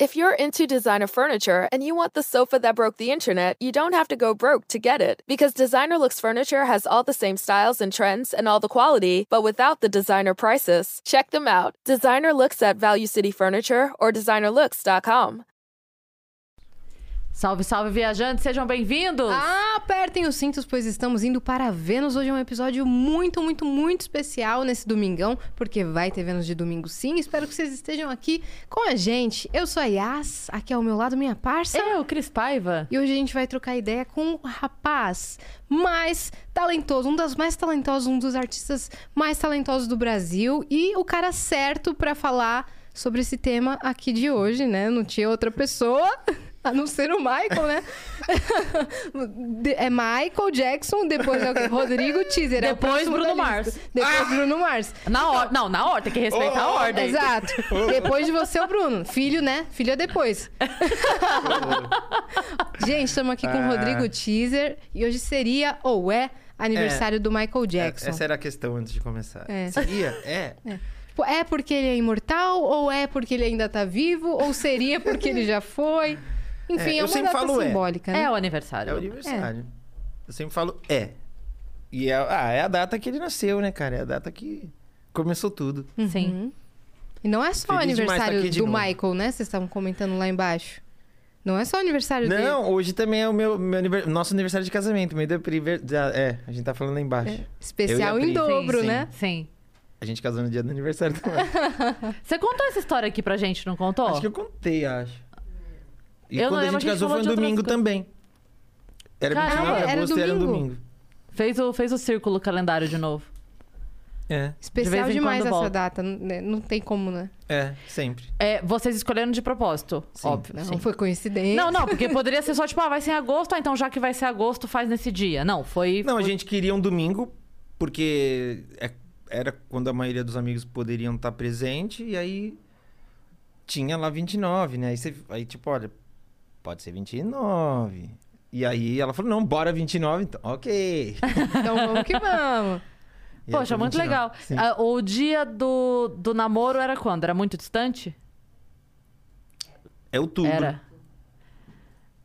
If you're into designer furniture and you want the sofa that broke the internet, you don't have to go broke to get it. Because Designer Looks Furniture has all the same styles and trends and all the quality, but without the designer prices. Check them out. Designer Looks at Value City Furniture or designerlooks.com. Salve, salve, viajantes, sejam bem-vindos! Ah, apertem os cintos, pois estamos indo para Vênus. Hoje é um episódio muito, muito, muito especial nesse domingão, porque vai ter Vênus de domingo sim. Espero que vocês estejam aqui com a gente. Eu sou a Yas, aqui ao meu lado minha parça. Eu, Cris Paiva. E hoje a gente vai trocar ideia com um rapaz mais talentoso, um das mais talentosos, um dos artistas mais talentosos do Brasil e o cara certo para falar sobre esse tema aqui de hoje, né? Não tinha outra pessoa. A não ser o Michael, né? é Michael Jackson, depois é o quê? Rodrigo Teaser. é o Depois próximo Bruno Mars. Depois Bruno Mars. Na hora, não, na hora, tem que respeitar a ordem. Exato. Depois de você, o Bruno. Filho, né? Filho é depois. Gente, estamos aqui com o Ah. Rodrigo Teaser. E hoje seria, ou é, aniversário do Michael É, Jackson. Essa era a questão antes de começar. É. Seria? É. Pô, É porque ele é imortal, ou é porque ele ainda tá vivo, ou seria porque ele já foi? Enfim, É, é, eu uma sempre data falo é. simbólica, né? É o É aniversário. o aniversário. Eu sempre falo é. E é, ah, é a data que ele nasceu, né, cara? É a data que começou tudo. Sim. Uhum. E não é só o Feliz tá aniversário de do novo. Michael, né? Vocês estavam comentando lá embaixo. Não é só o aniversário dele. Não, hoje também é o meu, meu aniver- nosso aniversário de casamento. Meio da priver... da- É, a gente tá falando lá embaixo. Especial Eu e a em dobro, Sim, né? Sim. A gente casou no dia do aniversário também. Você contou essa história aqui pra gente, não contou? Acho que eu contei, acho. E Eu não quando a lembro, a gente gente casou falou foi de um outras domingo coisas. também. Era Caramba, 29 de era agosto e era um domingo? domingo. Fez o, fez o círculo calendário de novo. É, De Especial vez em demais quando essa volta. data. né? Não tem como, né? é, sempre. É, vocês escolheram de propósito, Sim. óbvio. Não sim. foi coincidência. Não, não, porque poderia ser só tipo, ah, vai ser em agosto, ah, então já que vai ser agosto, faz nesse dia. Não, foi. Não, a foi- gente queria um domingo, porque é- era quando a maioria dos amigos poderiam estar presente, e aí tinha lá 29, né? Aí, você, aí tipo, olha, pode ser 29. E aí ela falou, não, bora 29, então, ok. Então vamos que vamos. E Poxa, muito 29. legal. Ah, o dia do, do namoro era quando? Era muito distante? É outubro. Era.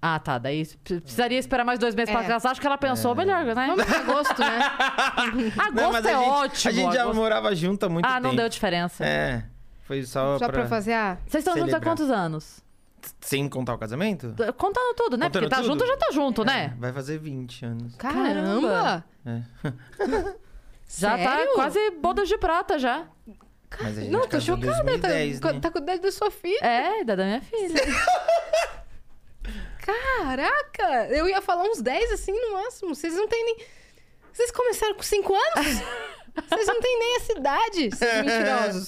Ah, tá. Daí precisaria esperar mais dois meses pra É. casar. Acho que ela pensou melhor, né? Vamos pra agosto, né? Agosto Não, é a gente, ótimo. A gente já agosto. morava junto há muito Ah, tempo. não deu diferença. É, foi só, Só pra fazer a... Vocês estão juntos há quantos anos? Sem contar o casamento? Contando tudo, né? Contando Porque tá tudo? junto, já tá junto, né? É, vai fazer 20 anos. Caramba! É. Já tá quase bodas de prata já. Mas a gente Não, tô chocada. 2010, tá, né? tá com a idade da sua filha. É, da da minha filha. Caraca! Eu ia falar uns 10 assim no máximo. Vocês não têm nem. Vocês começaram com 5 anos? Vocês não têm nem essa idade, seus mentirosos.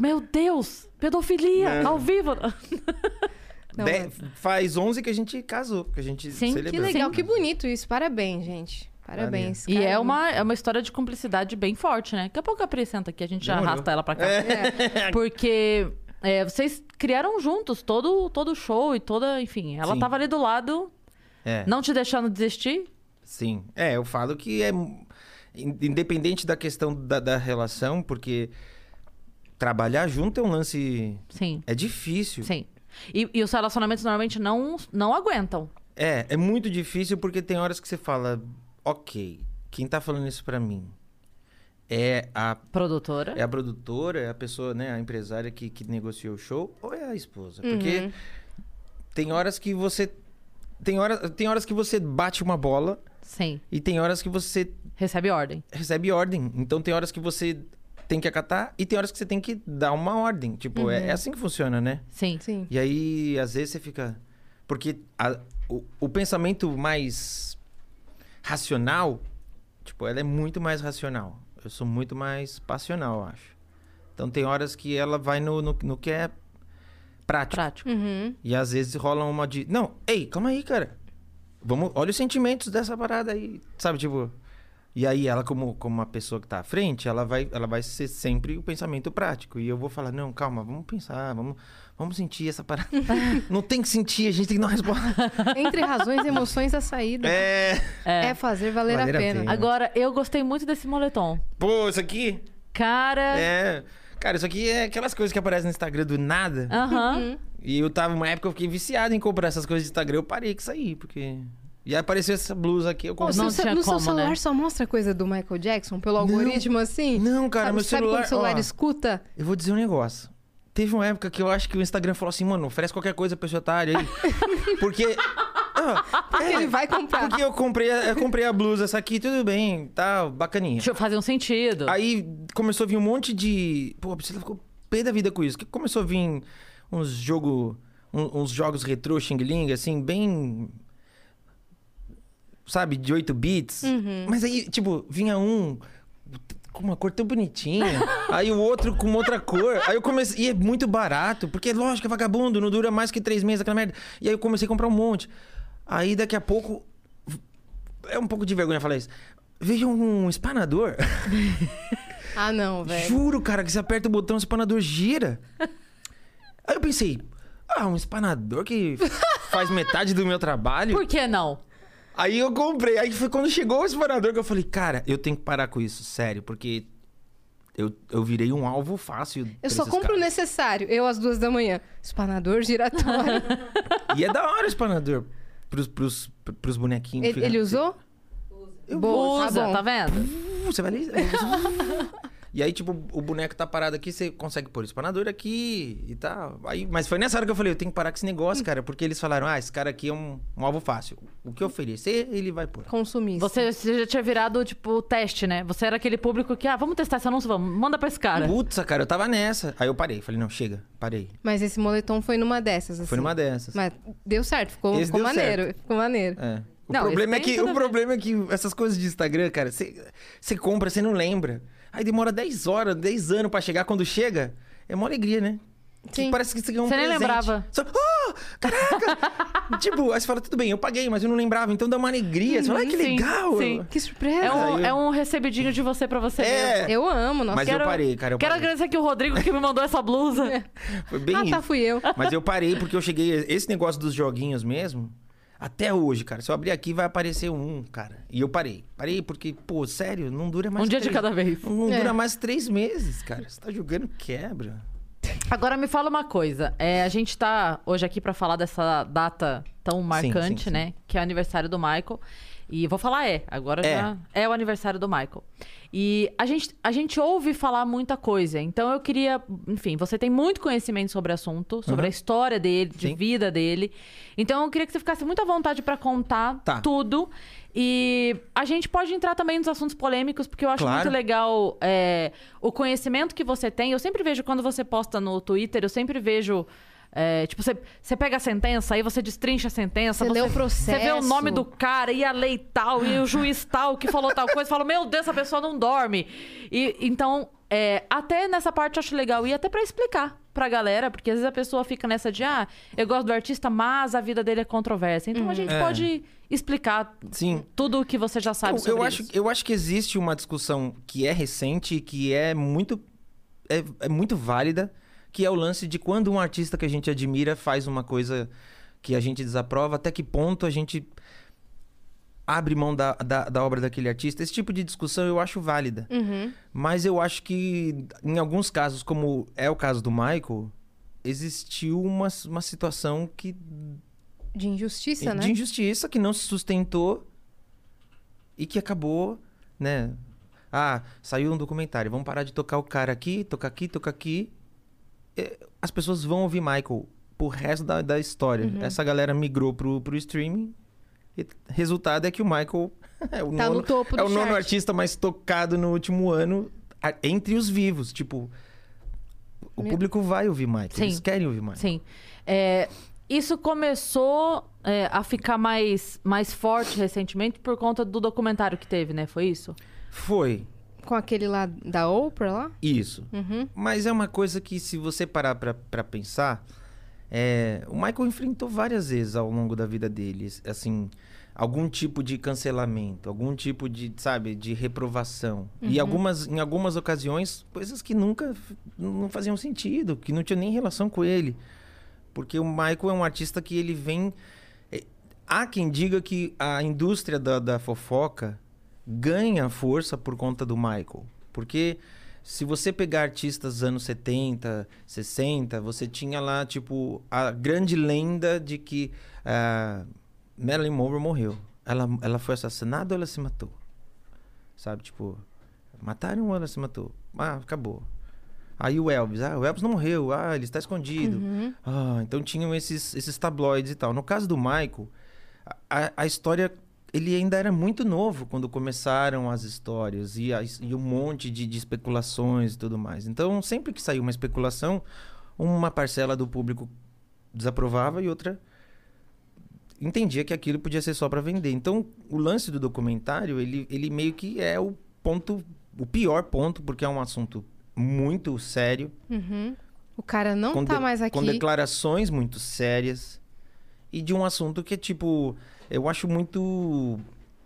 Meu Deus! Pedofilia! Não. Ao vivo! Não, De- Faz 11 que a gente casou, que a gente Sim, que celebrou. Que legal, Sim. que bonito isso. Parabéns, gente. Parabéns. E é uma, é uma história de cumplicidade bem forte, né? Daqui a pouco a Pri senta aqui, a gente já Demorou. arrasta ela pra cá. É. Porque é, vocês criaram juntos todo, todo o show e toda. Enfim, ela Sim. tava ali do lado, É, não te deixando desistir. sim. É, eu falo que é in- independente da questão da, da relação, porque trabalhar junto é um lance. Sim, É difícil. sim. E, e os relacionamentos normalmente não, não aguentam. É, é muito difícil porque tem horas que você fala, ok, quem tá falando isso pra mim é a Produtora. É a produtora, é a pessoa, né, a empresária que, que negociou o show, ou é a esposa? Porque Uhum. tem horas que você. Tem horas, tem horas que você bate uma bola Sim. e tem horas que você Recebe ordem. recebe ordem. Então tem horas que você tem que acatar e tem horas que você tem que dar uma ordem. Tipo, é, é assim que funciona, né? Sim. Sim. E aí, às vezes, você fica. Porque a- o, o pensamento mais racional, tipo, ela é muito mais racional. Eu sou muito mais passional, eu acho. Então tem horas que ela vai no, no, no que é prático. Prático. Uhum. E às vezes rola uma de. Não, ei, calma aí, cara. Vamos, olha os sentimentos dessa parada aí. Sabe, tipo. E aí ela, como, como uma pessoa que tá à frente, ela vai, ela vai ser sempre o pensamento prático. E eu vou falar, não, calma, vamos pensar, vamos, vamos sentir essa parada. não tem que sentir, a gente tem que dar uma resposta. Entre razões e emoções, a saída É. é, fazer valer, Valer a a pena. pena. Agora, eu gostei muito desse moletom. Pô, isso aqui. Cara, É. Cara, isso aqui é aquelas coisas que aparecem no Instagram do nada. Aham. E eu tava, uma época, eu fiquei viciado em comprar essas coisas de Instagram. Eu parei com isso aí, porque. E aí apareceu essa blusa aqui, eu Pô, comprei. Não tinha no seu como, celular né? só mostra coisa do Michael Jackson pelo algoritmo assim? Não, cara, sabe, meu sabe celular. quando o celular ó, escuta? Eu vou dizer um negócio. Teve uma época que eu acho que o Instagram falou assim, mano, oferece qualquer coisa pra pessoa otária aí. Porque. Ah, Porque é, ele vai comprar. Porque eu comprei, a- eu comprei a blusa, essa aqui, tudo bem, tá, bacaninha. Deixa eu fazer um sentido. Aí começou a vir um monte de. Pô, a Priscila ficou pé da vida com isso. Que começou a vir uns jogo, um- uns jogos retrô Xing Ling, assim, bem. Sabe, de 8 bits. Mas aí, tipo, vinha um com uma cor tão bonitinha. aí o outro com outra cor. Aí eu comecei. E é muito barato, porque lógico, é vagabundo, não dura mais que três meses aquela merda. E aí eu comecei a comprar um monte. Aí daqui a pouco. É um pouco de vergonha falar isso. Veja um espanador. Ah, não, velho. Juro, cara, que você aperta o botão, o espanador gira. Aí eu pensei, ah, um espanador que faz metade do meu trabalho. Por que não? Aí eu comprei. Aí foi quando chegou o espanador que eu falei, cara, eu tenho que parar com isso, sério, porque eu, eu virei um alvo fácil. Eu só compro o caras. necessário. Eu às duas da manhã. Espanador giratório. E é da hora o espanador pros, pros, pros bonequinhos. ele, ele usou? Boa, Usa, tá tá vendo? Você vai ler. E aí, tipo, o boneco tá parado aqui, você consegue pôr o espanador aqui e tal. Aí, mas foi nessa hora que eu falei, eu tenho que parar com esse negócio, cara. Porque eles falaram, ah, esse cara aqui é um, um alvo fácil. O que eu oferecer, ele vai pôr. Consumista. Você, você já tinha virado, tipo, teste, né? Você era aquele público que, ah, vamos testar esse anúncio, vamos, manda pra esse cara. Putz, cara, eu tava nessa. Aí eu parei. Falei, não, chega, parei. Mas esse moletom foi numa dessas, assim. Foi numa dessas. Mas deu certo, ficou, ficou deu maneiro. Ficou maneiro. É. O, Não, problema, é que, o problema é que essas coisas de Instagram, cara, você compra, você não lembra. Aí demora 10 horas, 10 anos pra chegar. Quando chega, é uma alegria, né? Que Sim. parece que você ganhou um Você nem presente. lembrava. Só, oh, caraca! tipo, aí você fala, tudo bem, eu paguei, mas eu não lembrava. Então dá uma alegria. Você fala, ah, que Sim, legal! sim. Que surpresa. É um, Aí eu- é um recebidinho de você pra você É. mesmo. Eu amo, nossa. Mas eu parei, cara, eu quero parei. agradecer aqui o Rodrigo que me mandou essa blusa. Foi bem Ah, tá, fui eu. Mas eu parei porque eu cheguei. Esse negócio dos joguinhos mesmo. Até hoje, cara. Se eu abrir aqui, vai aparecer um, cara. E eu parei. Parei porque, pô, sério, não dura mais. Um dia de três- cada vez. Não É. dura mais três meses, cara. Você tá jogando quebra. Agora me fala uma coisa. É, a gente tá hoje aqui pra falar dessa data tão marcante, sim, sim. né? Que é o aniversário do Michael. E vou falar é, agora É. já é o aniversário do Michael. E a gente, a gente ouve falar muita coisa. Então eu queria, enfim, você tem muito conhecimento sobre o assunto, sobre Uhum. a história dele, de Sim. vida dele. Então eu queria que você ficasse muito à vontade pra contar Tá. tudo. E a gente pode entrar também nos assuntos polêmicos, porque eu acho Claro. muito legal é, o conhecimento que você tem. Eu sempre vejo quando você posta no Twitter, eu sempre vejo. É, tipo, você, você pega a sentença, aí você destrincha a sentença. Você lê o Você vê o processo. nome do cara e a lei tal, e o juiz tal que falou tal coisa. Fala, meu Deus, essa pessoa não dorme. E então, é, até nessa parte eu acho legal ir até pra explicar pra galera, porque às vezes a pessoa fica nessa de, ah, eu gosto do artista, mas a vida dele é controversa. Então a gente É. pode explicar Sim. tudo o que você já sabe Eu, sobre eu acho, isso. eu acho que existe uma discussão que é recente e que é muito, é, é muito válida, que é o lance de quando um artista que a gente admira faz uma coisa que a gente desaprova, até que ponto a gente abre mão da, da, da obra daquele artista. Esse tipo de discussão eu acho válida. Uhum. Mas eu acho que, em alguns casos, como é o caso do Michael, existiu uma, uma situação que De injustiça, né? de injustiça que não se sustentou e que acabou, né? Ah, saiu um documentário, vamos parar de tocar o cara aqui, tocar aqui, tocar aqui. É, As pessoas vão ouvir Michael pro resto da, da história. Uhum. Essa galera migrou pro, pro streaming. E resultado é que o Michael é o Tá no nono, topo do é o nono artista mais tocado no último ano entre os vivos. Tipo, o Meu- público vai ouvir Michael. Sim. Eles querem ouvir Michael. Sim. É, isso começou é, a ficar mais, mais forte recentemente por conta do documentário que teve, né? Foi isso? Foi. Com aquele lá da Oprah lá? Isso. Uhum. Mas é uma coisa que, se você parar pra, pra pensar, é, o Michael enfrentou várias vezes ao longo da vida dele, assim, algum tipo de cancelamento, algum tipo de, sabe, de reprovação. E algumas, em algumas ocasiões, coisas que nunca não faziam sentido, que não tinha nem relação com ele. Porque o Michael é um artista que ele vem. é, Há quem diga que a indústria da, da fofoca ganha força por conta do Michael. Porque Se você pegar artistas anos 70, 60, você tinha lá, tipo, a grande lenda de que ah, Marilyn Monroe morreu. Ela, ela foi assassinada ou ela se matou? Sabe, tipo, mataram ou ela se matou? Ah, acabou. Aí o Elvis, ah, o Elvis não morreu, ah, ele está escondido. Uhum. Ah, então tinham esses, esses tabloides e tal. No caso do Michael, a, a história. Ele ainda era muito novo quando começaram as histórias e, a- e um monte de, de especulações e tudo mais. Então, sempre que saiu uma especulação, uma parcela do público desaprovava e outra entendia que aquilo podia ser só para vender. Então, o lance do documentário, ele, ele meio que é o ponto, o pior ponto, porque é um assunto muito sério, Uhum. O cara não tá mais aqui. Com declarações muito sérias. E de um assunto que é tipo. Eu acho muito.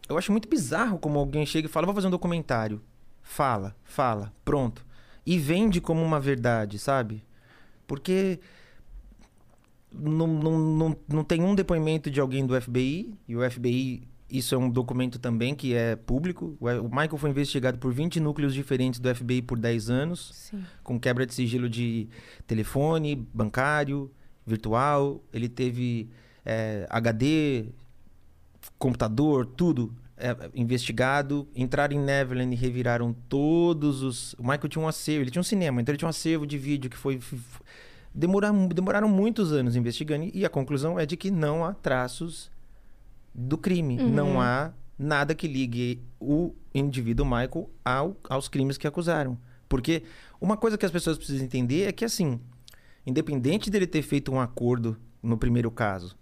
Eu acho muito bizarro como alguém chega e fala: vou fazer um documentário. Fala, fala, pronto. E vende como uma verdade, sabe? Porque. Não, não, não, não tem um depoimento de alguém do FBI, e o FBI, isso é um documento também que é público. O Michael foi investigado por 20 núcleos diferentes do FBI por 10 anos Sim. com quebra de sigilo de telefone, bancário, virtual. Ele teve é, HD, computador, tudo é, investigado. Entraram em Neverland e reviraram todos os. O Michael tinha um acervo, ele tinha um cinema, então ele tinha um acervo de vídeo que foi. Demoraram, demoraram muitos anos investigando e a conclusão é de que não há traços do crime. Não há nada que ligue o indivíduo Michael ao, aos crimes que acusaram. Porque uma coisa que as pessoas precisam entender é que, assim, independente dele ter feito um acordo no primeiro caso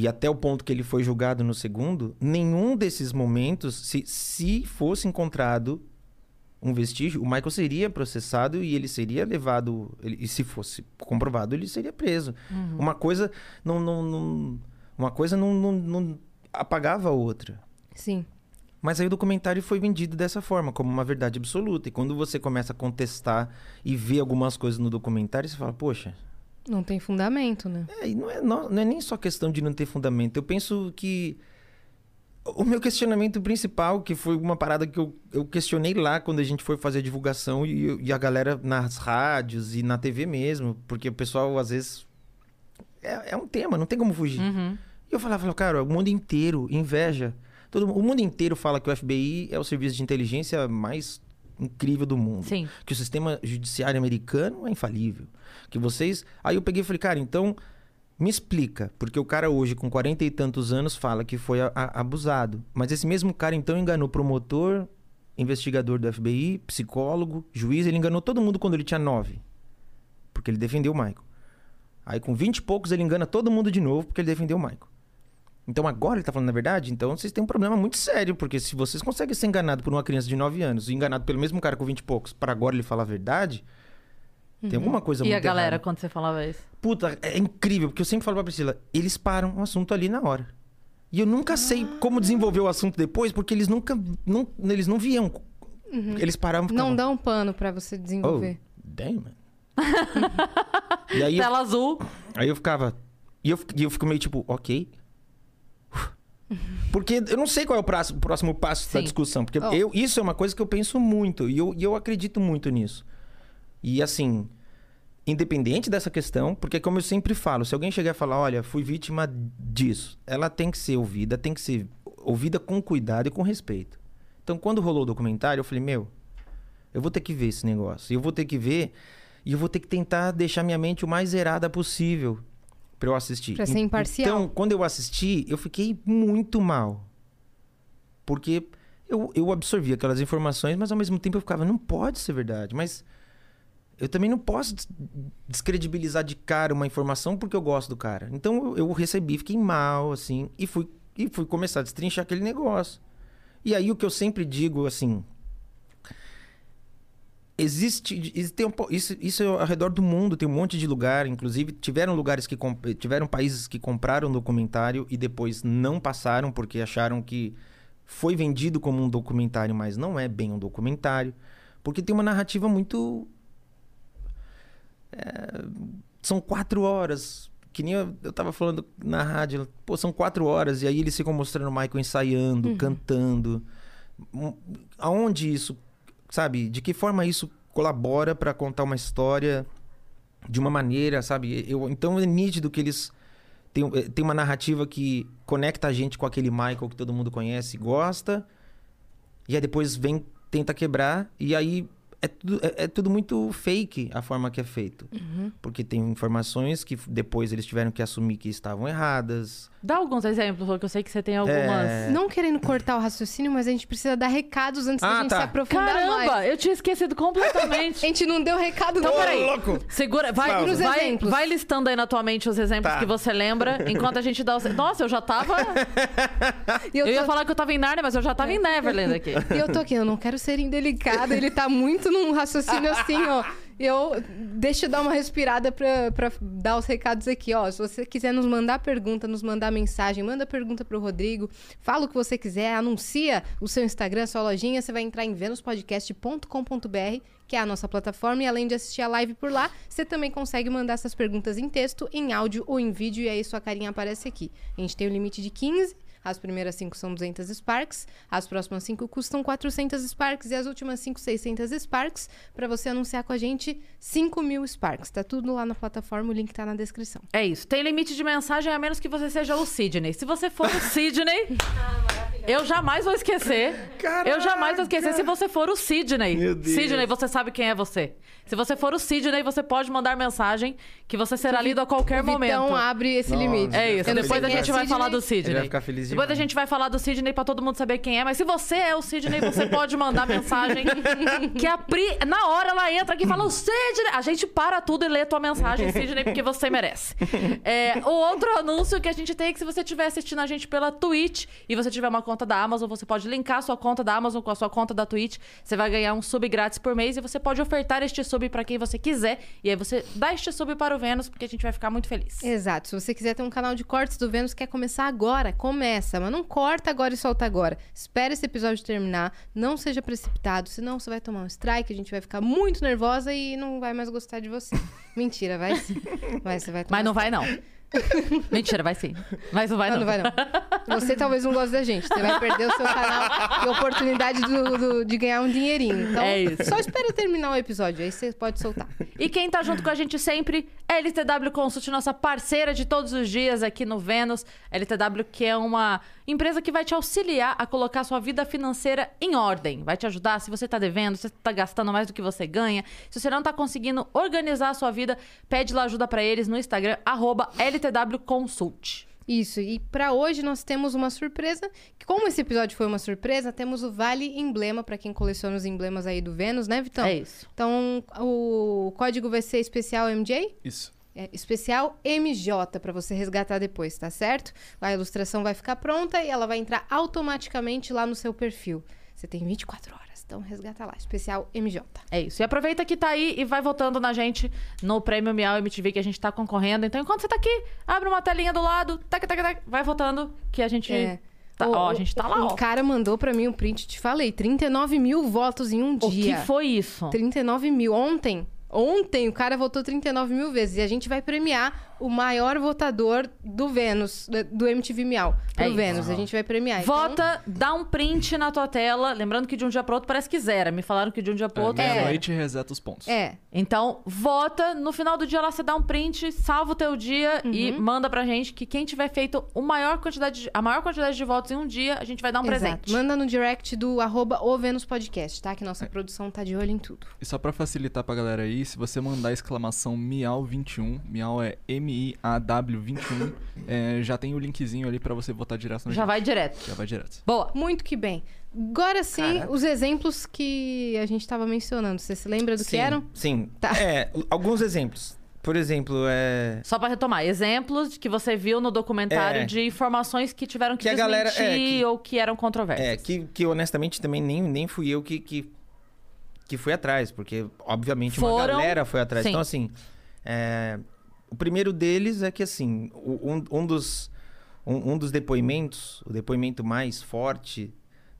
e até o ponto que ele foi julgado no segundo, nenhum desses momentos, se, se fosse encontrado um vestígio, o Michael seria processado e ele seria levado. ele- e se fosse comprovado, ele seria preso. Uma coisa não, não, não- uma coisa não, não, não apagava a outra. Sim. Mas aí o documentário foi vendido dessa forma, como uma verdade absoluta. E quando você começa a contestar e ver algumas coisas no documentário, você fala, poxa, Não tem fundamento, né? é, e não, é, não, não é nem só questão de não ter fundamento. Eu penso que o meu questionamento principal, que foi uma parada que eu, eu questionei lá quando a gente foi fazer a divulgação e, e a galera nas rádios e na TV mesmo, porque o pessoal às vezes. É, é um tema, não tem como fugir. Uhum. E eu falava, cara, o mundo inteiro inveja. Todo, o mundo inteiro fala que o FBI é o serviço de inteligência mais incrível do mundo. Sim. Que o sistema judiciário americano é infalível. Que vocês. Aí eu peguei e falei, cara, então me explica. Porque o cara hoje, com 40 e tantos anos, fala que foi a- a- abusado. Mas esse mesmo cara, então, enganou promotor, investigador do FBI, psicólogo, juiz. Ele enganou todo mundo quando ele tinha 9. Porque ele defendeu o Michael. Aí com 20 e poucos ele engana todo mundo de novo porque ele defendeu o Michael. Então agora ele tá falando a verdade? Então vocês têm um problema muito sério, porque se vocês conseguem ser enganados por uma criança de 9 anos e enganado pelo mesmo cara com 20 e poucos, para agora ele falar a verdade, tem alguma coisa E muito a galera, errada. quando você falava isso? Puta, é incrível, porque eu sempre falo pra Priscila, eles param o assunto ali na hora. E eu nunca sei como desenvolver o assunto depois, porque eles nunca. Não, eles não viam. Eles paravam e ficavam, Não dá um pano pra você Oh, desenvolver. damn, man. e aí eu, Tela azul. aí eu ficava. E eu, e eu fico meio tipo, ok. Porque eu não sei qual é o próximo, próximo passo da Sim. discussão. Porque Oh. eu, isso é uma coisa que eu penso muito. E eu, e eu acredito muito nisso. E assim, independente dessa questão, porque como eu sempre falo, se alguém chegar e falar, olha, fui vítima disso, ela tem que ser ouvida, tem que ser ouvida com cuidado e com respeito. Então, quando rolou o documentário, eu falei, meu, eu vou ter que ver esse negócio. Eu vou ter que ver e eu vou ter que tentar deixar minha mente o mais zerada possível pra eu assistir. Pra ser imparcial. Então, quando eu assisti, eu fiquei muito mal. Porque eu, eu absorvi aquelas informações, mas ao mesmo tempo eu ficava, não pode ser verdade. Mas eu também não posso des- descredibilizar de cara uma informação porque eu gosto do cara. Então eu, eu recebi, fiquei mal, assim, e fui, e fui começar a destrinchar aquele negócio. E aí o que eu sempre digo, assim. Existe. existe tem um isso, isso é ao redor do mundo, tem um monte de lugar. Inclusive, tiveram lugares que. Tiveram países que compraram documentário e depois não passaram porque acharam que foi vendido como um documentário, mas não é bem um documentário. Porque tem uma narrativa muito. é, são quatro horas. Que nem eu, eu tava falando na rádio. Pô, são quatro horas. E aí eles ficam mostrando o Michael ensaiando, cantando. Hum, Aonde isso sabe, de que forma isso colabora pra contar uma história de uma maneira, sabe? Eu, então é nítido que eles têm, eh, têm uma narrativa que conecta a gente com aquele Michael que todo mundo conhece e gosta, e aí depois vem, tenta quebrar, e aí é tudo, é, é tudo muito fake a forma que é feito. Porque tem informações que depois eles tiveram que assumir que estavam erradas. Dá alguns exemplos, porque eu sei que você tem algumas. É. Não querendo cortar o raciocínio, mas a gente precisa dar recados antes da Ah, gente tá. se aprofundar Caramba, mais. eu tinha esquecido completamente. A gente não deu recado Então, não. peraí. louco! Segura, vai, vai, exemplos. vai listando aí na tua mente os exemplos Tá. que você lembra, enquanto a gente dá os. Nossa, eu já tava. Eu, eu, ia tô... falar que eu tava em Narnia, mas eu já tava em Neverland aqui. e eu tô aqui, eu não quero ser indelicada, ele tá muito num raciocínio assim, ó. Eu deixa eu dar uma respirada pra, dar os recados aqui, ó. Se você quiser nos mandar pergunta, nos mandar mensagem, manda pergunta pro Rodrigo, fala o que você quiser, anuncia o seu Instagram, sua lojinha, você vai entrar em venuspodcast.com.br, que é a nossa plataforma, e além de assistir a live por lá, você também consegue mandar essas perguntas em texto, em áudio ou em vídeo, e aí sua carinha aparece aqui. A gente tem o limite de 15 as primeiras 5 são 200 Sparks, as próximas 5 custam 400 Sparks e as últimas 5, 600 Sparks. Para você anunciar com a gente, 5 mil Sparks. Tá tudo lá na plataforma, o link tá na descrição. É isso. Tem limite de mensagem a menos que você seja o Sidney. Se você for o Sidney, eu jamais vou esquecer. Eu jamais vou esquecer se você for o Sidney. Meu Deus. Sidney, você sabe quem é você. Se você for o Sidney, você pode mandar mensagem que você será lido a qualquer momento. abre esse Nossa. limite. É isso. Depois a quem é gente vai Sidney. falar do Sidney. Ele vai ficar feliz Depois a gente vai falar do Sidney pra todo mundo saber quem é. Mas se você é o Sidney, você pode mandar mensagem que a Pri, na hora ela entra aqui e fala o Sidney. A gente para tudo e lê tua mensagem, Sidney, porque você merece. É, o outro anúncio que a gente tem é que se você estiver assistindo a gente pela Twitch e você tiver uma conta da Amazon, você pode linkar a sua conta da Amazon com a sua conta da Twitch. Você vai ganhar um sub grátis por mês e você pode ofertar este sub pra quem você quiser. E aí você dá este sub para o Vênus, porque a gente vai ficar muito feliz. Exato. Se você quiser ter um canal de cortes do Vênus, quer começar agora, começa. Mas não corta agora e solta agora. Espera esse episódio terminar. Não seja precipitado, senão você vai tomar um strike, a gente vai ficar muito nervosa e não vai mais gostar de você. Mentira, vai sim. Vai, você vai tomar Mas não vai, não. Mentira, vai sim. Mas não vai, Não, não. vai não. Você talvez não goste da gente. Você vai perder o seu canal e a oportunidade do- do- de ganhar um dinheirinho. Então, É isso. só espera terminar o episódio, aí você pode soltar. E quem tá junto com a gente sempre é LTW Consult, nossa parceira de todos os dias aqui no Vênus. LTW que é uma empresa que vai te auxiliar a colocar a sua vida financeira em ordem. Vai te ajudar se você tá devendo, se você tá gastando mais do que você ganha. Se você não tá conseguindo organizar a sua vida, pede lá ajuda pra eles no Instagram, arroba LTW Consult. Isso, e pra hoje nós temos uma surpresa, que como esse episódio foi uma surpresa, temos o Vale Emblema pra quem coleciona os emblemas aí do Vênus, né, Vitão? É isso. Então, o código vai ser especial MJ? Isso. É, especial MJ pra você resgatar depois, tá certo? A ilustração vai ficar pronta e ela vai entrar automaticamente lá no seu perfil. Você tem 24 horas, então resgata lá. Especial MJ. É isso. E aproveita que tá aí e vai votando na gente no Prêmio Miau MTV que a gente tá concorrendo. Então, enquanto você tá aqui, abre uma telinha do lado, tac, tac, tac, vai votando que a gente. É. Tá, O- ó, a gente tá lá, ó. cara mandou pra mim um print, te falei, 39 mil votos em um O que dia. foi isso? 39 mil. Ontem, ontem o cara votou 39 mil vezes. E a gente vai premiar o maior votador do Vênus, do- MTV Miau. Pro É isso. Vênus, a gente vai premiar. Então, Vota, dá um print na tua tela. Lembrando que de um dia pro outro parece que zera. Me falaram que de um dia pro outro É. Meia-noite reseta os pontos. É, Então, vota. No final do dia lá você dá um print, salva o teu dia e Uhum. manda pra gente que quem tiver feito o maior quantidade de- a maior quantidade de votos em um dia, a gente vai dar um exato. presente. Manda no direct do arroba o Vênus Podcast, tá? Que nossa produção tá de olho em tudo. E só pra facilitar pra galera aí, se você mandar a exclamação Miau21, Miau é M-I-A-W21, é, já tem o linkzinho ali pra você votar direto no Já gente. vai direto. Já vai direto. Boa. Muito que bem. Agora sim, Caraca. os exemplos que a gente tava mencionando. Você se lembra do que sim, eram? Sim. Tá. É, alguns exemplos. Por exemplo, é. Só pra retomar, exemplos que você viu no documentário É. de informações que tiveram que, Que a galera- desmentir é, que- ou que eram controversas. É, que, que honestamente também nem, nem fui eu que, que, que fui atrás, porque obviamente uma Foram- galera foi atrás. Sim. Então, assim, é, o primeiro deles é que, assim, um, um dos, um, um dos depoimentos, o depoimento mais forte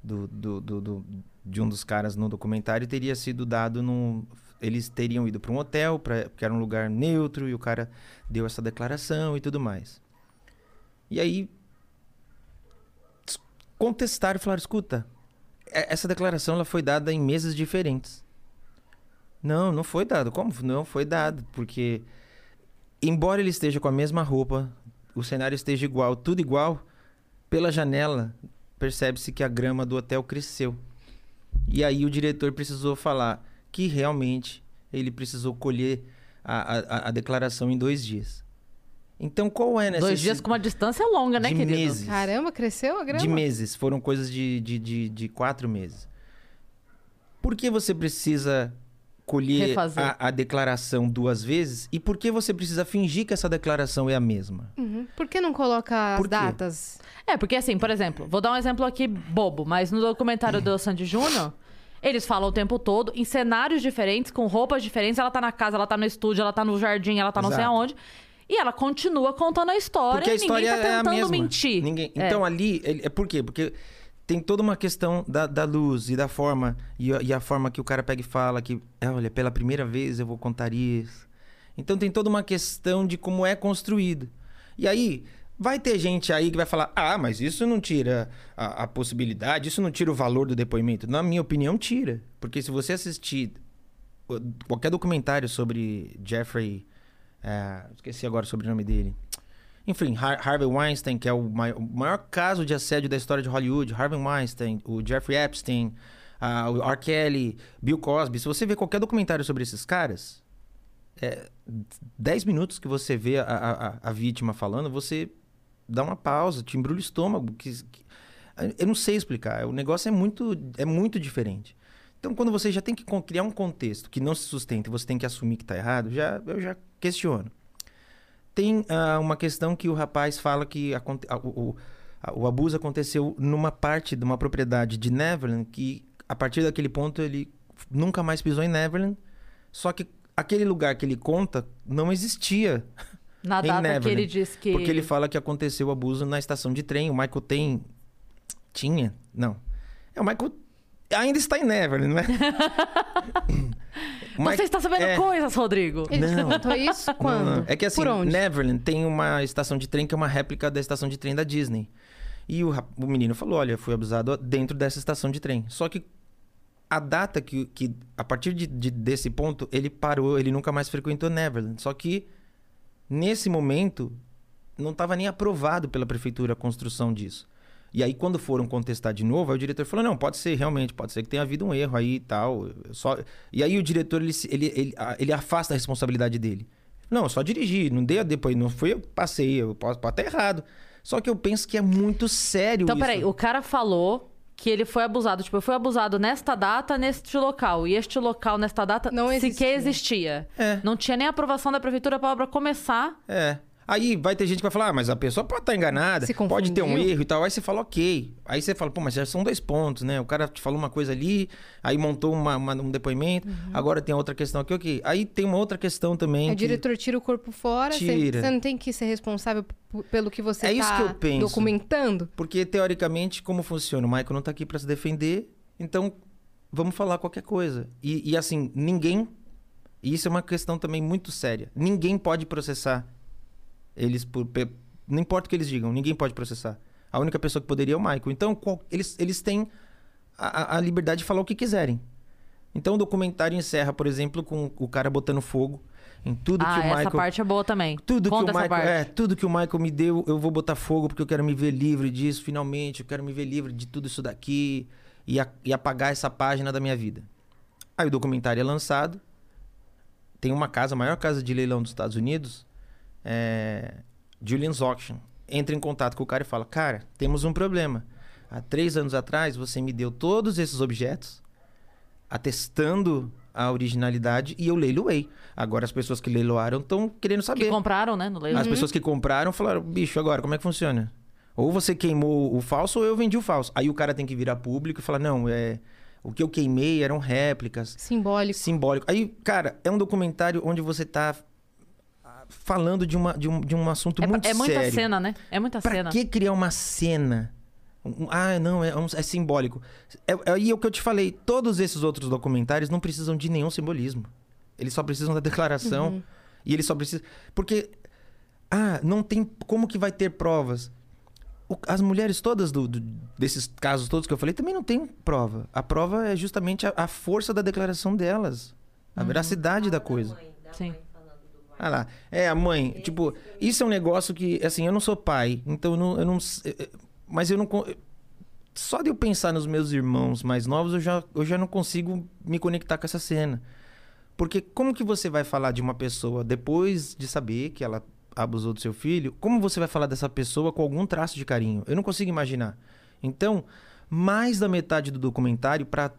do, do, do- do- de um dos caras no documentário teria sido dado num. Eles teriam ido para um hotel, pra, que era um lugar neutro, e o cara deu essa declaração e tudo mais. E aí. Contestaram e falaram: escuta, é- essa declaração ela foi dada em meses diferentes. Não, não foi dado. Como? Não foi dado, porque embora ele esteja com a mesma roupa, o cenário esteja igual, tudo igual, pela janela percebe-se que a grama do hotel cresceu. E aí o diretor precisou falar que realmente ele precisou colher a, a- a declaração em dois dias. Então qual é nessa Dois dias com uma distância longa, né, de querido? meses? Caramba, cresceu a grama? De meses, foram coisas de, de, de, de quatro meses. Por que você precisa colher a, a declaração duas vezes? E por que você precisa fingir que essa declaração é a mesma? Uhum. Por que não coloca as datas? É, porque assim, por exemplo, vou dar um exemplo aqui bobo, mas no documentário do Sandy Júnior, eles falam o tempo todo em cenários diferentes, com roupas diferentes. Ela tá na casa, ela tá no estúdio, ela tá no jardim, ela tá não sei Exato. aonde. E ela continua contando a história Porque a e história ninguém tá é a tentando mesma. mentir. Ninguém... É. Então ali, ele- é por quê? Porque tem toda uma questão da, da luz e da forma, e e a forma que o cara pega e fala que, "É, olha, pela primeira vez eu vou contar isso. Então tem toda uma questão de como é construído. E aí, vai ter gente aí que vai falar, ah, mas isso não tira a, a possibilidade, isso não tira o valor do depoimento. Na minha opinião, tira. Porque se você assistir qualquer documentário sobre Jeffrey. é, esqueci agora o sobrenome dele. Enfim, Har- Harvey Weinstein, que é o mai- o maior, caso de assédio da história de Hollywood. Harvey Weinstein, o Jeffrey Epstein, ah, o R. Kelly, Bill Cosby. Se você ver qualquer documentário sobre esses caras, é, 10 minutos que você vê a, a- a- vítima falando, você dá uma pausa, te embrulha o estômago. que- que- eu não sei explicar. O negócio é muito, é muito diferente. Então, quando você já tem que criar um contexto que não se sustenta e você tem que assumir que está errado, já, eu já questiono. Tem ah, uma questão que o rapaz fala que a- o, a- o abuso aconteceu numa parte de uma propriedade de Neverland que, a partir daquele ponto, ele nunca mais pisou em Neverland. Só que aquele lugar que ele conta não existia. Na em data que Neverland, ele diz que. Porque ele fala que aconteceu o abuso na estação de trem. O Michael tem. Tinha? Não. É, o Michael ainda está em Neverland, não é? O Você Michael- está sabendo é, coisas, Rodrigo. Ele te Não. perguntou isso quando? não, não. É que assim, Por onde? Neverland tem uma estação de trem que é uma réplica da estação de trem da Disney. E o, o menino falou: olha, fui abusado dentro dessa estação de trem. Só que a data que, que a partir de, de- desse ponto, ele parou, ele nunca mais frequentou Neverland. Só que nesse momento não estava nem aprovado pela prefeitura a construção disso. E aí, quando foram contestar de novo, aí o diretor falou: não, pode ser, realmente, pode ser que tenha havido um erro aí e tal. Só... E aí o diretor ele, ele, ele, ele afasta a responsabilidade dele. Não, eu só dirigi, não dei a depois, não fui eu passei, eu posso, pode estar errado. Só que eu penso que é muito sério Então, isso. peraí, o cara falou que ele foi abusado. Tipo, eu fui abusado nesta data, neste local. E este local, nesta data, Não sequer existia. É. Não tinha nem aprovação da prefeitura pra obra começar. É. Aí vai ter gente que vai falar, ah, mas a pessoa pode estar enganada, Se pode ter um erro e tal. Aí você fala, ok. Aí você fala, pô, mas já são dois pontos, né? O cara te falou uma coisa ali, aí montou uma- uma- um depoimento, agora tem outra questão aqui, ok. Aí tem uma outra questão também. O que- diretor tira o corpo fora, você- Tira. você não tem que ser responsável pelo que você É isso tá que eu penso. documentando? Porque, teoricamente, como funciona? O Michael não tá aqui pra se defender, então vamos falar qualquer coisa. E, e, assim, ninguém. E isso é uma questão também muito séria. Ninguém pode processar eles por. pe- Não importa o que eles digam, ninguém pode processar. A única pessoa que poderia é o Michael. Então, qual- eles, eles têm a, a- liberdade de falar o que quiserem. Então, o documentário encerra, por exemplo, com o cara botando fogo em tudo ah, que o essa Michael. parte é boa também. Tudo Conta que o essa Michael, parte. é, tudo que o Michael me deu, eu vou botar fogo porque eu quero me ver livre disso, finalmente, eu quero me ver livre de tudo isso daqui e, a- e apagar essa página da minha vida. Aí o documentário é lançado. Tem uma casa, a maior casa de leilão dos Estados Unidos, é, Julian's Auction. Entra em contato com o cara e fala: Cara, temos um problema. Há três anos atrás você me deu todos esses objetos, atestando a originalidade, e eu leiloei. Agora as pessoas que leiloaram estão querendo saber. Que compraram, né, no leilão. As pessoas que compraram falaram, bicho, agora como é que funciona? Ou você queimou o falso ou eu vendi o falso. Aí o cara tem que virar público e falar, não, é. O que eu queimei eram réplicas. Simbólico. Simbólico. Aí, cara, é um documentário onde você tá falando de, uma, de, um, de um assunto É, muito é muita sério. cena, né? É muita Pra cena. que criar uma cena? Ah, não, é, um- é simbólico. É, é aí o que eu te falei. Todos esses outros documentários não precisam de nenhum simbolismo. Eles só precisam da declaração. Uhum. E eles só precisam. Porque. Ah, não tem. Como que vai ter provas? o- as mulheres todas do- do- desses casos todos que eu falei também não tem prova. A prova é justamente a, a força da declaração delas. A veracidade da coisa. Sim. Ah lá. É, a mãe, tipo, isso é um negócio que, assim, eu não sou pai, então eu não. Eu não eh, eh, mas eu não. Só de eu pensar nos meus irmãos mais novos, eu já, eu já não consigo me conectar com essa cena. Porque como que você vai falar de uma pessoa depois de saber que ela abusou do seu filho? Como você vai falar dessa pessoa com algum traço de carinho? Eu não consigo imaginar. Então, mais da metade do documentário, para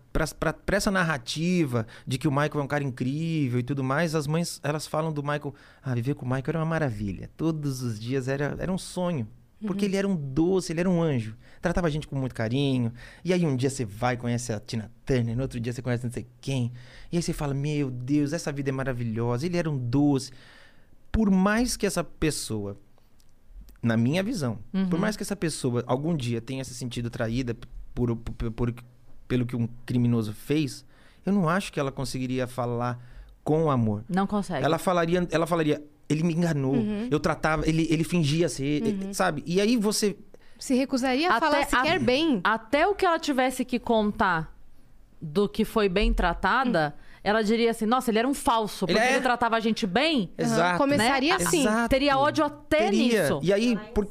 essa narrativa de que o Michael é um cara incrível e tudo mais, as mães elas falam do Michael. Ah, viver com o Michael era uma maravilha. Todos os dias era, era um sonho. Porque ele era um doce, ele era um anjo. Tratava a gente com muito carinho. E aí um dia você vai e conhece a Tina Turner, no outro dia você conhece não sei quem. E aí você fala: Meu Deus, essa vida é maravilhosa. Ele era um doce. Por mais que essa pessoa, na minha visão, por mais que essa pessoa algum dia tenha se sentido traída por, por- por- pelo que um criminoso fez, eu não acho que ela conseguiria falar com amor. Não consegue. Ela falaria, ela falaria, ele me enganou, eu tratava, ele, ele fingia ser, sabe? E aí você. Se recusaria a Até falar a- sequer bem. Até o que ela tivesse que contar do que foi bem tratada, ela diria assim: nossa, ele era um falso, porque Ele ele, é- tratava a gente bem. Exato. Começaria né? assim. Exato. Teria ódio até Teria. nisso. E aí, por...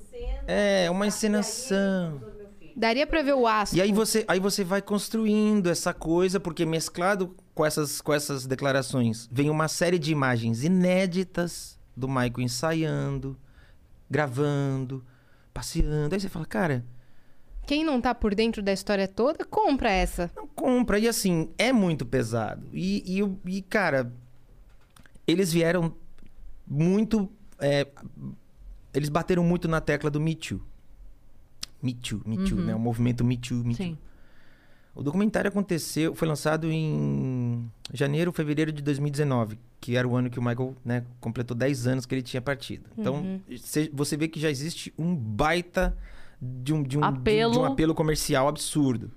é uma encenação. Daria pra ver o aço. E aí você, aí você vai construindo essa coisa, porque mesclado com essas, com essas declarações, vem uma série de imagens inéditas do Michael ensaiando, gravando, passeando. Aí você fala, cara, Quem não tá por dentro da história toda, compra essa. não compra. E assim, é muito pesado. E, e, e, cara, eles vieram muito. é, eles bateram muito na tecla do Me Too. Me Too, Me Too, né? O movimento Me Too, Me Too. Sim. O documentário aconteceu, foi lançado em janeiro, fevereiro de 2019, que era o ano que o Michael né, completou 10 anos que ele tinha partido. Então, cê- você vê que já existe um baita de um, de um, de um- Apelo. de um apelo comercial absurdo.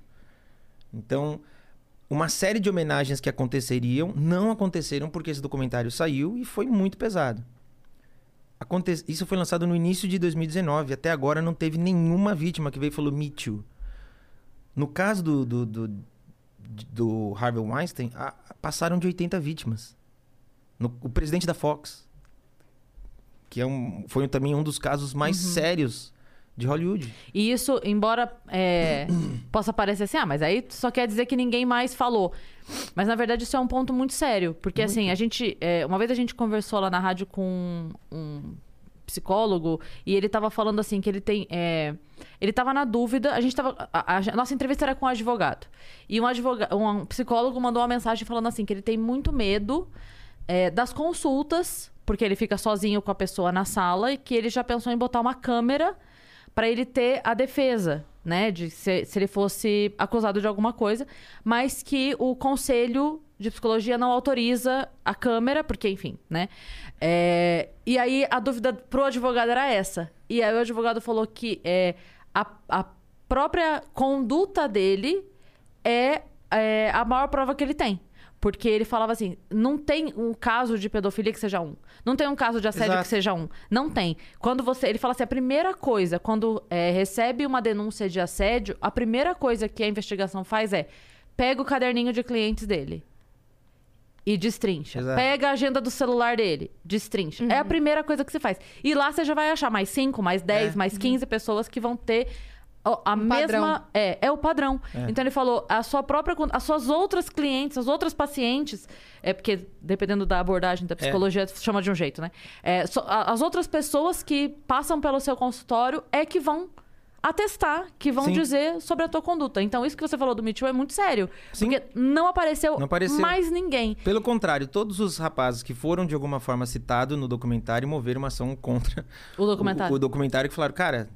Então, uma série de homenagens que aconteceriam não aconteceram porque esse documentário saiu e foi muito pesado. Aconte- Isso foi lançado no início de 2019. Até agora não teve nenhuma vítima que veio e falou Me Too. No caso do, do, do, do Harvey Weinstein, a- passaram de 80 vítimas. No- o presidente da Fox, que é um, foi também um dos casos mais sérios de Hollywood. E isso, embora é, possa parecer assim, ah, mas aí só quer dizer que ninguém mais falou. Mas na verdade isso é um ponto muito sério. Porque assim, a gente. é, uma vez a gente conversou lá na rádio com um psicólogo e ele tava falando assim que ele tem. é, ele tava na dúvida. A gente tava. A, a- nossa entrevista era com um advogado. E um, advoga, um psicólogo mandou uma mensagem falando assim que ele tem muito medo é, das consultas, porque ele fica sozinho com a pessoa na sala e que ele já pensou em botar uma câmera para ele ter a defesa, né, de se, se ele fosse acusado de alguma coisa, mas que o conselho de psicologia não autoriza a câmera, porque enfim, né? É, e aí a dúvida pro advogado era essa. E aí o advogado falou que é, a, a própria conduta dele é, é a maior prova que ele tem. Porque ele falava assim: não tem um caso de pedofilia que seja um. Não tem um caso de assédio Exato. que seja um. Não tem. Quando você. Ele fala assim: a primeira coisa, quando é, recebe uma denúncia de assédio, a primeira coisa que a investigação faz é pega o caderninho de clientes dele. E destrincha. Exato. Pega a agenda do celular dele, destrincha. É a primeira coisa que você faz. E lá você já vai achar mais 5, mais 10, É. mais 15 pessoas que vão ter a Um mesma. padrão. É, é o padrão. Então ele falou, a sua própria. As suas outras clientes, as outras pacientes. É porque, dependendo da abordagem da psicologia, chama de um jeito, né? É, só- a- as outras pessoas que passam pelo seu consultório é que vão atestar, que vão Sim. dizer sobre a tua conduta. Então, isso que você falou do Me Too é muito sério. Sim. Porque não apareceu, Não apareceu. mais ninguém. Pelo contrário, todos os rapazes que foram de alguma forma citados no documentário moveram uma ação contra O documentário. o, o documentário que falaram, cara.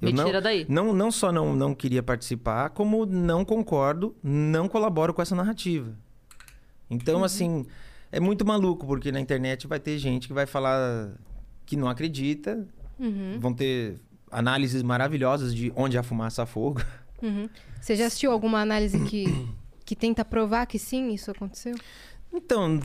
Eu Me não, tira daí. Não, não só não, não queria participar, como não concordo, não colaboro com essa narrativa. Então, Uhum. assim, é muito maluco, porque na internet vai ter gente que vai falar que não acredita, Uhum. vão ter análises maravilhosas de onde há fumaça há fogo. Uhum. Você já assistiu alguma análise que, que tenta provar que sim, isso aconteceu? Então,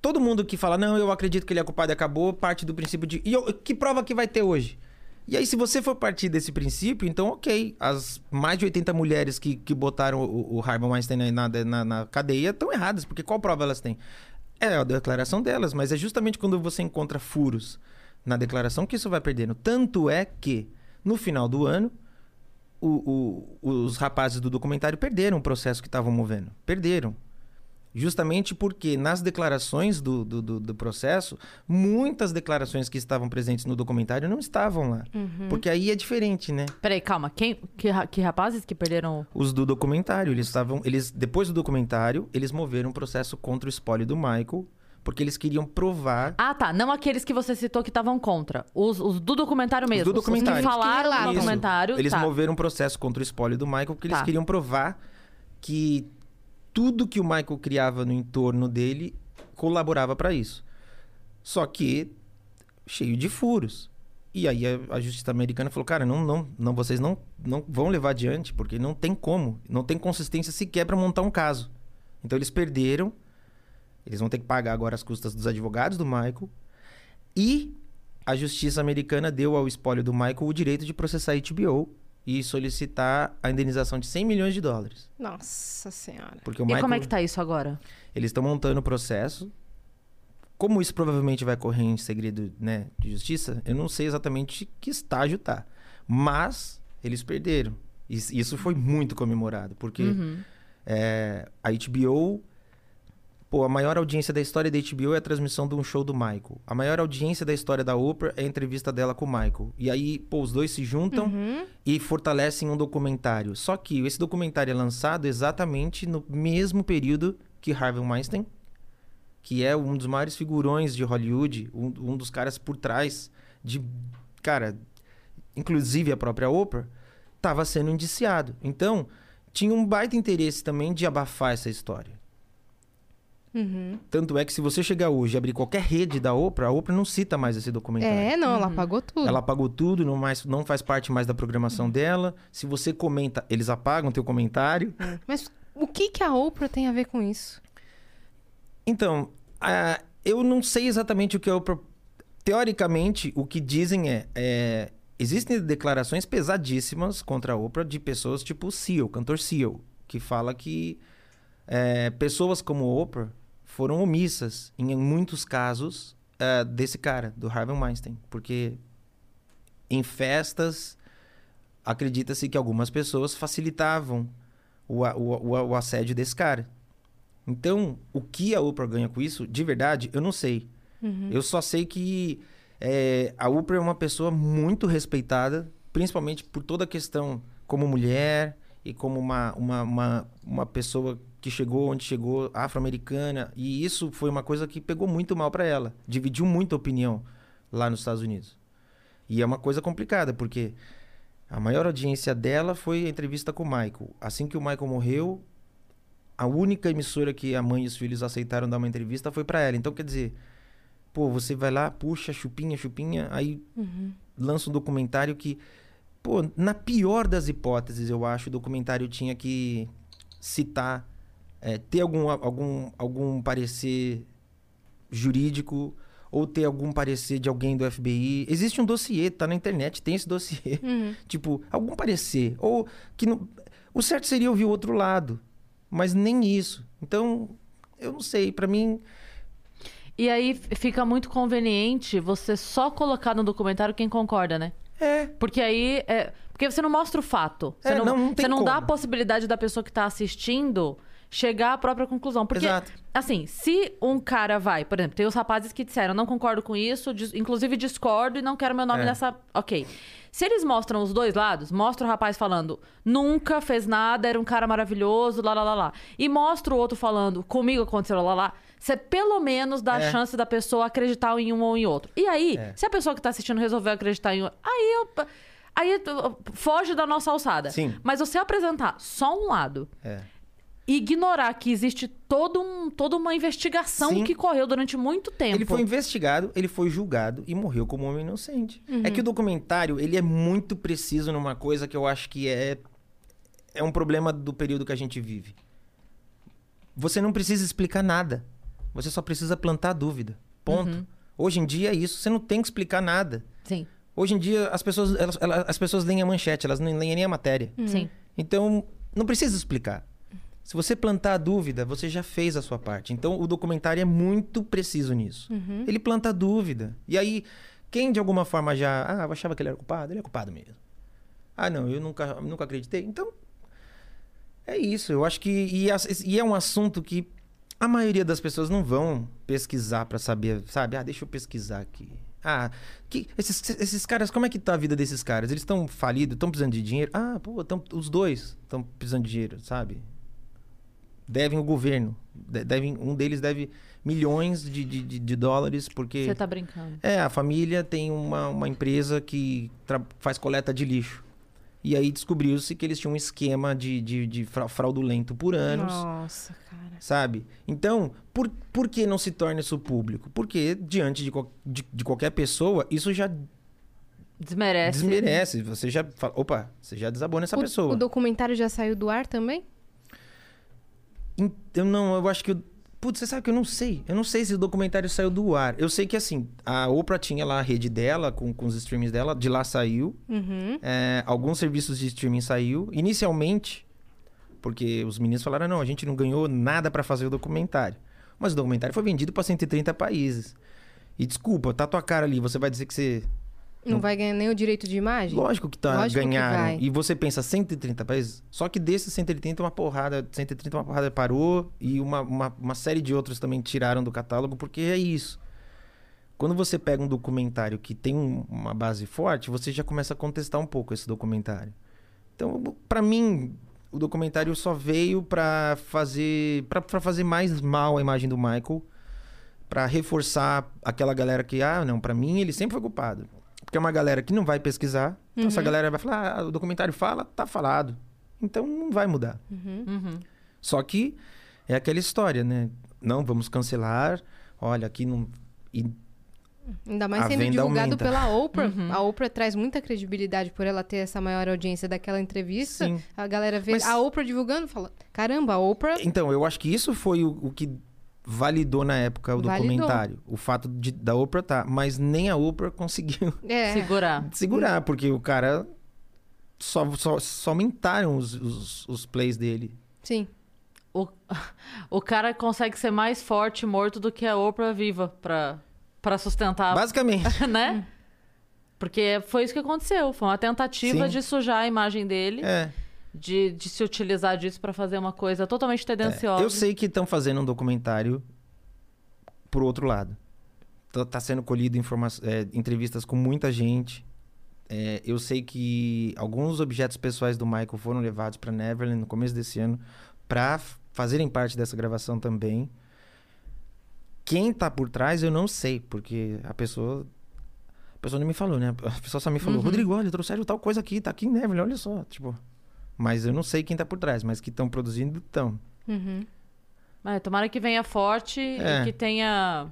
todo mundo que fala, não, eu acredito que ele é culpado e acabou, parte do princípio de. E eu- que prova que vai ter hoje? E aí, se você for partir desse princípio, então, ok. As mais de 80 mulheres que, que botaram o, o Harvey Weinstein na, na, na cadeia estão erradas, porque qual prova elas têm? É a declaração delas, mas é justamente quando você encontra furos na declaração que isso vai perdendo. Tanto é que, no final do ano, o- o- os rapazes do documentário perderam o processo que estavam movendo. Perderam. Justamente porque nas declarações do, do, do- do processo, muitas declarações que estavam presentes no documentário não estavam lá. Porque aí é diferente, né? Peraí, calma. Quem, que, que rapazes que perderam. Os do documentário, eles estavam. Eles, depois do documentário, eles moveram um processo contra o espólio do Michael, porque eles queriam provar. Ah, tá. Não aqueles que você citou que estavam contra. Os, os do documentário mesmo. do documentário. Os que falaram Que no documentário. Eles tá. moveram um processo contra o espólio do Michael porque eles Tá. queriam provar que tudo que o Michael criava no entorno dele colaborava para isso. Só que cheio de furos. E aí a, a justiça americana falou: "Cara, não, não, não, vocês não, não vão levar adiante porque não tem como, não tem consistência sequer para montar um caso". Então eles perderam. Eles vão ter que pagar agora as custas dos advogados do Michael. E a justiça americana deu ao espólio do Michael o direito de processar a HBO e solicitar a indenização de 100 milhões de dólares. Nossa senhora. Porque o E Michael, como é que tá isso agora? eles estão montando o processo. Como isso provavelmente vai correr em segredo né, de justiça, eu não sei exatamente que estágio tá. Mas eles perderam. E Isso foi muito comemorado, porque Uhum. é, a HBO. Pô, a maior audiência da história da HBO é a transmissão de um show do Michael. A maior audiência da história da Oprah é a entrevista dela com o Michael. E aí, pô, os dois se juntam Uhum. e fortalecem um documentário. Só que esse documentário é lançado exatamente no mesmo período que Harvey Weinstein, que é um dos maiores figurões de Hollywood, um, um dos caras por trás de. Cara, inclusive a própria Oprah, estava sendo indiciado. Então, tinha um baita interesse também de abafar essa história. Uhum. Tanto é que se você chegar hoje e abrir qualquer rede da Oprah, a Oprah não cita mais esse documentário. É, não, ela apagou tudo. Ela apagou tudo, não, mais, não faz parte mais da programação dela. Se você comenta, eles apagam teu comentário. Mas o que, que a Oprah tem a ver com isso? Então, eu não sei exatamente o que a Oprah... Teoricamente, o que dizem é, é, Existem declarações pesadíssimas contra a Oprah de pessoas tipo o Seal, cantor Seal, que fala que é, pessoas como Oprah foram omissas em muitos casos é, desse cara, do Harvey Weinstein. Porque em festas, acredita-se que algumas pessoas facilitavam o, o, o, o assédio desse cara. Então, o que a Oprah ganha com isso, de verdade, eu não sei. Eu só sei que é, a Oprah é uma pessoa muito respeitada, principalmente por toda a questão como mulher e como uma, uma, uma, uma pessoa que chegou onde chegou, afro-americana. E isso foi uma coisa que pegou muito mal para ela. Dividiu muito a opinião lá nos Estados Unidos. E é uma coisa complicada, porque a maior audiência dela foi a entrevista com o Michael. Assim que o Michael morreu, a única emissora que a mãe e os filhos aceitaram dar uma entrevista foi para ela. Então, quer dizer, pô, você vai lá, puxa, chupinha, chupinha, aí lança um documentário que, pô, na pior das hipóteses, eu acho, o documentário tinha que citar, é, ter algum, algum, algum parecer jurídico ou ter algum parecer de alguém do FBI. Existe um dossiê, tá na internet, tem esse dossiê. tipo, algum parecer. Ou que não... O certo seria ouvir o outro lado, mas nem isso. Então, eu não sei, pra mim... E aí fica muito conveniente você só colocar no documentário quem concorda, né? É, Porque aí. É... Porque você não mostra o fato. Você É, não, não- não você não dá a possibilidade da pessoa que tá assistindo chegar à própria conclusão. Porque, Exato. assim, se um cara vai, por exemplo, tem os rapazes que disseram, não concordo com isso, dis- inclusive discordo e não quero meu nome É. nessa. Ok. Se eles mostram os dois lados, mostra o rapaz falando, nunca fez nada, era um cara maravilhoso, lá, lá, lá, lá. E mostra o outro falando, comigo aconteceu, lá, lá, lá. Você pelo menos dá a É. chance da pessoa acreditar em um ou em outro. E aí, É. se a pessoa que tá assistindo resolveu acreditar em um. Aí eu. Aí foge da nossa alçada. Sim. Mas você apresentar só um lado é. Ignorar que existe todo um, toda uma investigação Sim. que correu durante muito tempo. Ele foi investigado, ele foi julgado e morreu como um homem inocente. É que o documentário, ele é muito preciso numa coisa que eu acho que é é um problema do período que a gente vive. Você não precisa explicar nada. Você só precisa plantar dúvida. Ponto. Hoje em dia é isso, você não tem que explicar nada. Sim. Hoje em dia, as pessoas, elas, elas- as pessoas leem a manchete, elas não leem nem a matéria. Sim. Então, não precisa explicar. Se você plantar a dúvida, você já fez a sua parte. Então, o documentário é muito preciso nisso. Ele planta a dúvida. E aí, quem de alguma forma já. Ah, eu achava que ele era culpado, ele é culpado mesmo. Ah, não, eu nunca, nunca acreditei. Então, é isso. Eu acho que. E, e é um assunto que a maioria das pessoas não vão pesquisar pra saber, sabe? Ah, deixa eu pesquisar aqui. Ah, que, esses, esses caras, como é que tá a vida desses caras? Eles estão falidos, estão precisando de dinheiro? Ah, pô, tão, os dois estão precisando de dinheiro, sabe? Devem o governo. De- Devem, um deles deve milhões de, de, de- de dólares porque... Você tá brincando. É, a família tem uma, uma empresa que faz coleta de lixo. E aí descobriu-se que eles tinham um esquema de, de, de fra- fraudulento por anos, Nossa, cara. sabe? Então, por, por que não se torna isso público? Porque, diante de, de, de qualquer pessoa, isso já Desmerece. desmerece. Você já fala, opa, você já desabou nessa o, pessoa. o documentário já saiu do ar também? Eu não, eu acho que. o- Putz, você sabe que eu não sei. Eu não sei se o documentário saiu do ar. Eu sei que, assim, a Oprah tinha lá a rede dela, com, com os streamings dela, de lá saiu. Uhum. É, alguns serviços de streaming saiu. Inicialmente, porque os meninos falaram, não, a gente não ganhou nada pra fazer o documentário. Mas o documentário foi vendido pra 130 países. E desculpa, tá tua cara ali, você vai dizer que você... Não vai ganhar nem o direito de imagem? Lógico que tá Lógico que ganharam. vai. e você pensa 130 países, só que desses 130 uma porrada, 130 uma porrada parou e uma, uma, uma série de outros também tiraram do catálogo, porque é isso. Quando você pega um documentário que tem um- uma base forte, você já começa a contestar um pouco esse documentário. Então, pra mim, o documentário só veio pra fazer pra fazer mais mal a imagem do Michael, Pra reforçar aquela galera que ah, não, pra mim ele sempre foi culpado. Porque é uma galera que não vai pesquisar. Então essa galera vai falar, ah, o documentário fala, tá falado. Então não vai mudar. Uhum. Só que é aquela história, né? Não, vamos cancelar. Olha, aqui não. E Ainda mais A sendo divulgado aumenta. pela Oprah. Uhum. A Oprah traz muita credibilidade por ela ter essa maior audiência daquela entrevista. Sim. A galera vê Mas- a Oprah divulgando e fala: caramba, a Oprah. Então, eu acho que isso foi o, o que validou na época o Validou. documentário. O fato de, da Oprah tá. Mas nem a Oprah conseguiu É, Segurar. segurar, porque o cara. Só, só, só aumentaram os, os, os plays dele. sim. O, o cara consegue ser mais forte morto do que a Oprah viva pra, pra sustentar, Basicamente. né? Porque foi isso que aconteceu. Foi uma tentativa Sim. de sujar a imagem dele, É. de, de se utilizar disso pra fazer uma coisa totalmente É, tendenciosa. eu sei que estão fazendo um documentário pro outro lado. Tá, tá sendo colhido é, entrevistas com muita gente. É, eu sei que alguns objetos pessoais do Michael foram levados para Neverland no começo desse ano para fazerem parte dessa gravação também. Quem tá por trás eu não sei, porque a pessoa a pessoa não me falou, né? A pessoa só me falou: Uhum. "Rodrigo, olha, trouxeram tal coisa aqui, tá aqui em Neverland, olha só", tipo. Mas eu não sei quem tá por trás, mas que estão produzindo, estão. Uhum. É, tomara que venha forte É. e que tenha.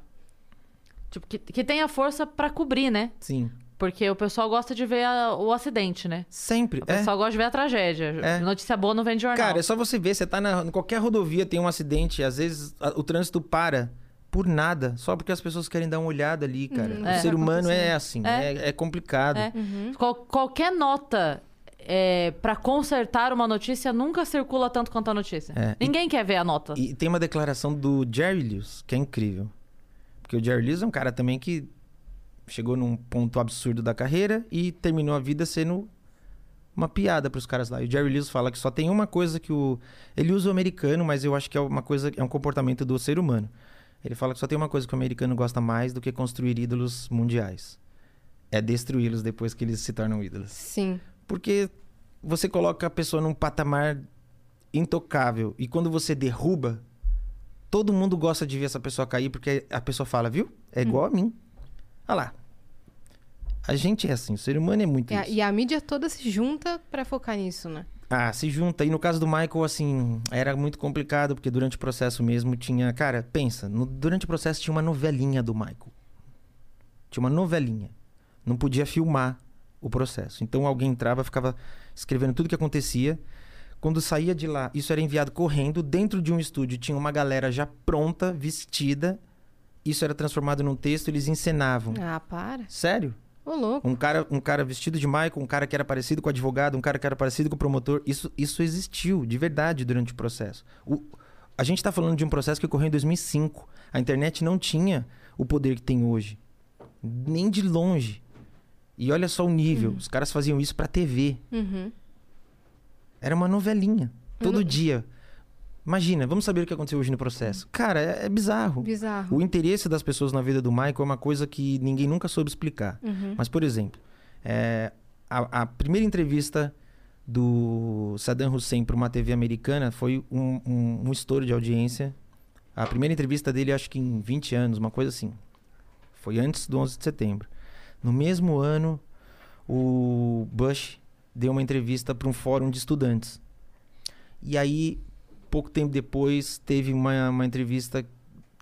Tipo, que, que tenha força pra cobrir, né? Sim. Porque o pessoal gosta de ver a- o acidente, né? Sempre. O É. pessoal gosta de ver a tragédia. É. Notícia boa não vem de jornal. Cara, é só você ver, você tá na em qualquer rodovia, tem um acidente, às vezes a- o trânsito para por nada, só porque as pessoas querem dar uma olhada ali, cara. Hum, o é. ser humano Acontecendo. é assim, É. é, é complicado. É. Uhum. Qual- qualquer nota é, para consertar uma notícia nunca circula tanto quanto a notícia. É. E- Ninguém quer ver a nota. E tem uma declaração do Jerry Lewis, que é incrível. Porque o Jerry Lewis é um cara também que chegou num ponto absurdo da carreira e terminou a vida sendo uma piada pros caras lá. E o Jerry Lewis fala que só tem uma coisa que o. Ele usa o americano, mas eu acho que é uma coisa, é um comportamento do ser humano. Ele fala que só tem uma coisa que o americano gosta mais do que construir ídolos mundiais. É destruí-los depois que eles se tornam ídolos. Sim. Porque você coloca a pessoa num patamar intocável e quando você derruba, todo mundo gosta de ver essa pessoa cair porque a pessoa fala, viu? É igual a mim. Olha lá. A gente é assim, o ser humano é muito E a, isso. e a mídia toda se junta pra focar nisso, né? Ah, se junta. E no caso do Michael, assim, era muito complicado, porque durante o processo mesmo tinha. Cara, pensa, no- durante o processo tinha uma novelinha do Michael. Tinha uma novelinha. Não podia filmar o processo. Então alguém entrava, ficava escrevendo tudo que acontecia. Quando saía de lá, isso era enviado correndo. Dentro de um estúdio tinha uma galera já pronta, vestida. Isso era transformado num texto, eles encenavam. Ah, para. Sério? Ô, louco. Um cara, um cara vestido de Michael, um cara que era parecido com o advogado, um cara que era parecido com o promotor. Isso, isso existiu de verdade durante o processo. O- a gente está falando de um processo que ocorreu em 2005. A internet não tinha o poder que tem hoje. Nem de longe. E olha só o nível. Os caras faziam isso pra TV. Uhum. Era uma novelinha. Todo não- dia. Imagina, vamos saber o que aconteceu hoje no processo. Cara, é, é bizarro. Bizarro. O interesse das pessoas na vida do Michael é uma coisa que ninguém nunca soube explicar. Uhum. Mas, por exemplo, é, a, a primeira entrevista do Saddam Hussein para uma TV americana foi um, um, um estouro de audiência. A primeira entrevista dele, acho que em 20 anos, uma coisa assim. Foi antes do 11 de setembro. No mesmo ano, o Bush deu uma entrevista para um fórum de estudantes. E aí, pouco tempo depois, teve uma, uma entrevista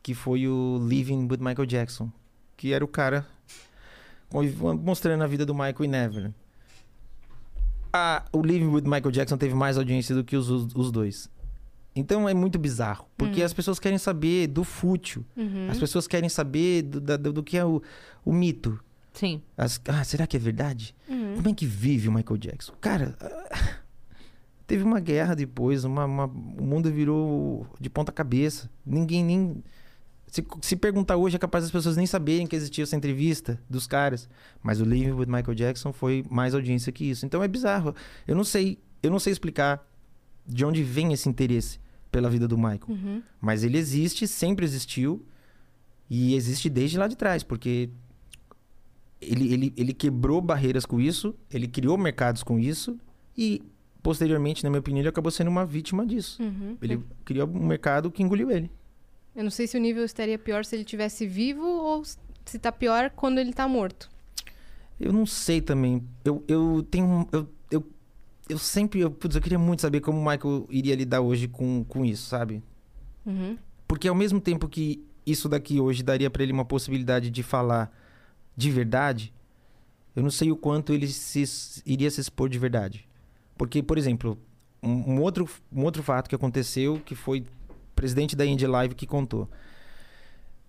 que foi o Living with Michael Jackson, que era o cara mostrando a vida do Michael e Neverland. A, o Living with Michael Jackson teve mais audiência do que os, os, dois. Então é muito bizarro, porque as pessoas querem saber do fútil, Uhum. as pessoas querem saber do, da- do, do que é o, o mito. Sim. As- ah, será que é verdade? Uhum. Como é que vive o Michael Jackson? Cara, ah, teve uma guerra depois, uma, uma- o mundo virou de ponta cabeça. Ninguém nem. Se, se perguntar hoje, é capaz das pessoas nem saberem que existia essa entrevista dos caras. Mas o Living with Michael Jackson foi mais audiência que isso. Então é bizarro. Eu não sei, eu não sei explicar de onde vem esse interesse pela vida do Michael. Uhum. Mas ele existe, sempre existiu. E existe desde lá de trás, porque ele, ele, ele quebrou barreiras com isso, ele criou mercados com isso, e posteriormente, na minha opinião, ele acabou sendo uma vítima disso. Uhum. Ele criou um mercado que engoliu ele. Eu não sei se o nível estaria pior se ele tivesse vivo ou se tá pior quando ele tá morto. Eu não sei também. Eu, eu tenho. Eu, eu, eu sempre. Eu, putz, eu queria muito saber como o Michael iria lidar hoje com, com isso, sabe? Uhum. Porque ao mesmo tempo que isso daqui hoje daria pra ele uma possibilidade de falar de verdade, eu não sei o quanto ele se, iria se expor de verdade. Porque, por exemplo, um, um outro, um outro fato que aconteceu, que foi presidente da Indie Live que contou.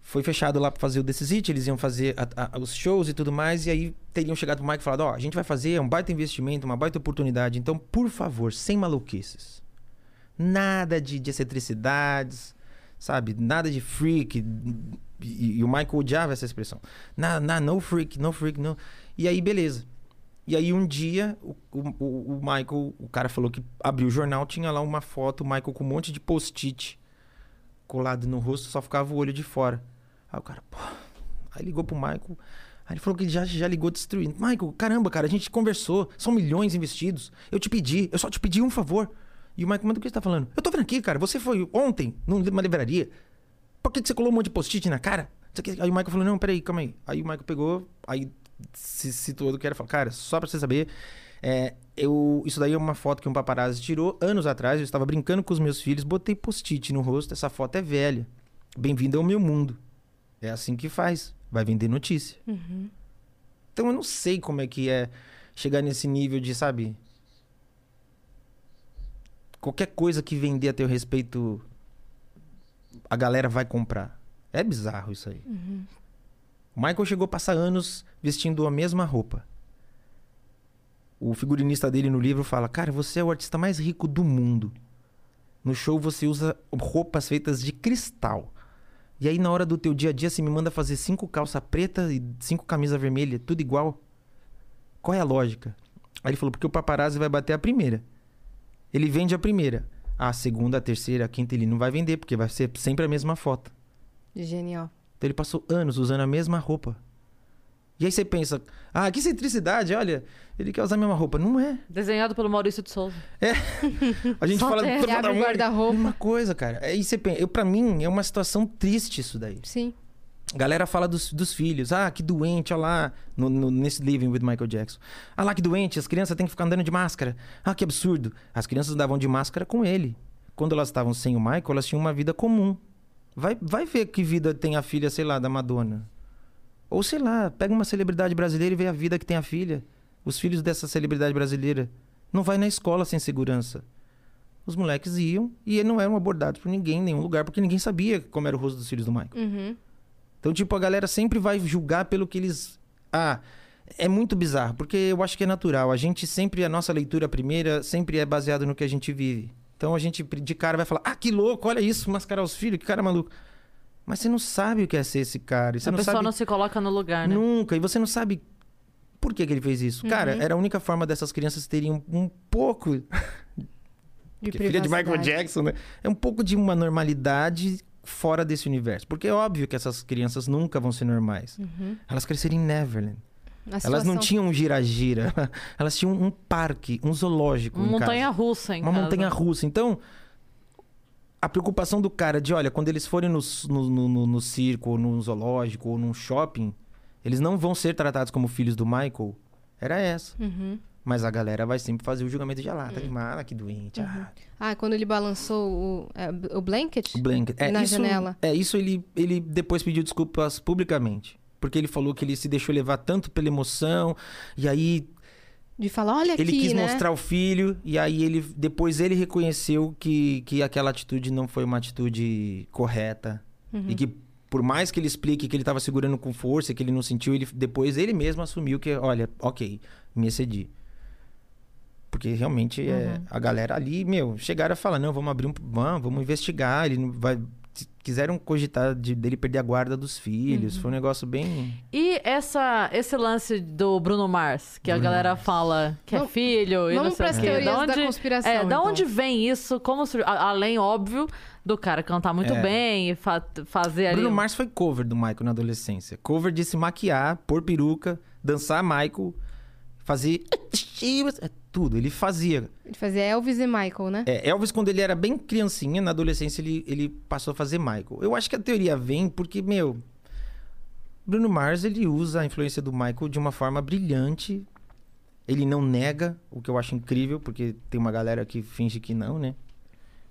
Foi fechado lá pra fazer o This Is It, eles iam fazer a- a- os shows e tudo mais, e aí teriam chegado pro Mike e falado, ó, a gente vai fazer, é um baita investimento, uma baita oportunidade, então, por favor, sem maluquices. Nada de, de excentricidades, sabe? Nada de freak. E, e o Michael odiava essa expressão. Na, na, no freak, no freak, no. E aí, beleza. E aí, um dia, o, o, o Michael, o cara falou que abriu o jornal, tinha lá uma foto, o Michael com um monte de post-it colado no rosto, só ficava o olho de fora. Aí o cara, pô. Aí ligou pro Michael. Aí ele falou que já, já ligou destruindo. Michael, caramba, cara, a gente conversou. São milhões investidos. Eu te pedi, eu só te pedi um favor. E o Michael, mas do que você tá falando? Eu tô vendo aqui, cara. Você foi ontem numa livraria. Por que, que você colou um monte de post-it na cara? Aí o Michael falou, não, peraí, calma aí. Aí o Michael pegou, aí se situou do que era. Falou, cara, só pra você saber, é, eu, isso daí é uma foto que um paparazzi tirou anos atrás. Eu estava brincando com os meus filhos, botei post-it no rosto. Essa foto é velha. Bem-vindo ao meu mundo. É assim que faz. Vai vender notícia. Uhum. Então eu não sei como é que é chegar nesse nível de, sabe? Qualquer coisa que vender a teu respeito, a galera vai comprar. É bizarro isso aí. O Michael chegou a passar anos vestindo a mesma roupa. O figurinista dele no livro fala: Cara, você é o artista mais rico do mundo. No show você usa roupas feitas de cristal. E aí, na hora do teu dia a dia, você me manda fazer cinco calça preta e cinco camisa vermelha, tudo igual. Qual é a lógica? Aí ele falou, porque o paparazzi vai bater a primeira. Ele vende a primeira. A segunda, a terceira, a quinta ele não vai vender, porque vai ser sempre a mesma foto. Genial. Então ele passou anos usando a mesma roupa. E aí você pensa, ah, que excentricidade, olha, ele quer usar a mesma roupa. Não é. Desenhado pelo Maurício de Souza. A gente fala tem- toda hora, guarda-roupa. Uma coisa, cara. Aí você pensa, eu, pra mim, é uma situação triste isso daí. Sim. Galera fala dos, dos filhos. Ah, que doente, olha lá, no, no- nesse Living with Michael Jackson. Ah lá, que doente, as crianças têm que ficar andando de máscara. Ah, que absurdo. As crianças andavam de máscara com ele. Quando elas estavam sem o Michael, elas tinham uma vida comum. Vai, vai ver que vida tem a filha, sei lá, da Madonna. Ou sei lá, pega uma celebridade brasileira e vê a vida que tem a filha. Os filhos dessa celebridade brasileira. Não vai na escola sem segurança. Os moleques iam e não eram abordados por ninguém em nenhum lugar, porque ninguém sabia como era o rosto dos filhos do Michael. Uhum. Então, tipo, a galera sempre vai julgar pelo que eles. Ah, É muito bizarro, porque eu acho que é natural. A gente sempre, a nossa leitura primeira, sempre é baseada no que a gente vive. Então a gente de cara vai falar: ah, que louco, olha isso, mascarar os filhos, que cara maluco. Mas você não sabe o que é ser esse cara. E você a não pessoa sabe não se coloca no lugar, né? Nunca. E você não sabe por que, que ele fez isso. Cara, Uhum. era a única forma dessas crianças terem um, um pouco. De filha de Michael. Jackson, né? É um pouco de uma normalidade fora desse universo. Porque é óbvio que essas crianças nunca vão ser normais. Uhum. Elas cresceram em Neverland. A Elas situação- não tinham um gira-gira. Elas tinham um parque, um zoológico. Uma montanha russa Uma casa. montanha russa. Então, a preocupação do cara de, olha, quando eles forem no, no, no, no- no circo, ou num zoológico, ou num shopping, eles não vão ser tratados como filhos do Michael. Era essa. Uhum. Mas a galera vai sempre fazer o julgamento de ah, lá, tá de mala, que doente. Ah, Ah, quando ele balançou o, é, o blanket? o blanket. É, Na isso, janela. É, isso ele, ele depois pediu desculpas publicamente. Porque ele falou que ele se deixou levar tanto pela emoção, e aí De falar, olha aqui, ele quis né? mostrar o filho, e aí ele depois ele reconheceu que, que aquela atitude não foi uma atitude correta. Uhum. E que por mais que ele explique que ele estava segurando com força, que ele não sentiu, ele depois ele mesmo assumiu que, olha, ok, me excedi. Porque realmente Uhum. é, a galera ali, meu, chegaram a falar, não, vamos abrir um. Vamos, vamos investigar. Ele não vai. se Quiseram cogitar de, dele perder a guarda dos filhos. Uhum. Foi um negócio bem. E essa, esse lance do Bruno Mars, que a Bruno galera Mars. fala que é Vamos- filho e não Vamos sei pras o quê. teorias da da onde, conspiração, É, da então. onde vem isso? Como a- Além, óbvio, do cara cantar muito É. bem e fa- fazer ali... Bruno Mars foi cover do Michael na adolescência. Cover de se maquiar, pôr peruca, dançar Michael, fazer. É tudo. Ele fazia. Ele fazia Elvis e Michael, né? É, Elvis, quando ele era bem criancinha, na adolescência, ele, ele passou a fazer Michael. Eu acho que a teoria vem porque, meu. Bruno Mars, ele usa a influência do Michael de uma forma brilhante. Ele não nega, o que eu acho incrível, porque tem uma galera que finge que não, né?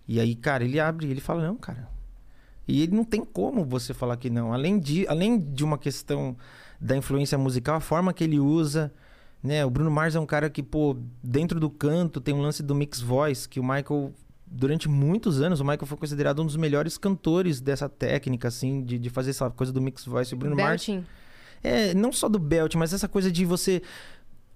E aí, cara, ele abre e ele fala, não, cara. E ele não tem como você falar que não. Além de, além de uma questão da influência musical, a forma que ele usa, né? O Bruno Mars é um cara que, pô, dentro do canto tem um lance do mix voice, que o Michael, durante muitos anos, o Michael foi considerado um dos melhores cantores dessa técnica, assim, de, de fazer essa coisa do mix voice. O Bruno Mars Belting. é, não só do belt, mas essa coisa de você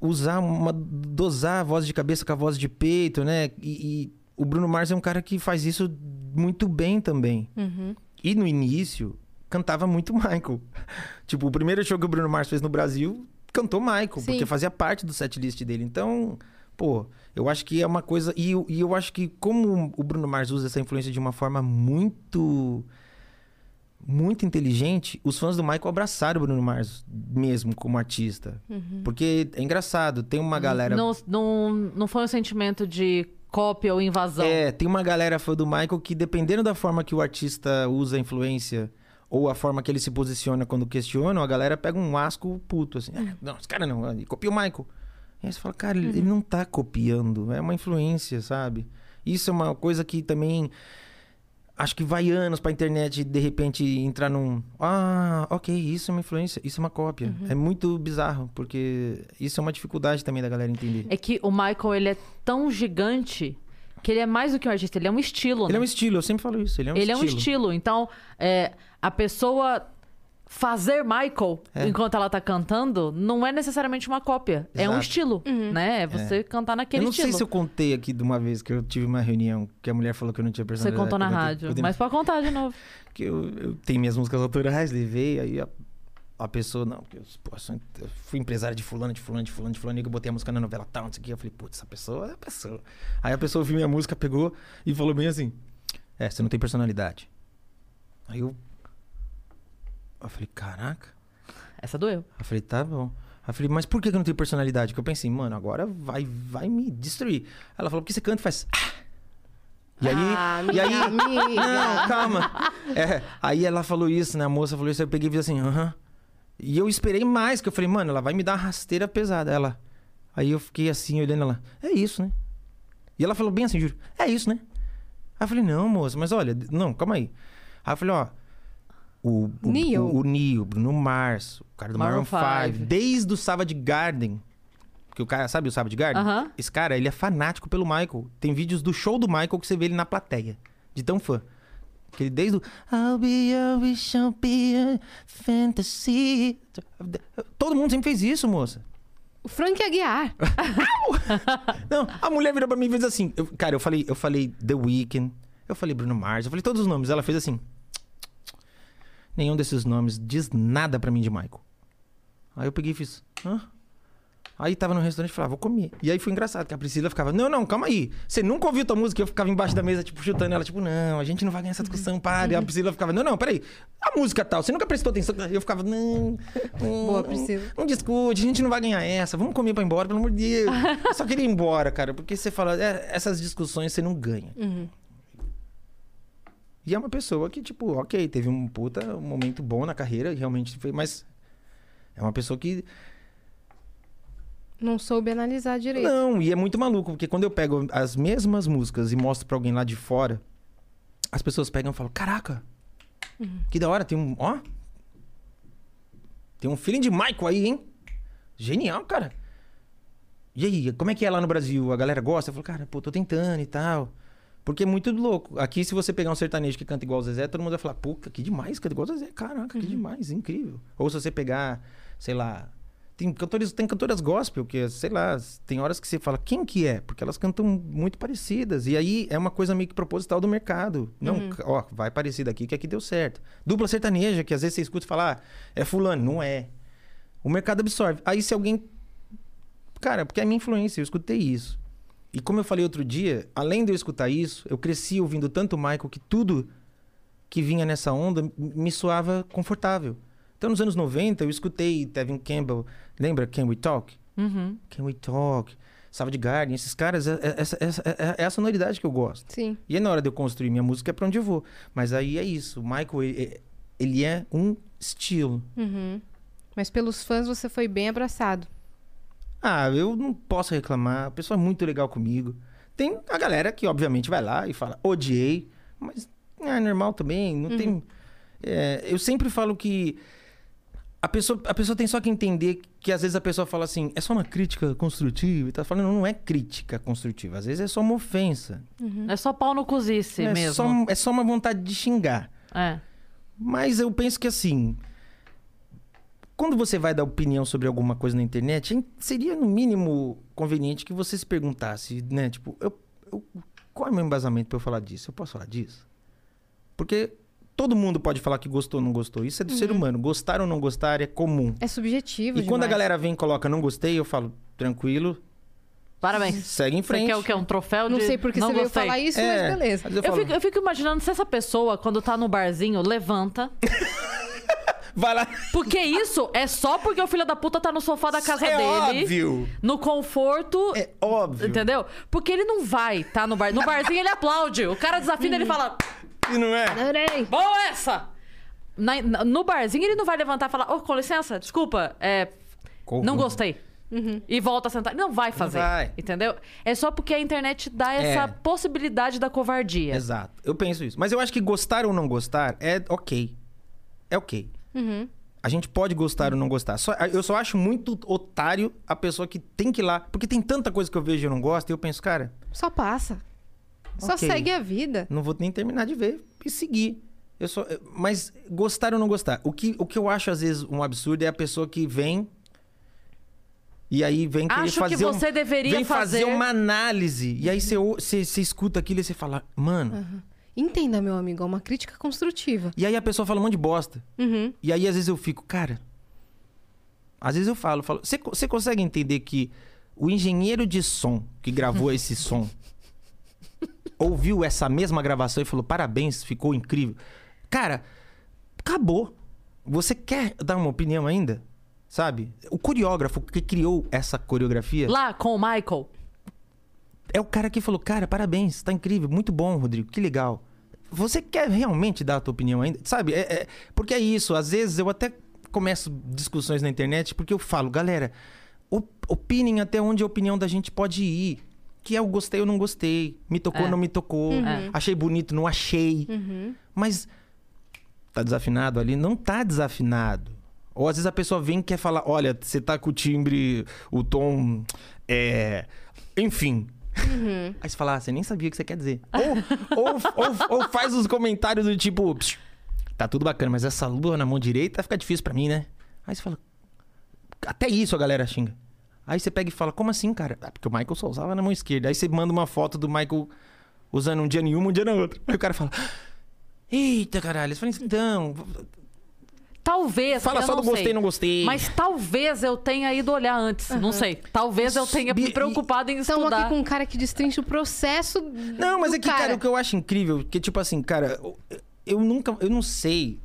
usar uma. dosar a voz de cabeça com a voz de peito, né? E, e o Bruno Mars é um cara que faz isso muito bem também. Uhum. E no início, cantava muito Michael. tipo, o primeiro show que o Bruno Mars fez no Brasil, cantou Michael, Sim. porque fazia parte do setlist dele. Então, pô, eu acho que é uma coisa. E, eu- e eu acho que, como o Bruno Mars usa essa influência de uma forma muito. Muito inteligente, os fãs do Michael abraçaram o Bruno Mars mesmo como artista. Porque é engraçado, tem uma galera. Não, não, não foi um sentimento de cópia ou invasão. É, tem uma galera fã do Michael que, dependendo da forma que o artista usa a influência ou a forma que ele se posiciona quando questiona, a galera pega um asco puto, assim. "Ah, não, esse cara não, ele copia o Michael. E aí você fala, cara, ele, ele não tá copiando, é uma influência, sabe? Isso é uma coisa que também. Acho que vai anos pra internet de repente entrar num. Ah, ok, isso é uma influência, isso é uma cópia. É muito bizarro, porque isso é uma dificuldade também da galera entender. É que o Michael, ele é tão gigante que ele é mais do que um artista, ele é um estilo, Ele né? é um estilo, eu sempre falo isso. Ele é um ele é um estilo. estilo. Então, é, a pessoa fazer Michael É. enquanto ela tá cantando não é necessariamente uma cópia. É um Exato. estilo, né? É você cantar naquele eu não estilo. sei se eu contei aqui de uma vez que eu tive uma reunião que a mulher falou que eu não tinha Você personalidade. contou na rádio. Mas pode contar de novo. que eu, eu tenho minhas músicas autorais, levei, aí a, a pessoa, não, porque eu, pô, eu fui empresário de fulano, de fulano, de fulano, de fulano, e eu botei a música na novela tal, não sei o que. Eu falei, putz, essa pessoa é a pessoa. Aí a pessoa ouviu minha música, pegou e falou bem assim: É, você não tem personalidade. Aí eu. Eu falei, caraca. Essa doeu. Eu falei, tá bom. Eu falei, mas por que eu não tenho personalidade? Porque eu pensei, mano, agora vai, vai me destruir. Ela falou, porque você canta e faz. "Ah". E aí. Ah, e aí amiga. não, calma. É, aí ela falou isso, né? A moça falou isso, aí eu peguei e fiz assim, aham. E eu esperei mais, que eu falei, mano, ela vai me dar uma rasteira pesada. Ela. Aí eu fiquei assim, olhando ela, é isso, né? E ela falou bem assim, juro, é isso, né? Aí eu falei, não, moça, mas olha, não, calma aí. Aí eu falei, ó. O, o, Neil. o, o Neil, Bruno Mars, o cara do Maroon Maroon 5, five. desde o Savage Garden. Porque o cara, sabe o Savage Garden? Aham. Esse cara, ele é fanático pelo Michael. Tem vídeos do show do Michael que você vê ele na plateia. De tão fã. Que ele desde o I'll be your wish, I'll be a fantasy. Todo mundo sempre fez isso, moça. O Frank Aguiar. Não, a mulher virou pra mim e fez assim. eu- cara, eu falei, eu falei The Weeknd, eu falei Bruno Mars, eu falei todos os nomes. Ela fez assim. Nenhum desses nomes diz nada pra mim de Michael. Aí eu peguei e fiz. Hã? Aí tava no restaurante e falava, vou comer. E aí foi engraçado, que a Priscila ficava, não, não, calma aí. Você nunca ouviu tua música? Eu ficava embaixo da mesa, tipo, chutando ela, tipo, não, a gente não vai ganhar essa discussão, para. E a Priscila ficava, não, não, peraí. A música tal, você nunca prestou atenção? Eu ficava, não. não Boa, Priscila. Não, não discute, a gente não vai ganhar essa. Vamos comer pra ir embora, pelo amor de Deus. Eu só queria ir embora, cara, porque você fala, é, essas discussões você não ganha. Uhum. E é uma pessoa que, tipo, ok, teve um puta um momento bom na carreira, realmente foi, mas é uma pessoa que Não soube analisar direito. Não, e é muito maluco, porque quando eu pego as mesmas músicas e mostro pra alguém lá de fora, as pessoas pegam e falam: Caraca, que da hora, tem um. Ó. Tem um feeling de Michael aí, hein? Genial, cara. E aí, como é que é lá no Brasil? A galera gosta? Eu falo, cara, pô, tô tentando e tal. Porque é muito louco. Aqui, se você pegar um sertanejo que canta igual o Zezé, todo mundo vai falar, pô, que demais, canta igual o Zezé. Caraca, que demais, incrível. Ou se você pegar, sei lá. Tem cantores, tem cantoras gospel, que, sei lá, tem horas que você fala, quem que é? Porque elas cantam muito parecidas. E aí é uma coisa meio que proposital do mercado. Não, ó, vai parecido aqui que aqui deu certo. Dupla sertaneja, que às vezes você escuta e fala, ah, é fulano. Não é. O mercado absorve. Aí se alguém Cara, porque é minha influência, eu escutei isso. E como eu falei outro dia, além de eu escutar isso, eu cresci ouvindo tanto Michael que tudo que vinha nessa onda me soava confortável. Então, nos anos 90, eu escutei Tevin Campbell, lembra Can We Talk? Uhum. Can We Talk? Savage Garden, esses caras, é, é- essa, essa- é- é a sonoridade que eu gosto. Sim. E aí, na hora de eu construir minha música, é pra onde eu vou. Mas aí é isso, o Michael, ele, ele é um estilo. Uhum. Mas pelos fãs você foi bem abraçado. Ah, eu não posso reclamar. A pessoa é muito legal comigo. Tem a galera que, obviamente, vai lá e fala, odiei. Mas é normal também. Não tem. É, eu sempre falo que a pessoa, a pessoa tem só que entender que às vezes a pessoa fala assim, é só uma crítica construtiva e tá falando, não, não é crítica construtiva. Às vezes é só uma ofensa. É só pau no cozice é, mesmo. Só, é só uma vontade de xingar. É. Mas eu penso que assim. Quando você vai dar opinião sobre alguma coisa na internet, seria no mínimo conveniente que você se perguntasse, né? Tipo, eu, eu- qual é o meu embasamento pra eu falar disso? Eu posso falar disso? Porque todo mundo pode falar que gostou ou não gostou. Isso é do ser humano. Gostar ou não gostar é comum. É subjetivo E quando a demais. galera vem e coloca não gostei, eu falo, tranquilo, Parabéns. segue em Você frente. quer o quê? Um troféu de Não sei porque não você veio gostei. falar isso, É, mas beleza. mas eu Eu falo, fico, eu fico imaginando se essa pessoa, quando tá no barzinho, levanta. vai lá. Porque isso é só porque o filho da puta tá no sofá da casa é dele. óbvio. No conforto. É óbvio. Entendeu? Porque ele não vai tá no bar. No barzinho ele aplaude. O cara desafina, ele fala: E não é? Adorei. Boa essa! Na- no barzinho ele não vai levantar e falar: Ô, com licença, desculpa, é, não gostei. E volta a sentar. Não vai fazer. vai. Entendeu? É só porque a internet dá essa É. possibilidade da covardia. Exato. Eu penso isso. Mas eu acho que gostar ou não gostar é ok. É ok. Uhum. A gente pode gostar ou não gostar. Só- eu só acho muito otário a pessoa que tem que ir lá. Porque tem tanta coisa que eu vejo e eu não gosto. E eu penso, cara, Só passa. Só segue a vida. não vou nem terminar de ver e seguir. Eu só, mas gostar ou não gostar. O que, o que eu acho, às vezes, um absurdo é a pessoa que vem. E aí vem querer Acho que fazer. um- você deveria vem fazer fazer- uma análise. E aí você, você, você escuta aquilo e você fala, mano. Entenda, meu amigo, é uma crítica construtiva. E aí a pessoa fala um monte de bosta. Uhum. E aí, às vezes, eu fico, cara. Às vezes eu falo, falo. Você, você consegue entender que o engenheiro de som que gravou esse som ouviu essa mesma gravação e falou: parabéns, ficou incrível. Cara, acabou. Você quer dar uma opinião ainda? Sabe? O coreógrafo que criou essa coreografia Lá com o Michael. É o cara que falou: Cara, parabéns, tá incrível, muito bom, Rodrigo, que legal. Você quer realmente dar a tua opinião ainda? Sabe? É, é- porque é isso, às vezes eu até começo discussões na internet porque eu falo, galera, op- opinem até onde a opinião da gente pode ir. Que é o gostei ou não gostei, me tocou ou É. não me tocou, É. achei bonito, não achei. Mas tá desafinado ali? Não tá desafinado. Ou às vezes a pessoa vem e quer falar, olha, você tá com o timbre, o tom, é... Enfim. Aí você fala, ah, você nem sabia o que você quer dizer. Ou, ou, ou- ou faz os comentários do tipo, "Psh, tá tudo bacana, mas essa lua na mão direita fica difícil pra mim, né? Aí você fala, até isso a galera xinga. Aí você pega e fala, como assim, cara? Ah, porque o Michael só usava na mão esquerda. Aí você manda uma foto do Michael usando um dia nenhum, um dia na outra. Aí o cara fala, eita caralho. Você fala, então, Talvez. fala eu só não do gostei, sei. não gostei. Mas talvez eu tenha ido olhar antes. Não sei. Talvez eu tenha me preocupado em Estamos estudar. aqui com um cara que destrincha o processo. Não, mas do é que, cara, o que eu acho incrível, que tipo assim, cara, eu, nunca, eu não sei.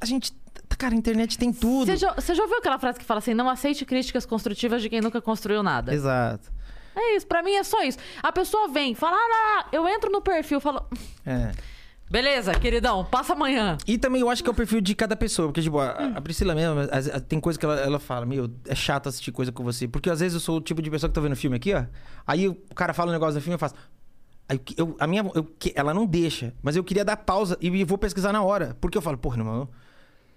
A gente, cara, a internet tem tudo. Você já, você já ouviu aquela frase que fala assim: não aceite críticas construtivas de quem nunca construiu nada? Exato. É isso, pra mim é só isso. A pessoa vem, fala, ah, eu entro no perfil, falo, É. beleza, queridão, passa amanhã. E também eu acho que é o perfil de cada pessoa. Porque, tipo, a, a Priscila mesmo, às- às- tem coisa que ela, ela fala, meu, é chato assistir coisa com você. Porque às vezes eu sou o tipo de pessoa que tá vendo filme aqui, ó. Aí o cara fala um negócio do filme, eu faço. Aí eu- a minha. eu ela não deixa. Mas eu queria dar pausa e vou pesquisar na hora. Porque eu falo, porra, não.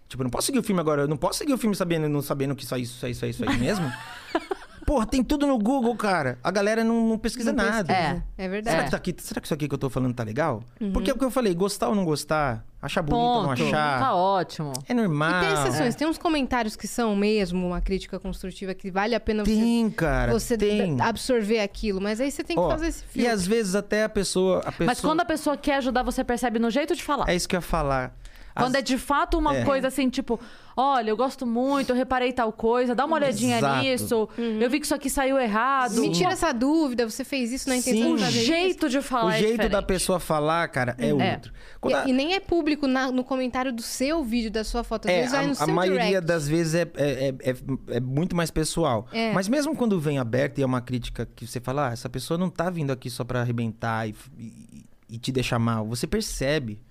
Tipo, eu não posso seguir o filme agora. Eu não posso seguir o filme sabendo, não sabendo que só isso, só isso, só isso aí mesmo. Porra, tem tudo no Google, cara. A galera não, não pesquisa Não nada. pesquisa. É Será verdade. que, tá aqui, será que isso aqui que eu tô falando tá legal? Porque é o que eu falei, gostar ou não gostar, achar bonito ou não achar. Tá ótimo. É normal. E tem exceções, tem uns comentários que são mesmo uma crítica construtiva que vale a pena você, Tem, cara. você tem. absorver aquilo, mas aí você tem que Ó, fazer esse e filme. às vezes até a pessoa, a pessoa. Mas quando a pessoa quer ajudar, você percebe no jeito de falar. É isso que eu ia falar. Quando As- é de fato uma É. coisa assim, tipo, olha, eu gosto muito, eu reparei tal coisa, dá uma olhadinha Exato. nisso, eu vi que isso aqui saiu errado. Me tira essa dúvida, você fez isso na intenção Sim. O de fazer isso. jeito de falar O é jeito da diferente. pessoa falar, cara, é, É. outro. Quando a- E, e nem é público na- no comentário do seu vídeo, da sua foto. Às É, vezes vai no a, a seu maioria direct. das vezes é, é, é, é- é muito mais pessoal. É. Mas mesmo quando vem aberto e é uma crítica que você fala, ah, essa pessoa não tá vindo aqui só pra arrebentar e, e- e te deixar mal. Você percebe.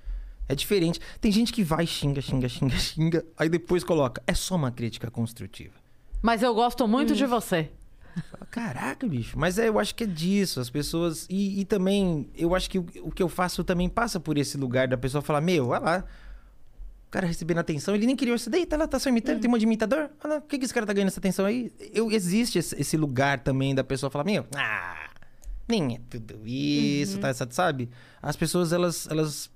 É diferente. Tem gente que vai, xinga, xinga, xinga, xinga, aí depois coloca. É só uma crítica construtiva. Mas eu gosto muito de você. Caraca, bicho. Mas é, eu acho que é disso. As pessoas. E, e também, eu acho que o, o que eu faço também passa por esse lugar da pessoa falar: Meu, olha lá. O cara recebendo atenção, ele nem queria isso. Deita lá, tá só imitando, tem um monte de imitador. Olha lá, por que, que esse cara tá ganhando essa atenção aí? Eu, existe esse, lugar também da pessoa falar: Meu, ah, nem é tudo isso, tá, sabe? As pessoas, elas. Elas.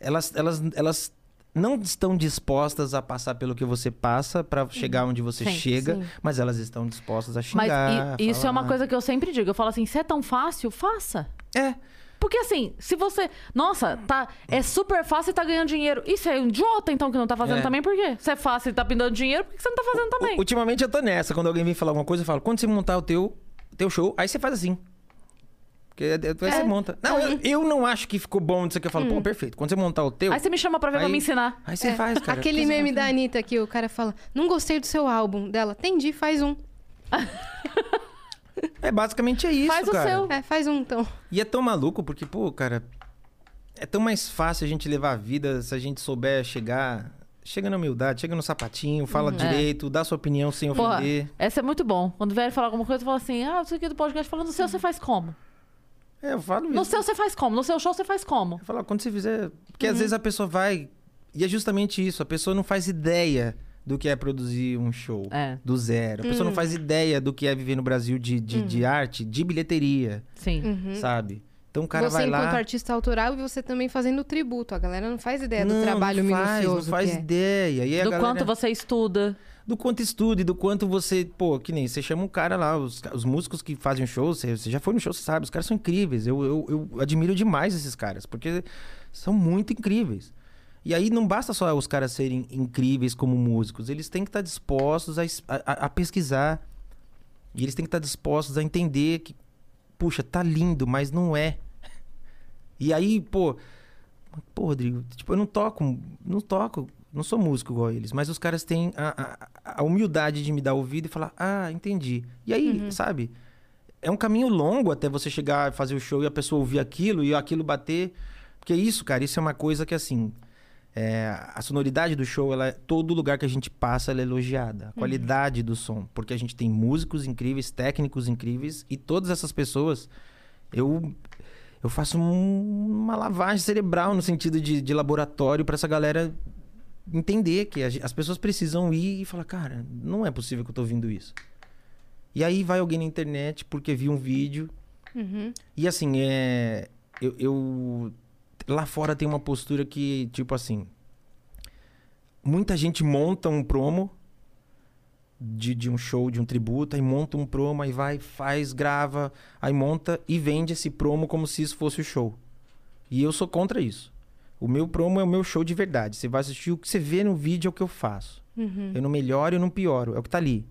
Elas. Elas. elas não estão dispostas a passar pelo que você passa pra chegar onde você Sim, chega, sim. mas elas estão dispostas a Mas xingar. i- isso é uma coisa que eu sempre digo. Eu falo assim, se é tão fácil, faça. É. Porque assim, se você. Nossa, tá. É super fácil e tá ganhando dinheiro. Isso é um idiota, então, que não tá fazendo É. também, por quê? Se é fácil e tá pindando dinheiro, por que você não tá fazendo também? U- Ultimamente eu tô nessa. Quando alguém vem falar alguma coisa, eu falo, quando você montar o teu, teu show, aí você faz assim. Porque é- é- aí você monta. Não, eu, eu não acho que ficou bom disso aqui. Eu falo, pô, perfeito. Quando você montar o teu. Aí você me chama pra ver pra Aí- me ensinar. Aí você faz, cara. Aquele meme faz- da Anitta que o cara fala: Não gostei do seu álbum dela. Entendi, faz um. É basicamente é isso, Faz o cara. seu. É, faz um então. E é tão maluco porque, pô, cara, é tão mais fácil a gente levar a vida se a gente souber chegar. Chega na humildade, chega no sapatinho, fala direito, dá sua opinião sem Porra, ofender. essa é muito bom. Quando vier falar alguma coisa, fala assim: ah, isso aqui do podcast falando no seu você faz como? É, eu falo No isso. seu você faz como? No seu show você faz como? Eu falo, ó, quando você fizer. Porque às vezes a pessoa vai. E é justamente isso, a pessoa não faz ideia do que é produzir um show É. do zero. A pessoa não faz ideia do que é viver no Brasil de, de, de arte, de bilheteria, Sim. sabe? Então o cara você, vai enquanto lá. artista autoral, e você também fazendo tributo. A galera não faz ideia do não, trabalho não faz, minucioso. não faz que é. ideia. E aí a Do galera- quanto você estuda. Do quanto estuda e do quanto você, pô, que nem você chama um cara lá, os, os músicos que fazem show, você, você já foi no show, você sabe, os caras são incríveis. Eu, eu, eu admiro demais esses caras, porque são muito incríveis. E aí não basta só os caras serem incríveis como músicos, eles têm que estar dispostos a, a- a- pesquisar. E eles têm que estar dispostos a entender que, puxa, tá lindo, mas não é. E aí, pô, pô, Rodrigo, tipo, eu não toco, não toco, não sou músico igual eles, mas os caras têm a, a, a humildade de me dar ouvido e falar, ah, entendi. E aí, sabe? É um caminho longo até você chegar a fazer o show e a pessoa ouvir aquilo e aquilo bater. Porque isso, cara, isso é uma coisa que assim. é, a sonoridade do show, ela, é- todo lugar que a gente passa, ela é elogiada. A qualidade do som. Porque a gente tem músicos incríveis, técnicos incríveis, e todas essas pessoas, eu, eu faço um- uma lavagem cerebral no sentido de, de laboratório para essa galera entender que as pessoas precisam ir e falar, cara, não é possível que eu tô ouvindo isso. E aí vai alguém na internet porque viu um vídeo. E assim, é. Eu, eu- Lá fora tem uma postura que, tipo assim. Muita gente monta um promo de, de um show, de um tributo, aí monta um promo, aí vai, faz, grava, aí monta e vende esse promo como se isso fosse o show. E eu sou contra isso. O meu promo é o meu show de verdade. Você vai assistir o que você vê no vídeo é o que eu faço. Eu não melhoro, eu não pioro, é o que tá ali.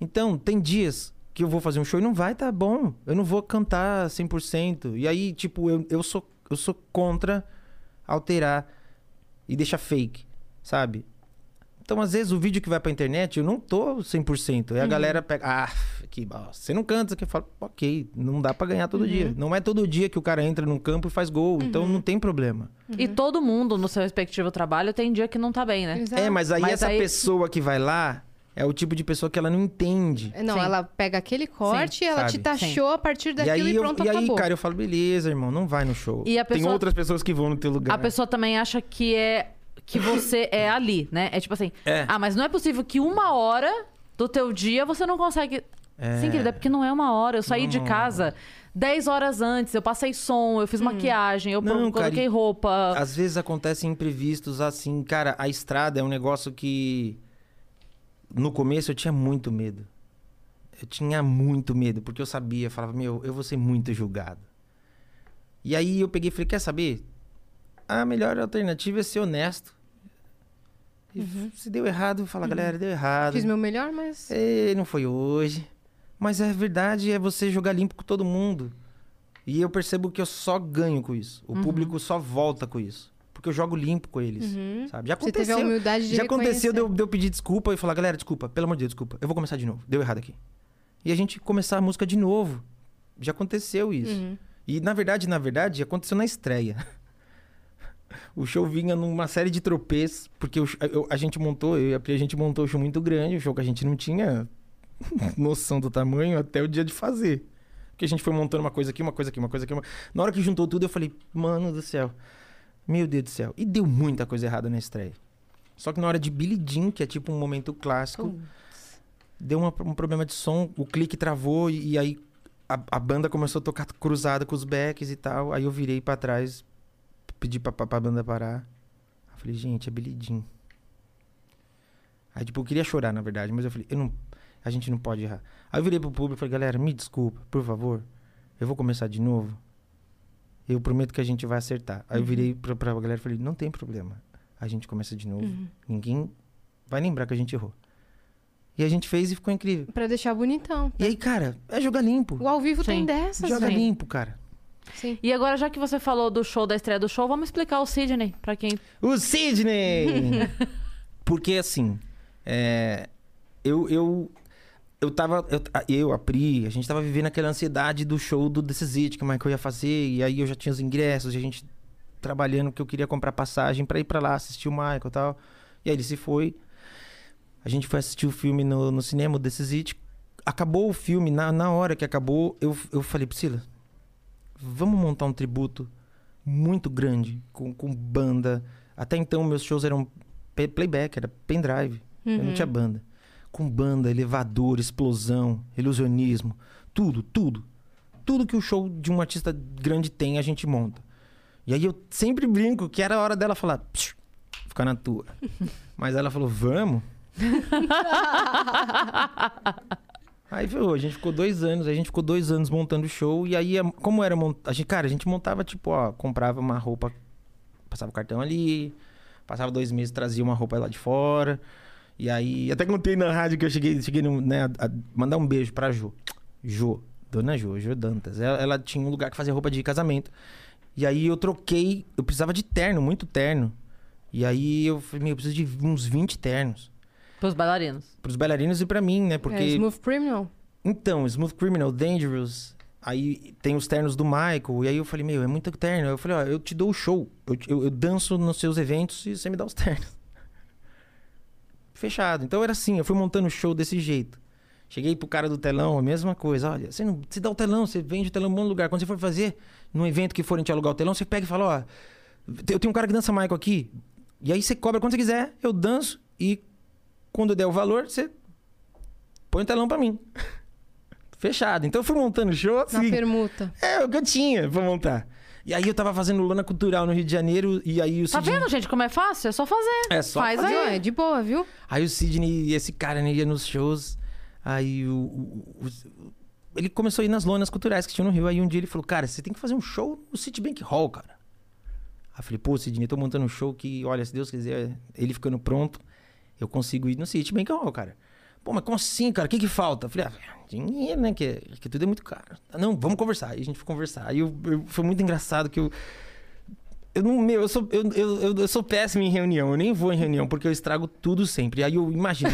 Então, tem dias que eu vou fazer um show e não vai tá bom. Eu não vou cantar 100%. E aí, tipo, eu, eu, sou, eu sou contra alterar e deixar fake, sabe? Então, às vezes, o vídeo que vai pra internet, eu não tô 100%. Aí a galera pega, ah, que bosta. Você não canta, que eu falo, ok, não dá pra ganhar todo dia. Não é todo dia que o cara entra num campo e faz gol, então não tem problema. E todo mundo no seu respectivo trabalho tem dia que não tá bem, né? Exato. É, mas aí Mas essa aí- pessoa que vai lá é o tipo de pessoa que ela não entende. Não, Sim. ela pega aquele corte e ela sabe? te taxou a partir E daquilo aí, e, eu, pronto, e aí acabou. cara, eu falo, beleza, irmão, não vai no show. E a Tem pessoa- outras pessoas que vão no teu lugar. A pessoa também acha que é que você é ali, né? É tipo assim, É. ah, mas não é possível que uma hora do teu dia você não consegue. É. Sim, querida, é porque não é uma hora. Eu saí de Não. casa 10 horas antes, eu passei som, eu fiz maquiagem, eu Não, coloquei cara, roupa. Às vezes acontecem imprevistos assim. Cara, a estrada é um negócio que. No começo eu tinha muito medo. Eu tinha muito medo, porque eu sabia, falava, meu, eu vou ser muito julgado. E aí eu peguei e falei, quer saber? A melhor alternativa é ser honesto. E Se deu errado, fala, galera, deu errado. Fiz meu melhor, mas. É, não foi hoje. Mas a verdade é você jogar limpo com todo mundo. E eu percebo que eu só ganho com isso. O público só volta com isso. Porque eu jogo limpo com eles. Sabe? Já Você teve a aconteceu. humildade de já aconteceu de eu, de eu pedir desculpa e falar, galera, desculpa, pelo amor de Deus, desculpa. Eu vou começar de novo. Deu errado aqui. E a gente começar a música de novo. Já aconteceu isso. Uhum. E na verdade, na verdade, aconteceu na estreia. O show vinha numa série de tropeços, porque sh- eu- a gente montou, eu e a Pri, a gente montou um show muito grande, um show que a gente não tinha noção do tamanho até o dia de fazer. Porque a gente foi montando uma coisa aqui, uma coisa aqui, uma coisa aqui. Uma... Na hora que juntou tudo, eu falei, mano do céu, meu Deus do céu. E deu muita coisa errada na estreia. Só que na hora de Billy Jean, que é tipo um momento clássico, deu uma- um problema de som, o clique travou e, e aí a, a banda começou a tocar cruzada com os backs e tal. Aí eu virei pra trás, pedi pra, pra, pra banda parar. Eu falei, gente, é Billy Jean. Aí, tipo, eu queria chorar, na verdade, mas eu falei, eu não, a gente não pode errar. Aí eu virei pro público e falei, galera, me desculpa, por favor. Eu vou começar de novo. Eu prometo que a gente vai acertar. Aí eu virei pra, pra galera e falei, não tem problema. A gente começa de novo. Ninguém vai lembrar que a gente errou. E a gente fez e ficou incrível. Pra deixar bonitão. E aí, cara, é jogar limpo. O ao vivo tem Sim. dessas, Joga velho. limpo, cara. Sim. E agora, já que você falou do show, da estreia do show, vamos explicar o Sidney, pra quem. O Sidney! Porque assim, é, eu, eu, eu tava. Eu, eu, a Pri, a gente tava vivendo aquela ansiedade do show do This Is It que o Michael ia fazer. E aí eu já tinha os ingressos, e a gente trabalhando que eu queria comprar passagem pra ir pra lá assistir o Michael e tal. E aí ele se foi. A gente foi assistir o filme no, no cinema, o This Is It. Acabou o filme, na, na hora que acabou, eu, eu falei, Priscila, vamos montar um tributo muito grande, com, com banda. Até então, meus shows eram playback, era pendrive. Eu não tinha banda. Com banda, elevador, explosão, ilusionismo, tudo, tudo. Tudo que o show de um artista grande tem, a gente monta. E aí eu sempre brinco que era a hora dela falar, "Psiu, fica na tua. Mas ela falou, vamos. Aí ferrou, a gente ficou dois anos, a gente ficou dois anos montando o show, e aí, como era montar. Cara, a gente montava, tipo, ó, comprava uma roupa, passava o cartão ali, passava dois meses, trazia uma roupa lá de fora. E aí, até contei na rádio que eu cheguei, cheguei no, né, a, mandar um beijo pra Jo. Jo, dona Jo, Jo Dantas. Ela, ela tinha um lugar que fazia roupa de casamento. E aí eu troquei, eu precisava de terno, muito terno. E aí eu falei, meu, eu preciso de uns 20 ternos. Pros bailarinos. Pros bailarinos e pra mim, né? Porque. É, Smooth Criminal. Então, Smooth Criminal, Dangerous. Aí tem os ternos do Michael. E aí eu falei, meu, é muito terno. Eu falei, ó, eu te dou o show. Eu, eu, eu danço nos seus eventos e você me dá os ternos. Fechado. Então era assim, eu fui montando o show desse jeito. Cheguei pro cara do telão, a mesma coisa. Olha, você não você dá o telão, você vende o telão em um monte de lugar. Quando você for fazer, num evento que forem te alugar o telão, você pega e fala, ó, eu tenho um cara que dança Michael aqui. E aí você cobra quando você quiser, eu danço e quando der o valor, você põe o telão pra mim. fechado. Então eu fui montando o show Na assim. permuta. É, o que eu tinha pra montar. E aí eu tava fazendo lona cultural no Rio de Janeiro e aí o Tá Sidney... vendo, gente, como é fácil? É só fazer. É só Faz fazer. Aí. É de boa, viu? Aí o Sidney, esse cara, né, ia nos shows. Aí o, o- o- ele começou a ir nas lonas culturais que tinha no Rio. Aí um dia ele falou, cara, você tem que fazer um show no Citibank Hall, cara. Aí eu falei, pô, Sidney, tô montando um show que, olha, se Deus quiser, ele ficando pronto, eu consigo ir no Citibank Hall, cara. Pô, mas como assim, cara? O que que falta? Eu falei, ah, dinheiro, né? Que, que tudo é muito caro. Ah, Não, vamos conversar. Aí a gente foi conversar. Aí eu- eu- foi muito engraçado que eu... Eu, não, meu, eu, sou, eu, eu, eu- sou péssimo em reunião. Eu nem vou em reunião porque eu estrago tudo sempre. Aí eu imagino,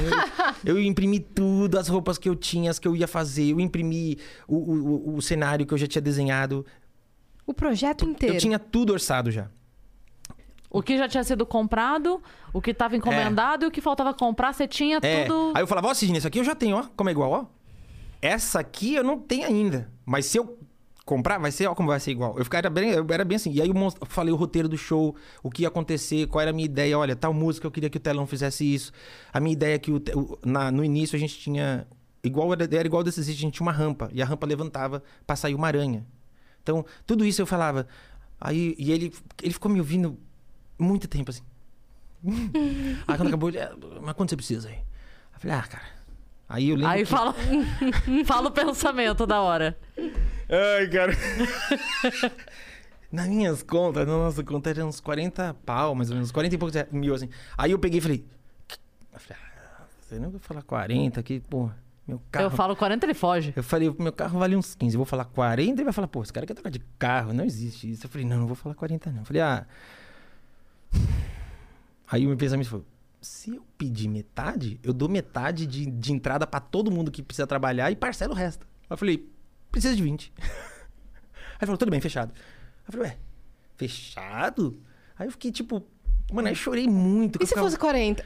eu, eu imprimi tudo, as roupas que eu tinha, as que eu ia fazer. Eu imprimi o, o- o cenário que eu já tinha desenhado. O projeto inteiro. Eu tinha tudo orçado já. O que já tinha sido comprado, o que tava encomendado e o que faltava comprar, você tinha É. tudo. Aí eu falava, ó, Sidney, isso aqui eu já tenho, ó. Como é igual, ó. Essa aqui eu não tenho ainda. Mas se eu comprar, vai ser, ó, como vai ser igual. Eu, ficava, era, bem, eu era bem assim. E aí eu falei o roteiro do show, o que ia acontecer, qual era a minha ideia. Olha, tal música eu queria que o telão fizesse isso. A minha ideia é que o- na- no início a gente tinha. Igual era, era igual desse a gente tinha uma rampa. E a rampa levantava pra sair uma aranha. Então, tudo isso eu falava. Aí, e ele, ele ficou me ouvindo muito tempo assim. aí quando acabou, ele, "É, mas quanto você precisa aí? Eu falei, ah, cara. Aí eu lembro. Aí que- fala, fala o pensamento da hora. Ai, cara. Nas minhas contas, na nossa conta eram uns 40 pau, mais ou menos, 40 e poucos mil, assim. Aí eu peguei e falei. Eu falei, ah, você não vai falar 40 aqui, pô. Meu carro. Eu falo 40, ele foge. Eu falei, meu carro vale uns 15. Eu vou falar 40, ele vai falar, pô, esse cara quer trocar de carro. Não existe isso. Eu falei, não, não vou falar 40, não. Eu falei, ah. Aí o meu pensamento foi: se eu pedir metade, eu dou metade de, de entrada pra todo mundo que precisa trabalhar e parcelo o resto. Aí eu falei, precisa de 20. Aí ele falou, tudo bem, fechado. Aí eu falei, ué, fechado? Aí eu fiquei tipo, mano, eu chorei muito. E eu se ficava- fosse 40?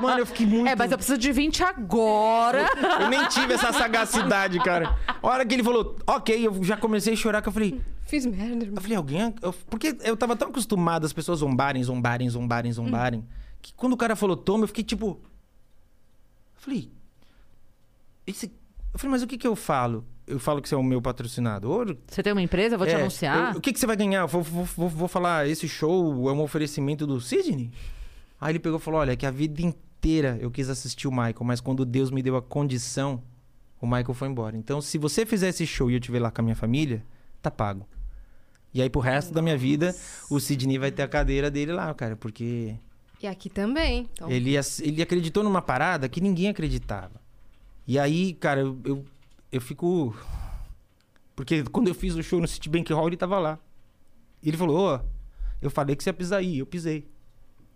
Mano, eu fiquei muito. É, mas eu preciso de 20 agora. Eu nem tive essa sagacidade, cara. A hora que ele falou, ok, eu já comecei a chorar, que eu falei, Fiz merda, irmão. eu falei, alguém. eu- porque eu tava tão acostumado as pessoas zombarem, zombarem, zombarem, zombarem, que quando o cara falou toma, eu fiquei tipo. Eu falei. Esse... Eu falei, mas o que que eu falo? Eu falo que você é o meu patrocinador? Você tem uma empresa, eu vou te É, anunciar. eu- o que, que você vai ganhar? Eu vou, vou- vou- vou falar, esse show é um oferecimento do Sidney? Aí ele pegou e falou: olha, é que a vida inteira eu quis assistir o Michael, mas quando Deus me deu a condição, o Michael foi embora. Então, se você fizer esse show e eu estiver lá com a minha família, tá pago. E aí, pro resto da minha vida, o Sidney vai ter a cadeira dele lá, cara, porque E aqui também. Então, ele, ele acreditou numa parada que ninguém acreditava. E aí, cara, eu, eu, eu fico. Porque quando eu fiz o show no Citibank Hall, ele tava lá. E ele falou: Ó, eu falei que você ia pisar aí, eu pisei.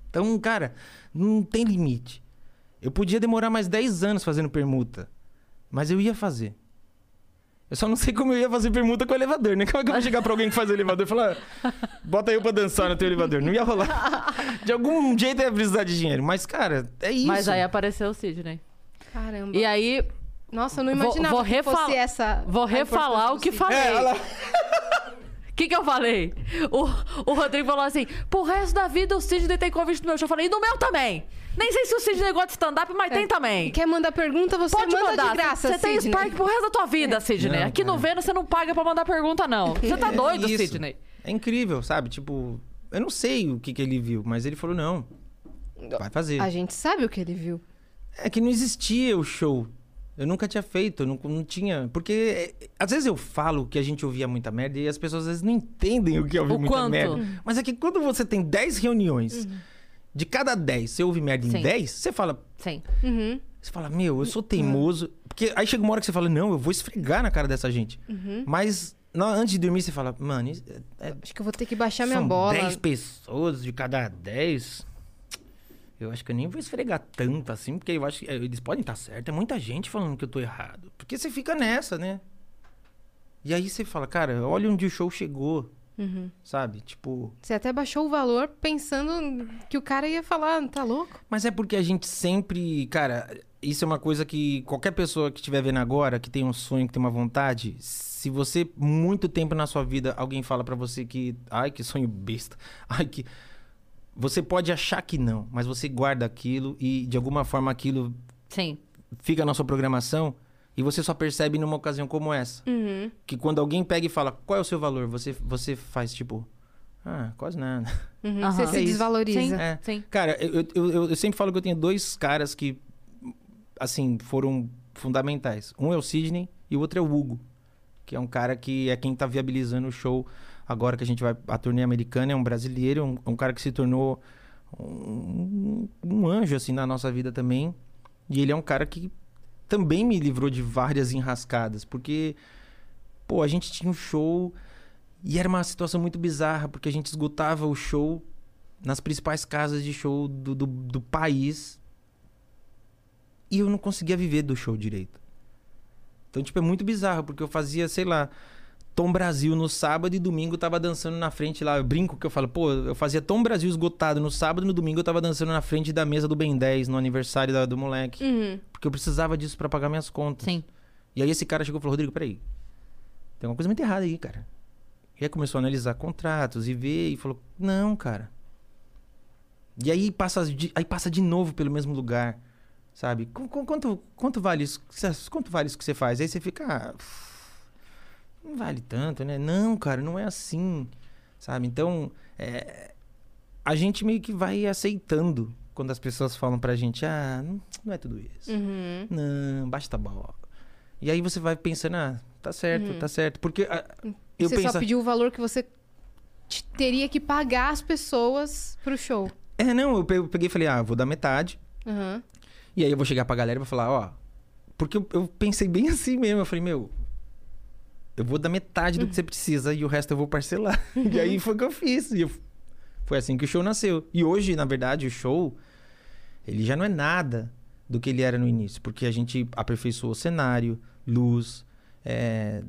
Então, cara, não tem limite. Eu podia demorar mais 10 anos fazendo permuta, mas eu ia fazer. Eu só não sei como eu ia fazer permuta com o elevador, né? Como é que eu vou chegar pra alguém que faz elevador e falar, "Ah, bota eu pra dançar no teu elevador? Não ia rolar. De algum jeito eu ia precisar de dinheiro. Mas, cara, é isso. Mas aí apareceu o Sidney. Caramba. E aí, Nossa, eu não Vou- imaginava vou que refal- fosse essa. vou refalar o que falei. É, ela... O que, que eu falei? O, o Rodrigo falou assim: pro resto da vida o Sidney tem convite no meu show. Eu falei, e no meu também. Nem sei se o Sidney gosta de stand-up, mas tem também. Quer mandar pergunta, você Pode manda mandar. de graça, Você tem. Spark pro resto da tua vida, Sidney. Não, Aqui no. Vênus você não paga pra mandar pergunta, não. Você tá É doido, isso. Sidney. É incrível, sabe? Tipo, eu não sei o que, que ele viu, mas ele falou: não, vai fazer. A gente sabe o que ele viu. É que não existia o show. Eu nunca tinha feito, eu não, não tinha. Porque é, às vezes eu falo que a gente ouvia muita merda e as pessoas às vezes não entendem o que é ouvir O muita quanto? merda. Mas é que quando você tem 10 reuniões, de cada 10 você ouve merda em Sim. 10, você fala, Sim. Uhum. você fala, meu, eu sou teimoso. Porque aí chega uma hora que você fala, não, eu vou esfregar na cara dessa gente. Mas na- antes de dormir você fala, mano, é, é- Acho que eu vou ter que baixar minha são bola. 10 pessoas de cada 10. Eu acho que eu nem vou esfregar tanto assim, porque eu acho que é, eles podem estar certos. É muita gente falando que eu tô errado. Porque você fica nessa, né? E aí você fala, cara, olha onde o show chegou. Uhum. Sabe? Tipo. Você até baixou o valor pensando que o cara ia falar, tá louco? Mas é porque a gente sempre. Cara, isso é uma coisa que qualquer pessoa que estiver vendo agora, que tem um sonho, que tem uma vontade, se você, muito tempo na sua vida, alguém fala pra você que. Ai, que sonho besta. Ai, que. Você pode achar que não, mas você guarda aquilo e de alguma forma aquilo Sim. fica na sua programação E você só percebe numa ocasião como essa. Uhum. Que quando alguém pega e fala, qual é o seu valor? Você, você faz tipo, ah, quase nada. Uhum. Você se É desvaloriza. Sim. É. Sim. Cara, eu, eu, eu, eu sempre falo que eu tenho dois caras que, assim, foram fundamentais. Um é o Sidney e o outro é o Hugo, que é um cara que é quem tá viabilizando o show agora que a gente vai a turnê americana. É um brasileiro, um, um cara que se tornou um, um anjo, assim, na nossa vida também. E ele é um cara que também me livrou de várias enrascadas, porque, pô, a gente tinha um show e era uma situação muito bizarra, porque a gente esgotava o show nas principais casas de show do, do, do país e eu não conseguia viver do show direito. Então, tipo, é muito bizarro, porque eu fazia, sei lá, Tom Brasil no sábado e domingo eu tava dançando na frente lá. Eu brinco que eu falo, pô, eu fazia Tom Brasil esgotado no sábado e no domingo eu tava dançando na frente da mesa do Ben 10, no aniversário da- do moleque. Uhum. Porque eu precisava disso pra pagar minhas contas. Sim. E aí esse cara chegou e falou, Rodrigo, peraí. Tem alguma coisa muito errada aí, cara. E aí começou a analisar contratos e ver e falou, não, cara. E aí passa de, aí passa de novo pelo mesmo lugar, sabe? Qu- qu- Quanto, quanto, vale isso, quanto vale isso que você faz? Aí você fica, ah, não vale tanto, né? Não, cara, não é assim, sabe? Então, é, a gente meio que vai aceitando quando as pessoas falam pra gente, ah, não, não é tudo isso. Uhum. Não, basta bola. E aí você vai pensando, ah, tá certo, tá certo. Porque ah, eu você só pediu o valor que você te- teria que pagar as pessoas pro show. É, não, eu pe- eu peguei e falei, ah, vou dar metade. Uhum. E aí eu vou chegar pra galera e vou falar, ó. Porque eu, eu pensei bem assim mesmo. Eu falei, meu, eu vou dar metade do que você precisa e o resto eu vou parcelar. E aí foi o que eu fiz. E eu- foi assim que o show nasceu. E hoje, na verdade, o show, ele já não é nada do que ele era no início. Porque a gente aperfeiçoou o cenário, luz, é,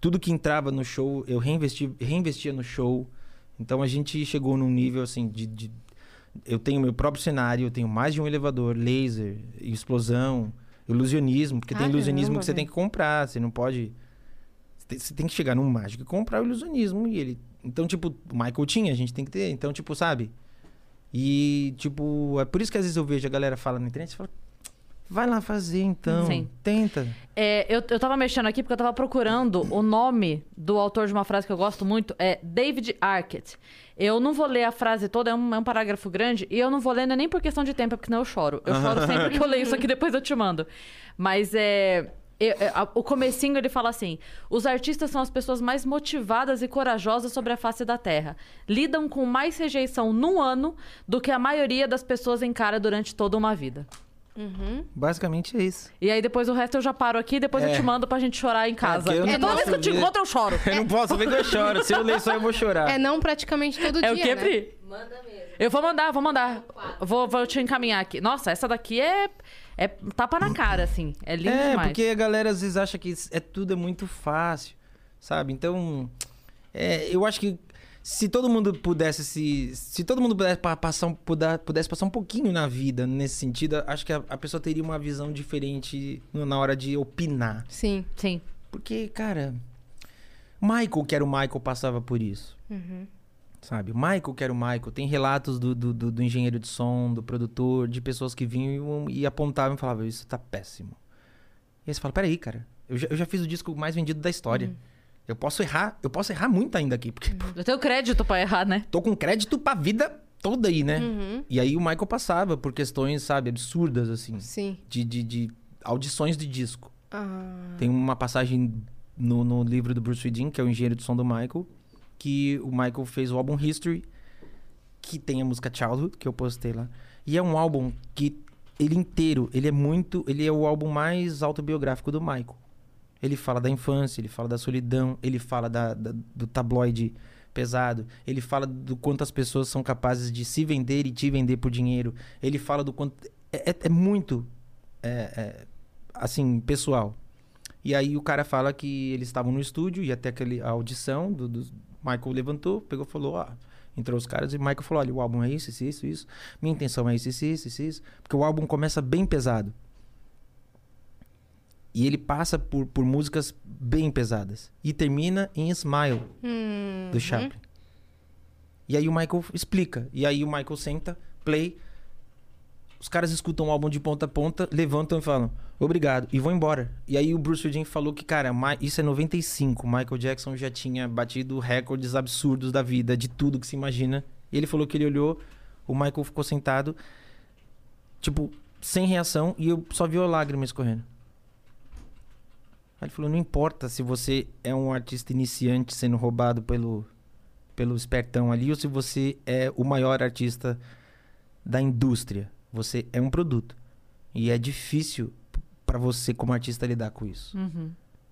tudo que entrava no show, eu reinvesti, reinvestia no show. Então a gente chegou num nível assim de, de- eu tenho meu próprio cenário, eu tenho mais de um elevador, laser, explosão, ilusionismo, porque tem Caramba, ilusionismo que você tem que comprar, você não pode você tem, que chegar num mágico e comprar o ilusionismo e ele então tipo, o Michael tinha, a gente tem que ter, então tipo, sabe? E tipo, é por isso que às vezes eu vejo a galera fala na internet, você fala, vai lá fazer então, Sim. tenta. É, eu, eu tava mexendo aqui porque eu tava procurando o nome do autor de uma frase que eu gosto muito, é David Arquette. Eu não vou ler a frase toda, é um, é um parágrafo grande, e eu não vou ler não é nem por questão de tempo, é porque senão eu choro. Eu choro sempre que eu leio isso aqui, depois eu te mando. Mas é... eu- é, a- o comecinho ele fala assim: os artistas são as pessoas mais motivadas e corajosas sobre a face da Terra. Lidam com mais rejeição num ano do que a maioria das pessoas encara durante toda uma vida. Basicamente é isso. E aí depois o resto eu já paro aqui, depois eu É. te mando pra gente chorar em casa. eu não toda vez que eu te encontro, eu choro. Eu não posso ver que eu choro. Se eu ler só eu vou chorar. É não praticamente todo É dia, o que, né? Pri? Manda mesmo. Eu vou mandar, vou mandar. Vou, vou te encaminhar aqui. Nossa, essa daqui é, é tapa na cara, assim. É lindo É, demais. porque a galera às vezes acha que é tudo é muito fácil, sabe? Então, é, eu acho que se todo mundo pudesse se se todo mundo pudesse pa- passar um, pudesse passar um pouquinho na vida nesse sentido, acho que a, a pessoa teria uma visão diferente na hora de opinar. Sim. Sim. Porque, cara, Michael, que era o Michael, passava por isso. Sabe? O Michael, que era o Michael. Tem relatos do, do, do- do engenheiro de som, do produtor, de pessoas que vinham e apontavam e falavam: Isso tá péssimo. E aí você fala: Peraí, cara, eu já, eu já fiz o disco mais vendido da história. Eu posso errar, eu posso errar muito ainda aqui, porque pô, Eu tenho crédito pra errar, né? tô com crédito pra vida toda aí, né? E aí o Michael passava por questões, sabe, absurdas, assim, Sim. de, de, de audições de disco. Ah, Tem uma passagem no, no livro do Bruce Widin, que é o engenheiro de som do Michael, que o Michael fez o álbum History, que tem a música Childhood, que eu postei lá. E é um álbum que ele inteiro, ele é muito, ele é o álbum mais autobiográfico do Michael. Ele fala da infância, ele fala da solidão, ele fala da, da- do tabloide pesado, ele fala do quanto as pessoas são capazes de se vender e te vender por dinheiro. Ele fala do quanto é, é- é muito é, é, assim pessoal. E aí o cara fala que eles estavam no estúdio, ia ter aquele, a audição do, do- Michael levantou, pegou e falou, ó, entrou os caras e Michael falou, olha, o álbum é isso, isso, isso, isso. Minha intenção é isso, isso, isso, isso. Porque o álbum começa bem pesado. E ele passa por, por músicas bem pesadas. E termina em Smile, hum, do Chaplin. E aí o Michael explica. E aí o Michael senta, play. Os caras escutam o álbum de ponta a ponta, levantam e falam, obrigado, e vão embora. E aí o Bruce Springsteen falou que, cara, isso é 95. Michael Jackson já tinha batido recordes absurdos da vida, de tudo que se imagina. E ele falou que ele olhou, o Michael ficou sentado, tipo, sem reação, e eu só vi a lágrima escorrendo. Aí ele falou, não importa se você é um artista iniciante sendo roubado pelo, pelo espertão ali, ou se você é o maior artista da indústria. Você é um produto. E é difícil pra você, como artista, lidar com isso. Uhum.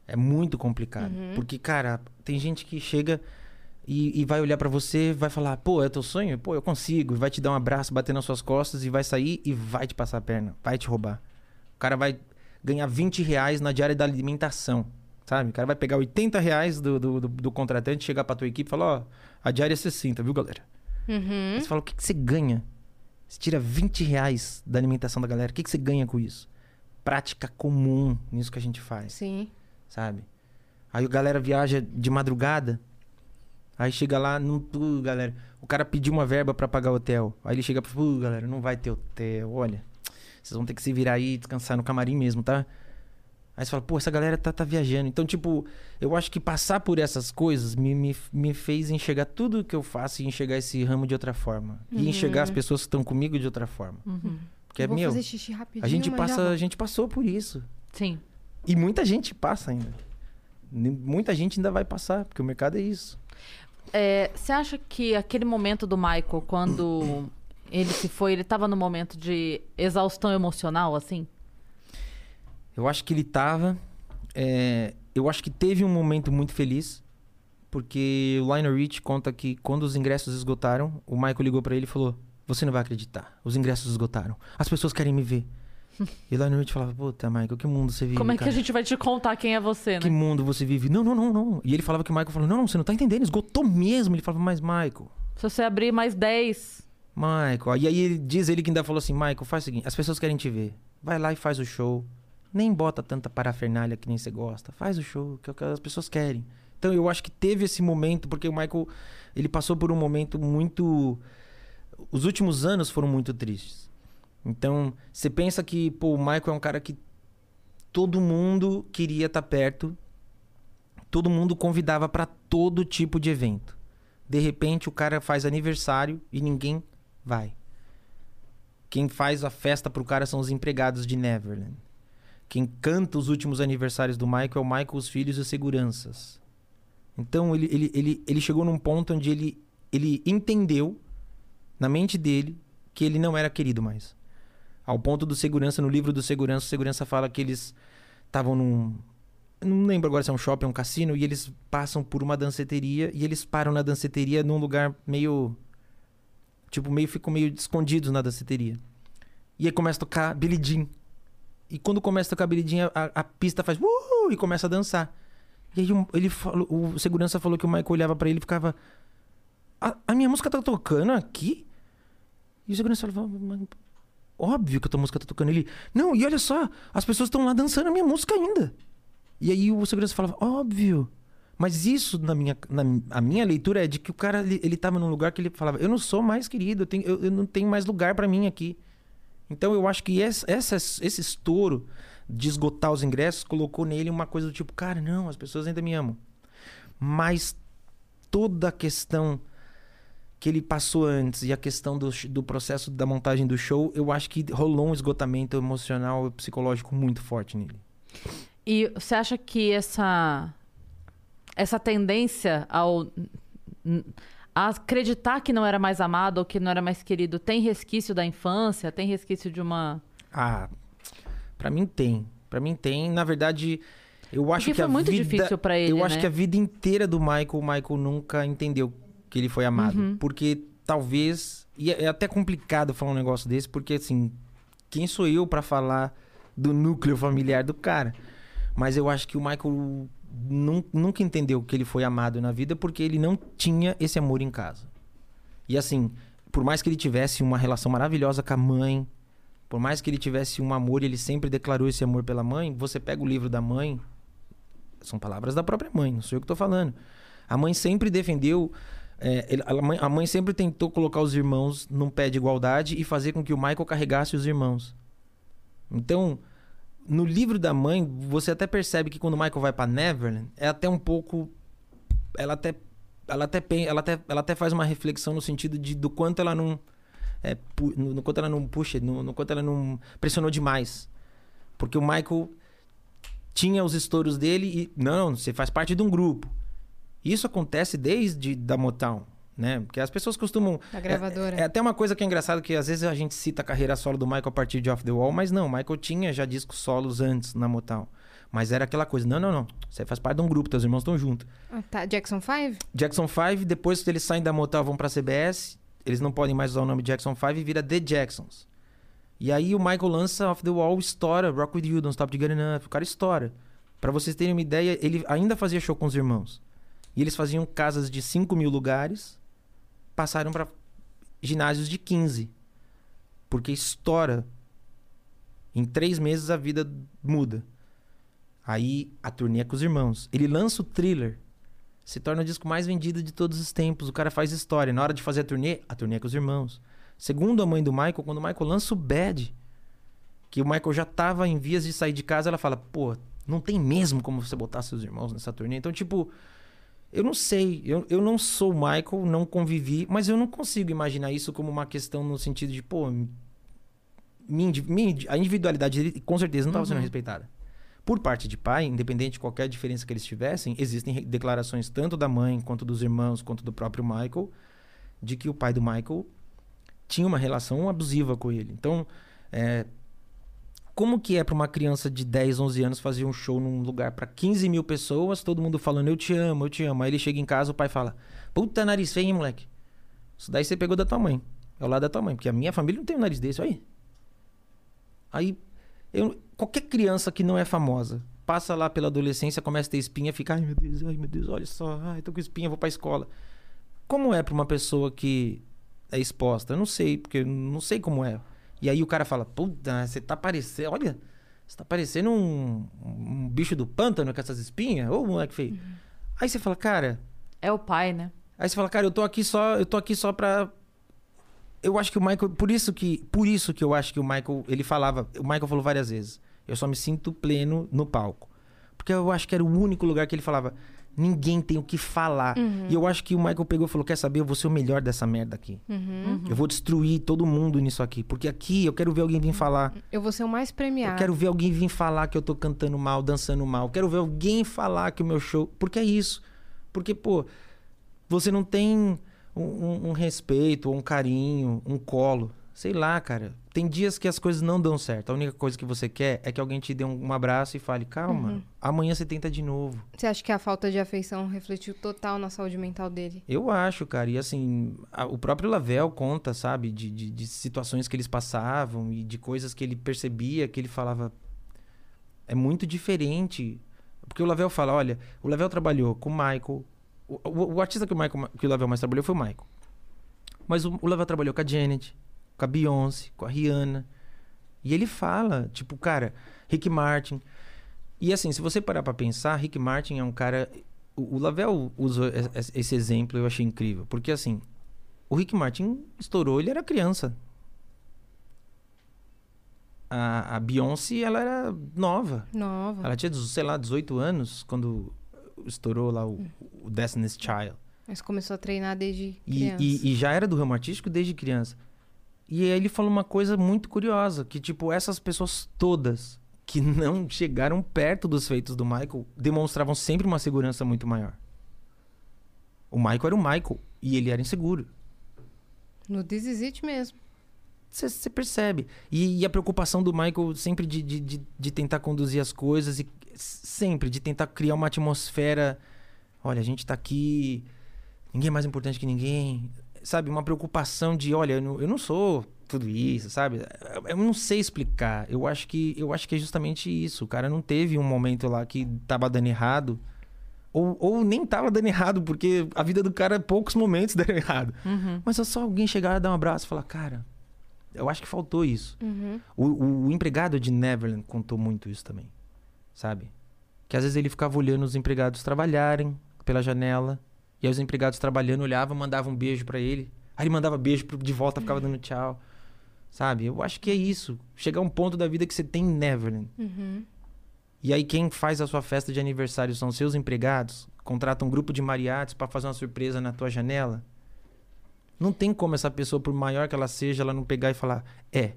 É muito complicado. Porque, cara, tem gente que chega e, e vai olhar pra você, vai falar, pô, é teu sonho? Pô, eu consigo. E vai te dar um abraço, bater nas suas costas e vai sair e vai te passar a perna. Vai te roubar. O cara vai ganhar 20 reais na diária da alimentação. Sabe? O cara vai pegar 80 reais do, do, do, do contratante, chegar pra tua equipe e falar, ó, a diária é 60, viu, galera? Uhum. Aí você fala, o que, que você ganha? Você tira 20 reais da alimentação da galera. O que, que você ganha com isso? Prática comum nisso que a gente faz Sim. sabe? Aí a galera viaja de madrugada, aí chega lá, não, pô, galera, o cara pediu uma verba pra pagar hotel. Aí ele chega e fala, pô, galera, não vai ter hotel, olha, vocês vão ter que se virar aí e descansar no camarim mesmo, tá? Aí você fala, pô, essa galera tá, tá viajando. Então, tipo, eu acho que passar por essas coisas me, me, me fez enxergar tudo que eu faço e enxergar esse ramo de outra forma. E enxergar as pessoas que estão comigo de outra forma. Porque, Eu vou meu, fazer xixi rapidinho, a gente, já passa, volto. a gente passou por isso. Sim. E muita gente passa ainda. Muita gente ainda vai passar, porque o mercado é isso. É, Você acha que aquele momento do Michael, quando ele se foi, ele tava no momento de exaustão emocional, assim? Eu acho que ele tava. é, eu acho que teve um momento muito feliz. Porque o Lionel Rich conta que quando os ingressos esgotaram, o Michael ligou pra ele e falou: Você não vai acreditar, os ingressos esgotaram. As pessoas querem me ver. e o Lionel Rich falava: Puta, Michael, que mundo você vive? Como é que cara? a gente vai te contar quem é você, né? Que mundo você vive? Não, não, não, não. E ele falava que o Michael falou: Não, não, você não tá entendendo, esgotou mesmo. Ele falava: Mas, Michael, Se você abrir mais 10. Michael. E aí ele diz ele que ainda falou assim, Michael, faz o seguinte, as pessoas querem te ver. Vai lá e faz o show. Nem bota tanta parafernália que nem você gosta. Faz o show, que é o que as pessoas querem. Então eu acho que teve esse momento, porque o Michael, ele passou por um momento muito. Os últimos anos foram muito tristes. Então, você pensa que, pô, o Michael é um cara que todo mundo queria estar perto. Todo mundo convidava pra todo tipo de evento. De repente o cara faz aniversário e ninguém vai. Quem faz a festa pro cara são os empregados de Neverland. Quem canta os últimos aniversários do Michael é o Michael, os filhos e os seguranças. Então ele, ele, ele, ele chegou num ponto onde ele, ele entendeu, na mente dele, que ele não era querido mais. Ao ponto do segurança, no livro do segurança, o segurança fala que eles estavam num. Não lembro agora se é um shopping um cassino, e eles passam por uma danceteria e eles param na danceteria num lugar meio. Tipo, meio ficam meio escondidos na danceteria. E aí começa a tocar Billie Jean. E quando começa a tocar Billie Jean, a, a pista faz uh, e começa a dançar. E aí um- ele falou, o segurança falou que o Michael olhava pra ele e ficava. A, a minha música tá tocando aqui? E o segurança falava, "Mas óbvio que a tua música tá tocando. Ele, não, e olha só, as pessoas estão lá dançando a minha música ainda. E aí o segurança falava, óbvio. Mas isso, na minha, na a minha leitura, é de que o cara, ele, ele tava num lugar que ele falava, eu não sou mais querido, eu, tenho, eu, eu não tenho mais lugar pra mim aqui. Então eu acho que essa, essa- esse estouro de esgotar os ingressos colocou nele uma coisa do tipo, cara, não, as pessoas ainda me amam. Mas toda a questão que ele passou antes e a questão do, do processo da montagem do show, eu acho que rolou um esgotamento emocional e psicológico muito forte nele. E você acha que essa essa tendência ao a acreditar que não era mais amado ou que não era mais querido tem resquício da infância, tem resquício de uma Ah, pra mim tem. Pra mim tem. Na verdade, eu acho Porque que foi muito vida, difícil pra ele, Eu acho né? que a vida inteira do Michael, o Michael nunca entendeu que ele foi amado. Uhum. Porque talvez. E é é até complicado falar um negócio desse, porque assim, quem sou eu pra falar do núcleo familiar do cara? Mas eu acho que o Michael nun- nunca entendeu que ele foi amado na vida porque ele não tinha esse amor em casa. E assim, por mais que ele tivesse uma relação maravilhosa com a mãe, por mais que ele tivesse um amor, ele sempre declarou esse amor pela mãe. Você pega o livro da mãe, são palavras da própria mãe, não sou eu que tô falando. A mãe sempre defendeu é, ele- a, mãe, a mãe sempre tentou colocar os irmãos num pé de igualdade e fazer com que o Michael carregasse os irmãos. Então, no livro da mãe, você até percebe que quando o Michael vai pra Neverland, é até um pouco. Ela até. Ela até, ela até, ela até faz uma reflexão no sentido de do quanto ela não. É, pu- no, no quanto ela não puxa, no, no quanto ela não pressionou demais. Porque o Michael tinha os estouros dele e. Não, você faz parte de um grupo. Isso acontece desde da Motown, né? Porque as pessoas costumam. Da gravadora. É, é até uma coisa que é engraçada que às vezes a gente cita a carreira solo do Michael a partir de Off the Wall, mas não, o Michael tinha já discos solos antes na Motown. Mas era aquela coisa, não, não, não. Você faz parte de um grupo, teus irmãos estão juntos. Ah, tá. Jackson 5? Jackson 5, depois que eles saem da Motown, vão pra CBS, eles não podem mais usar o nome Jackson 5 e vira The Jacksons. E aí o Michael lança Off the Wall, estoura, Rock With You, Don't Stop to Get Enough, o cara estoura. Pra vocês terem uma ideia, ele ainda fazia show com os irmãos. E eles faziam casas de 5 mil lugares, passaram pra ginásios de 15. Porque estoura. Em três meses a vida muda. Aí a turnê é com os irmãos. Ele lança o thriller. Se torna o disco mais vendido de todos os tempos. O cara faz história. Na hora de fazer a turnê, a turnê é com os irmãos. Segundo a mãe do Michael, quando o Michael lança o Bad, que o Michael já tava em vias de sair de casa, ela fala: pô, não tem mesmo como você botar seus irmãos nessa turnê. Então, tipo, eu não sei. Eu, eu não sou o Michael, não convivi, mas eu não consigo imaginar isso como uma questão no sentido de, pô, minha minha a individualidade dele com certeza não estava sendo respeitada. Por parte de pai, independente de qualquer diferença que eles tivessem, existem declarações tanto da mãe, quanto dos irmãos, quanto do próprio Michael, de que o pai do Michael tinha uma relação abusiva com ele. Então, é, como que é para uma criança de 10, 11 anos fazer um show num lugar para 15 mil pessoas, todo mundo falando eu te amo, eu te amo. Aí ele chega em casa, o pai fala, puta nariz feio, hein, moleque? Isso daí você pegou da tua mãe. É o lado da tua mãe, porque a minha família não tem um nariz desse, aí. Aí, eu, qualquer criança que não é famosa, passa lá pela adolescência, começa a ter espinha, fica, ai meu Deus, ai meu Deus, olha só, ai, tô com espinha, vou pra escola. Como é pra uma pessoa que é exposta? Eu não sei, porque eu não sei como é. E aí o cara fala, puta, você tá parecendo, olha, você tá parecendo um, um bicho do pântano com essas espinhas, ô moleque feio. Aí você fala, cara, É o pai, né? Aí você fala, cara, eu tô aqui só, eu tô aqui só pra. Eu acho que o Michael, por isso que, por isso que eu acho que o Michael, ele falava, o Michael falou várias vezes, eu só me sinto pleno no palco. Porque eu acho que era o único lugar que ele falava, ninguém tem o que falar. E eu acho que o Michael pegou e falou, quer saber, eu vou ser o melhor dessa merda aqui. Eu vou destruir todo mundo nisso aqui, porque aqui eu quero ver alguém vir falar. Eu vou ser o mais premiado. Eu quero ver alguém vir falar que eu tô cantando mal, dançando mal. Eu quero ver alguém falar que o meu show. Porque é isso. Porque, pô, você não tem um, um- um respeito, um carinho, um colo. Sei lá, cara. Tem dias que as coisas não dão certo. A única coisa que você quer é que alguém te dê um, um abraço e fale: calma, amanhã você tenta de novo. Você acha que a falta de afeição refletiu total na saúde mental dele? Eu acho, cara. E assim, a- o próprio Lavel conta, sabe, de, de, de situações que eles passavam e de coisas que ele percebia que ele falava. É muito diferente. Porque o Lavel fala: olha, o Lavel trabalhou com o Michael. O, o- o artista que o, Michael, que o Lavel mais trabalhou foi o Michael. Mas o, o Lavel trabalhou com a Janet, com a Beyoncé, com a Rihanna. E ele fala, tipo, cara, Rick Martin. E assim, se você parar pra pensar, Rick Martin é um cara. O, o usou es- esse exemplo, eu achei incrível. Porque assim, o Rick Martin estourou, ele era criança. A, a Beyoncé, ela era nova. Nova. Ela tinha, sei lá, 18 anos quando estourou lá o, o Destiny's Child. Mas começou a treinar desde E, criança. e, e já era do ramo artístico desde criança. E aí ele falou uma coisa muito curiosa, que tipo, essas pessoas todas que não chegaram perto dos feitos do Michael demonstravam sempre uma segurança muito maior. O Michael era o Michael e ele era inseguro. No This Is It mesmo. Você percebe. E, e a preocupação do Michael sempre de, de, de, de tentar conduzir as coisas e sempre de tentar criar uma atmosfera. Olha, a gente tá aqui, ninguém é mais importante que ninguém. Sabe? Uma preocupação de, olha, eu não, eu não sou tudo isso, sabe? Eu não sei explicar. Eu acho que eu acho que é justamente isso. O cara não teve um momento lá que tava dando errado. Ou, ou nem tava dando errado, porque a vida do cara, poucos momentos deram errado. Mas é só alguém chegar, dar um abraço e falar, cara, eu acho que faltou isso. Uhum. O, o- o empregado de Neverland contou muito isso também, sabe? Que às vezes ele ficava olhando os empregados trabalharem pela janela E aí os empregados trabalhando olhavam, mandavam um beijo pra ele. Aí ele mandava beijo pro- de volta, ficava dando tchau. Sabe? Eu acho que é isso. Chegar um ponto da vida que você tem Neverland. Uhum. E aí quem faz a sua festa de aniversário são seus empregados? Contrata um grupo de mariachis pra fazer uma surpresa na tua janela? Não tem como essa pessoa, por maior que ela seja, ela não pegar e falar: "É,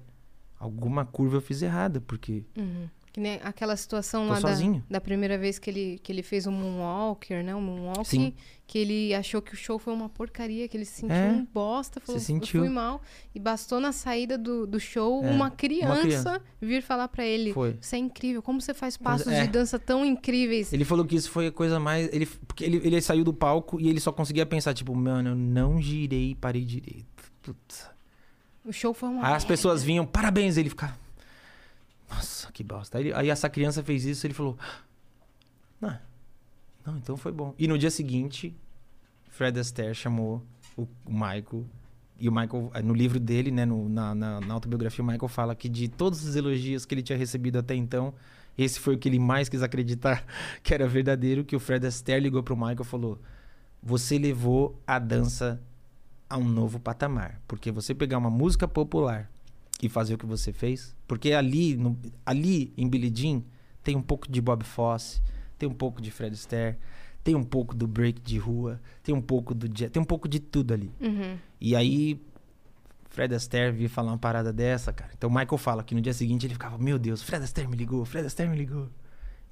alguma curva eu fiz errada, porque Uhum. Que nem aquela situação Tô lá da, da primeira vez que ele, que ele fez o Moonwalker, né? O Moonwalk. Sim. Que ele achou que o show foi uma porcaria, que ele se sentiu É. um bosta. Falou, Se sentiu. eu fui mal. E bastou na saída do, do show É, uma, uma criança criança. vir falar pra ele. foi. Você é incrível, como você faz passos é. de dança tão incríveis. Ele falou que isso foi a coisa mais. Ele, porque ele, ele saiu do palco e ele só conseguia pensar, tipo, mano, eu não girei parei direito. Putz. O show foi uma. Aí as pessoas vinham, parabéns, ele ficava. Nossa, que bosta. Aí, aí essa criança fez isso ele falou. Não, não, então foi bom. E no dia seguinte, Fred Astaire chamou o, Michael. E o Michael, no livro dele, né, no- na, na, na autobiografia, o Michael fala que de todos os elogios que ele tinha recebido até então, esse foi o que ele mais quis acreditar que era verdadeiro, que o Fred Astaire ligou pro Michael e falou: Você levou a dança a um novo patamar. Porque você pegar uma música popular e fazer o que você fez, porque ali, no- ali em Billie Jean tem um pouco de Bob Fosse, tem um pouco de Fred Astaire, tem um pouco do break de rua, tem um pouco do tem um pouco de tudo ali. Uhum. E aí Fred Astaire vir falar uma parada dessa, cara. Então o Michael fala que no dia seguinte ele ficava, meu Deus, Fred Astaire me ligou, Fred Astaire me ligou.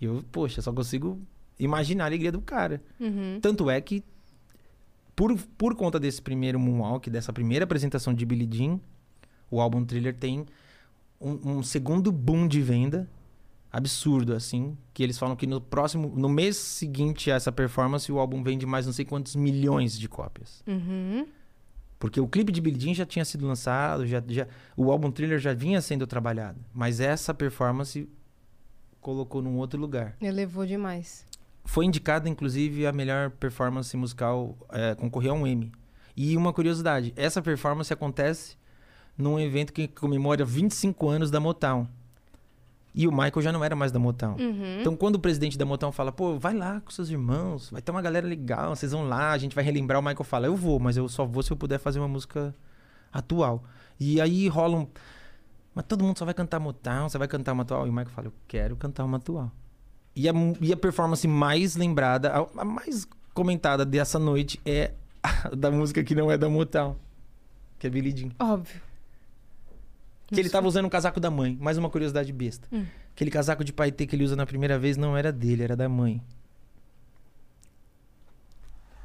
E eu, poxa, só consigo imaginar a alegria do cara. Uhum. Tanto é que, por, por conta desse primeiro Moonwalk, dessa primeira apresentação de Billie Jean, o álbum Thriller tem um, um segundo boom de venda absurdo, assim, que eles falam que no próximo, no mês seguinte a essa performance, o álbum vende mais não sei quantos milhões de cópias. Uhum. Porque o clipe de Billie Jean já tinha sido lançado, já, já, o álbum Thriller já vinha sendo trabalhado. Mas essa performance colocou num outro lugar. Elevou demais. Foi indicada, inclusive, a melhor performance musical, é, concorreu a um Emmy. E uma curiosidade, essa performance acontece num evento que comemora 25 anos da Motown. E o Michael já não era mais da Motown. Uhum. Então, quando o presidente da Motown fala, pô, vai lá com seus irmãos, vai ter uma galera legal, vocês vão lá, a gente vai relembrar, o Michael fala, eu vou, mas eu só vou se eu puder fazer uma música atual. E aí rola um. Mas todo mundo só vai cantar Motown, você vai cantar uma atual? E o Michael fala, eu quero cantar uma atual. E a, e a performance mais lembrada, a, a mais comentada dessa noite é a da música que não é da Motown, que é Billie Jean. Óbvio. Que ele tava usando o casaco da mãe. Mais uma curiosidade besta. Hum. Aquele casaco de paetê que ele usa na primeira vez não era dele, era da mãe.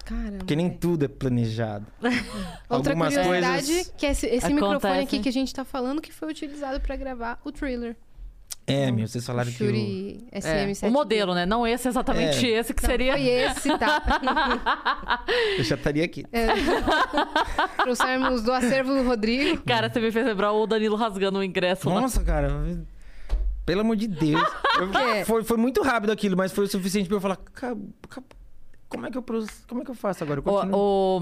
Caramba. Porque nem tudo é planejado. Outra Algumas curiosidade, coisas- que é esse, esse microfone aqui que a gente tá falando que foi utilizado pra gravar o thriller. É, meu, vocês falaram o que o... Shuri É, SM7. o modelo, né? Não esse exatamente É. esse que Não, seria. Foi esse, tá? eu já estaria aqui. É. Trouxemos do acervo do Rodrigo. Cara, você me fez lembrar o Danilo rasgando o ingresso lá. Nossa, cara. Pelo amor de Deus. Eu- quê? foi, foi muito rápido aquilo, mas foi o suficiente pra eu falar. "Ca- ca- Como é que eu, como é que eu faço agora? Eu. O,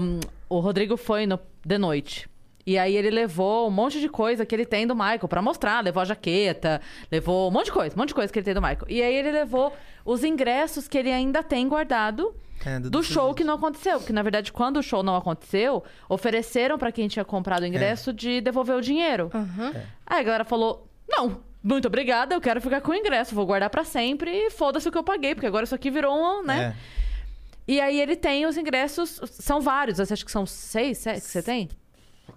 o, o Rodrigo foi no, de noite. E aí ele levou um monte de coisa que ele tem do Michael pra mostrar. Levou a jaqueta, levou um monte de coisa, um monte de coisa que ele tem do Michael. E aí ele levou os ingressos que ele ainda tem guardado É, do show que não aconteceu. Porque, na verdade, quando o show não aconteceu, ofereceram pra quem tinha comprado o ingresso de devolver o dinheiro. Aham. Aí a galera falou: não, muito obrigada, eu quero ficar com o ingresso, vou guardar pra sempre e foda-se o que eu paguei, porque agora isso aqui virou um, né? É. E aí ele tem os ingressos, são vários, você acha que são seis, sete que você tem?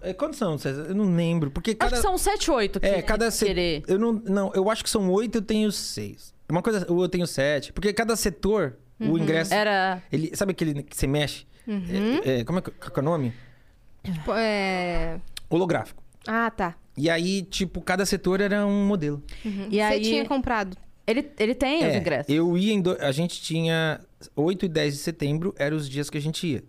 É, quantos são, César? Eu não lembro. Porque Acho cada. que são sete, oito que É, cada que ele- setor. Eu não, não, eu acho que são oito, eu tenho seis. Uma coisa, ou eu tenho sete. Porque cada setor, o ingresso. Era. Ele, sabe aquele que você mexe? Uhum. É, é, como é que que é o nome? Tipo, é... Holográfico. Ah, tá. E aí, tipo, cada setor era um modelo. Uhum. E Você aí- tinha comprado. Ele, ele tem os É, ingressos. Eu ia em. do- A gente tinha 8 e 10 de setembro, eram os dias que a gente ia.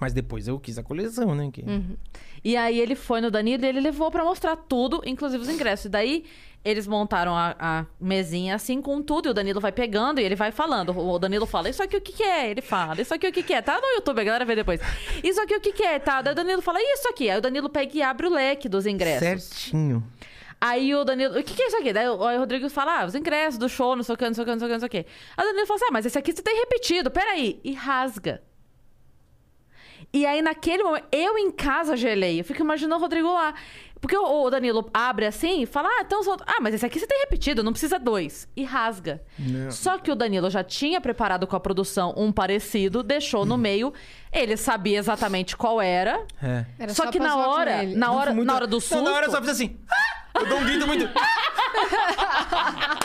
Mas depois eu quis a coleção, né? Que... Uhum. E aí ele foi no Danilo e ele levou pra mostrar tudo, inclusive os ingressos. E daí eles montaram a, a mesinha assim com tudo, e o Danilo vai pegando e ele vai falando. O Danilo fala, isso aqui o que, que é? Ele fala, isso aqui o que, que é? Tá no YouTube, a galera vê depois. Isso aqui o que, que é? Tá. Daí o Danilo fala, isso aqui. Aí o Danilo pega e abre o leque dos ingressos. Certinho. Aí o Danilo, o que, que é isso aqui? Daí o, aí o Rodrigo fala, ah, os ingressos do show, não sei o que, não sei o que, não sei o que, não sei o que. Aí o Danilo fala assim, ah, mas esse aqui você tem repetido, peraí. E rasga. E aí, naquele momento, eu em casa gelei. Eu fico imaginando o Rodrigo lá. Porque o Danilo abre assim e fala: Ah, então os outros. Ah, mas esse aqui você tem repetido, não precisa dois. E rasga. Não. Só que o Danilo já tinha preparado com a produção um parecido, deixou no meio. Ele sabia exatamente qual era. É. Era só, que pra na hora, na hora, muito- na hora do Não, susto. na hora eu só fiz assim. "Ah!" Eu dou um grito muito.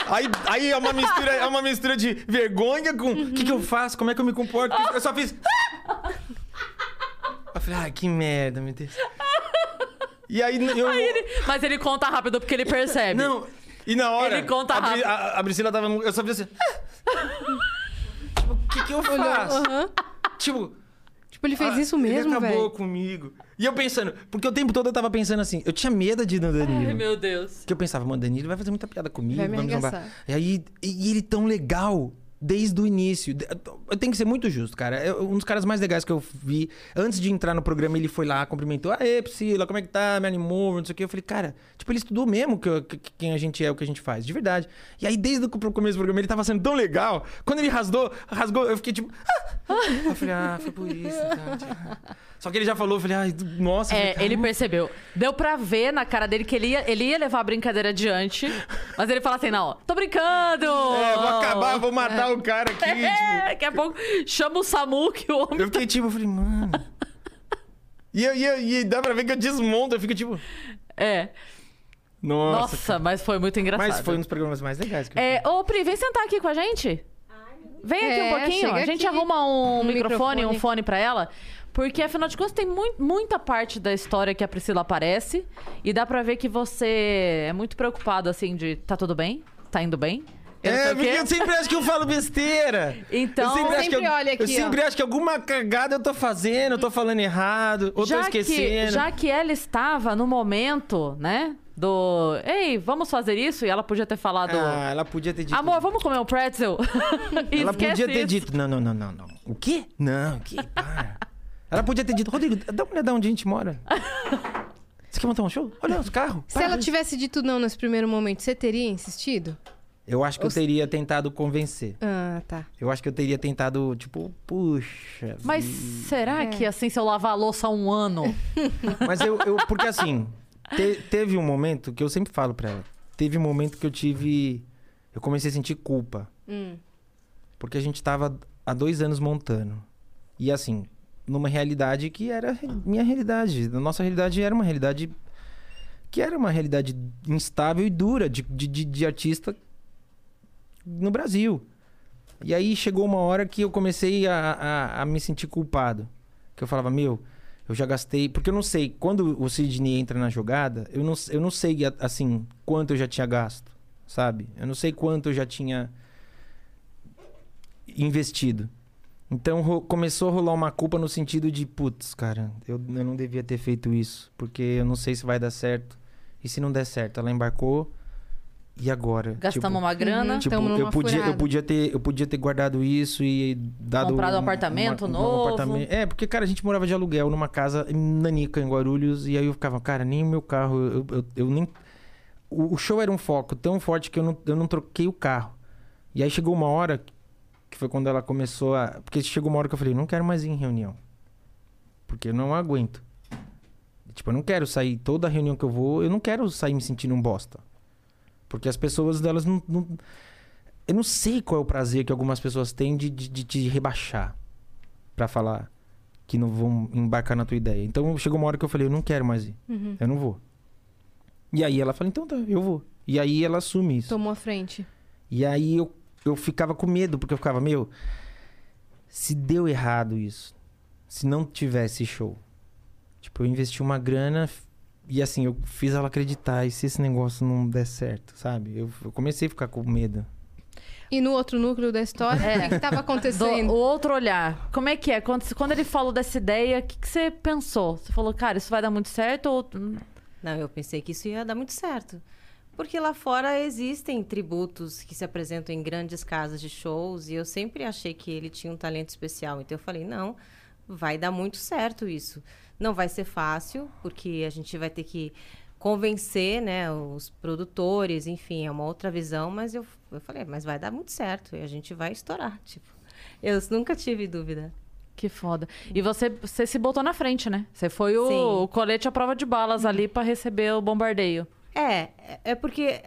aí, aí é uma mistura, é uma mistura de vergonha com o que, que eu faço, como é que eu me comporto. Eu só fiz. "Ah!" Eu falei, ai, que merda, meu Deus. E aí eu. Aí ele- mas ele conta rápido porque ele percebe. Não, e na hora. Ele conta a, rápido. a, a Priscila tava. no- Eu só fiz assim. tipo, o que, que eu faço? Aham. Tipo. Tipo, ele fez ah, isso mesmo, Ele acabou velho. comigo. E eu pensando, porque o tempo todo eu tava pensando assim, eu tinha medo de ir no Danilo. Ai, meu Deus. Porque eu pensava, mano, Danilo vai fazer muita piada comigo, Vai me vai me. E aí, e ele tão legal desde o início. Eu tenho que ser muito justo, cara. É um dos caras mais legais que eu vi. Antes de entrar no programa, ele foi lá, cumprimentou. Aê, Priscila, como é que tá? Me animou, não sei o quê. Eu falei, cara, tipo, ele estudou mesmo que, que- quem a gente é, o que a gente faz, de verdade. E aí, desde o começo do programa, ele tava sendo tão legal. Quando ele rasgou, rasgou, eu fiquei tipo. "Ah!" Eu falei, ah, foi por isso. Tá. Só que ele já falou, eu falei, ai, nossa. É, falei, "Cara, ele percebeu. Deu pra ver na cara dele que ele ia, ele ia levar a brincadeira adiante. Mas ele fala assim: não, tô brincando! É, vou acabar, vou matar o cara aqui. tipo. É, daqui a pouco chama o Samu que o homem. Eu fiquei tipo, eu falei, mano. E, eu, e, eu- e dá pra ver que eu desmonto, eu fico tipo. É. Nossa. Nossa, mas foi muito engraçado. Mas foi um dos programas mais legais que eu É, ô, Pri, vem sentar aqui com a gente. Vem aqui É, um pouquinho. A gente aqui. arruma um, Um microfone, um microfone. fone pra ela. Porque, afinal de contas, tem mui- muita parte da história que a Priscila aparece. E dá pra ver que você é muito preocupado, assim, de... Tá tudo bem? Tá indo bem? Eu É, porque eu sempre acho que eu falo besteira. Então- eu sempre, acho que eu, olha aqui, eu sempre acho que alguma cagada eu tô fazendo, eu tô falando errado, ou tô já que, esquecendo. já que ela estava no momento, né? Do... Ei, vamos fazer isso? E ela podia ter falado... Ah, ela podia ter dito. Amor, vamos comer um pretzel? ela podia ter isso. dito. Não, não, não, não, não. O quê? Não, o quê? Para. Ela podia ter dito, Rodrigo, dá uma olhada onde a gente mora. Você quer montar um show? Olha os carros. Se ela tivesse dito não nesse primeiro momento, você teria insistido? Eu acho que eu teria tentado convencer. Ah, tá. Eu acho que eu teria tentado, tipo, puxa. Mas vida. será É. que assim, se eu lavar a louça há um ano... Mas eu, eu porque assim, te- teve um momento que eu sempre falo pra ela. Teve um momento que eu tive. Eu comecei a sentir culpa. Hum. Porque a gente tava há dois anos montando. E assim, numa realidade que era minha realidade. A nossa realidade era uma realidade. Que era uma realidade instável e dura de, de, de- artista no Brasil. E aí chegou uma hora que eu comecei a, a, a me sentir culpado. Que eu falava, meu, eu já gastei. Porque eu não sei, quando o Sidney entra na jogada, eu não, eu não sei, assim, quanto eu já tinha gasto, sabe? Eu não sei quanto eu já tinha investido. Então começou a rolar uma culpa no sentido de, putz, cara, eu, eu não devia ter feito isso, porque eu não sei se vai dar certo. E se não der certo, ela embarcou. E agora? Gastamos Tipo, uma grana. Uhum. Tipo, eu podia, eu podia ter, eu podia ter guardado isso e dado Comprado um uma- apartamento uma- um novo. apartamento. É, porque cara, a gente morava de aluguel numa casa em Nanica, em Guarulhos, e aí eu ficava, cara, nem o meu carro, eu, eu, eu nem o, o show era um foco tão forte que eu não, eu não troquei o carro. E aí chegou uma hora que foi quando ela começou a, porque chegou uma hora que eu falei, não quero mais ir em reunião. Porque eu não aguento. Tipo, eu não quero sair toda reunião que eu vou, eu não quero sair me sentindo um bosta. Porque as pessoas delas não, não- Eu não sei qual é o prazer que algumas pessoas têm de, de, de te rebaixar pra falar que não vão embarcar na tua ideia. Então chegou uma hora que eu falei, eu não quero mais ir. Uhum. Eu não vou. E aí ela fala, então tá, eu vou. E aí ela assume isso. Tomou a frente. E aí eu, eu ficava com medo, porque eu ficava, meu, se deu errado isso, se não tivesse show, tipo, eu investi uma grana e assim, eu fiz ela acreditar, e se esse negócio não der certo, sabe? Eu, eu comecei a ficar com medo. E no outro núcleo da história, o que, que tava Do, acontecendo? o outro olhar. Como é que é? Quando, quando ele falou dessa ideia, o que, que você pensou? Você falou, cara, isso vai dar muito certo? Ou... Não, eu pensei que isso ia dar muito certo. Porque lá fora existem tributos que se apresentam em grandes casas de shows e eu sempre achei que ele tinha um talento especial. Então eu falei, não, vai dar muito certo isso. Não vai ser fácil, porque a gente vai ter que convencer, né, os produtores, enfim, é uma outra visão, mas eu, eu falei, mas vai dar muito certo e a gente vai estourar, tipo. Eu nunca tive dúvida. Que foda. E você, você se botou na frente, né? Você foi o, o colete à prova de balas ali pra receber o bombardeio. É, é porque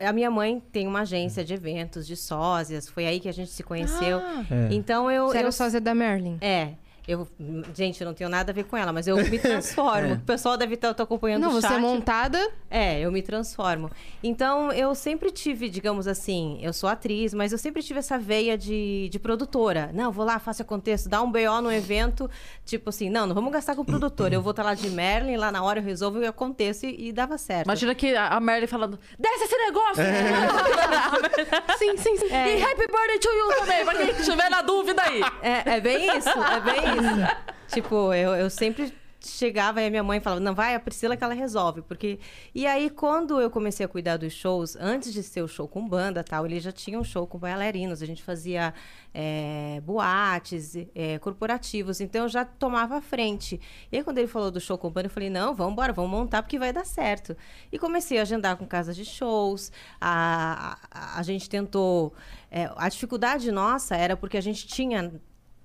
a minha mãe tem uma agência de eventos, de sósias. Foi aí que a gente se conheceu. Ah, É. Então eu. Você era eu sósia da Merlin. É. Eu, gente, eu não tenho nada a ver com ela, mas eu me transformo. O pessoal deve estar tô acompanhando Não, o você chat. é montada. É, eu me transformo. Então, eu sempre tive, digamos assim, eu sou atriz, mas eu sempre tive essa veia de, de produtora. Não, vou lá, faço contexto, dá um BO no evento, tipo assim, não, não vamos gastar com o produtor. Eu vou estar lá de Merlin, lá na hora eu resolvo e aconteço e, e dava certo. Imagina que a Merle falando, desce esse negócio! Sim, sim, sim. E happy birthday to you também, pra quem estiver na dúvida aí. É, é bem isso, é bem isso. Tipo, eu, eu sempre chegava e a minha mãe falava, não, vai, a Priscila que ela resolve. Porque... E aí, quando eu comecei a cuidar dos shows, antes de ser o show com banda tal, ele já tinha um show com bailarinos, a gente fazia é, boates, é, corporativos, então eu já tomava a frente. E aí, quando ele falou do show com banda, eu falei, não, vamos embora, vamos montar porque vai dar certo. E comecei a agendar com casas de shows, a, a, a gente tentou... é, a dificuldade nossa era porque a gente tinha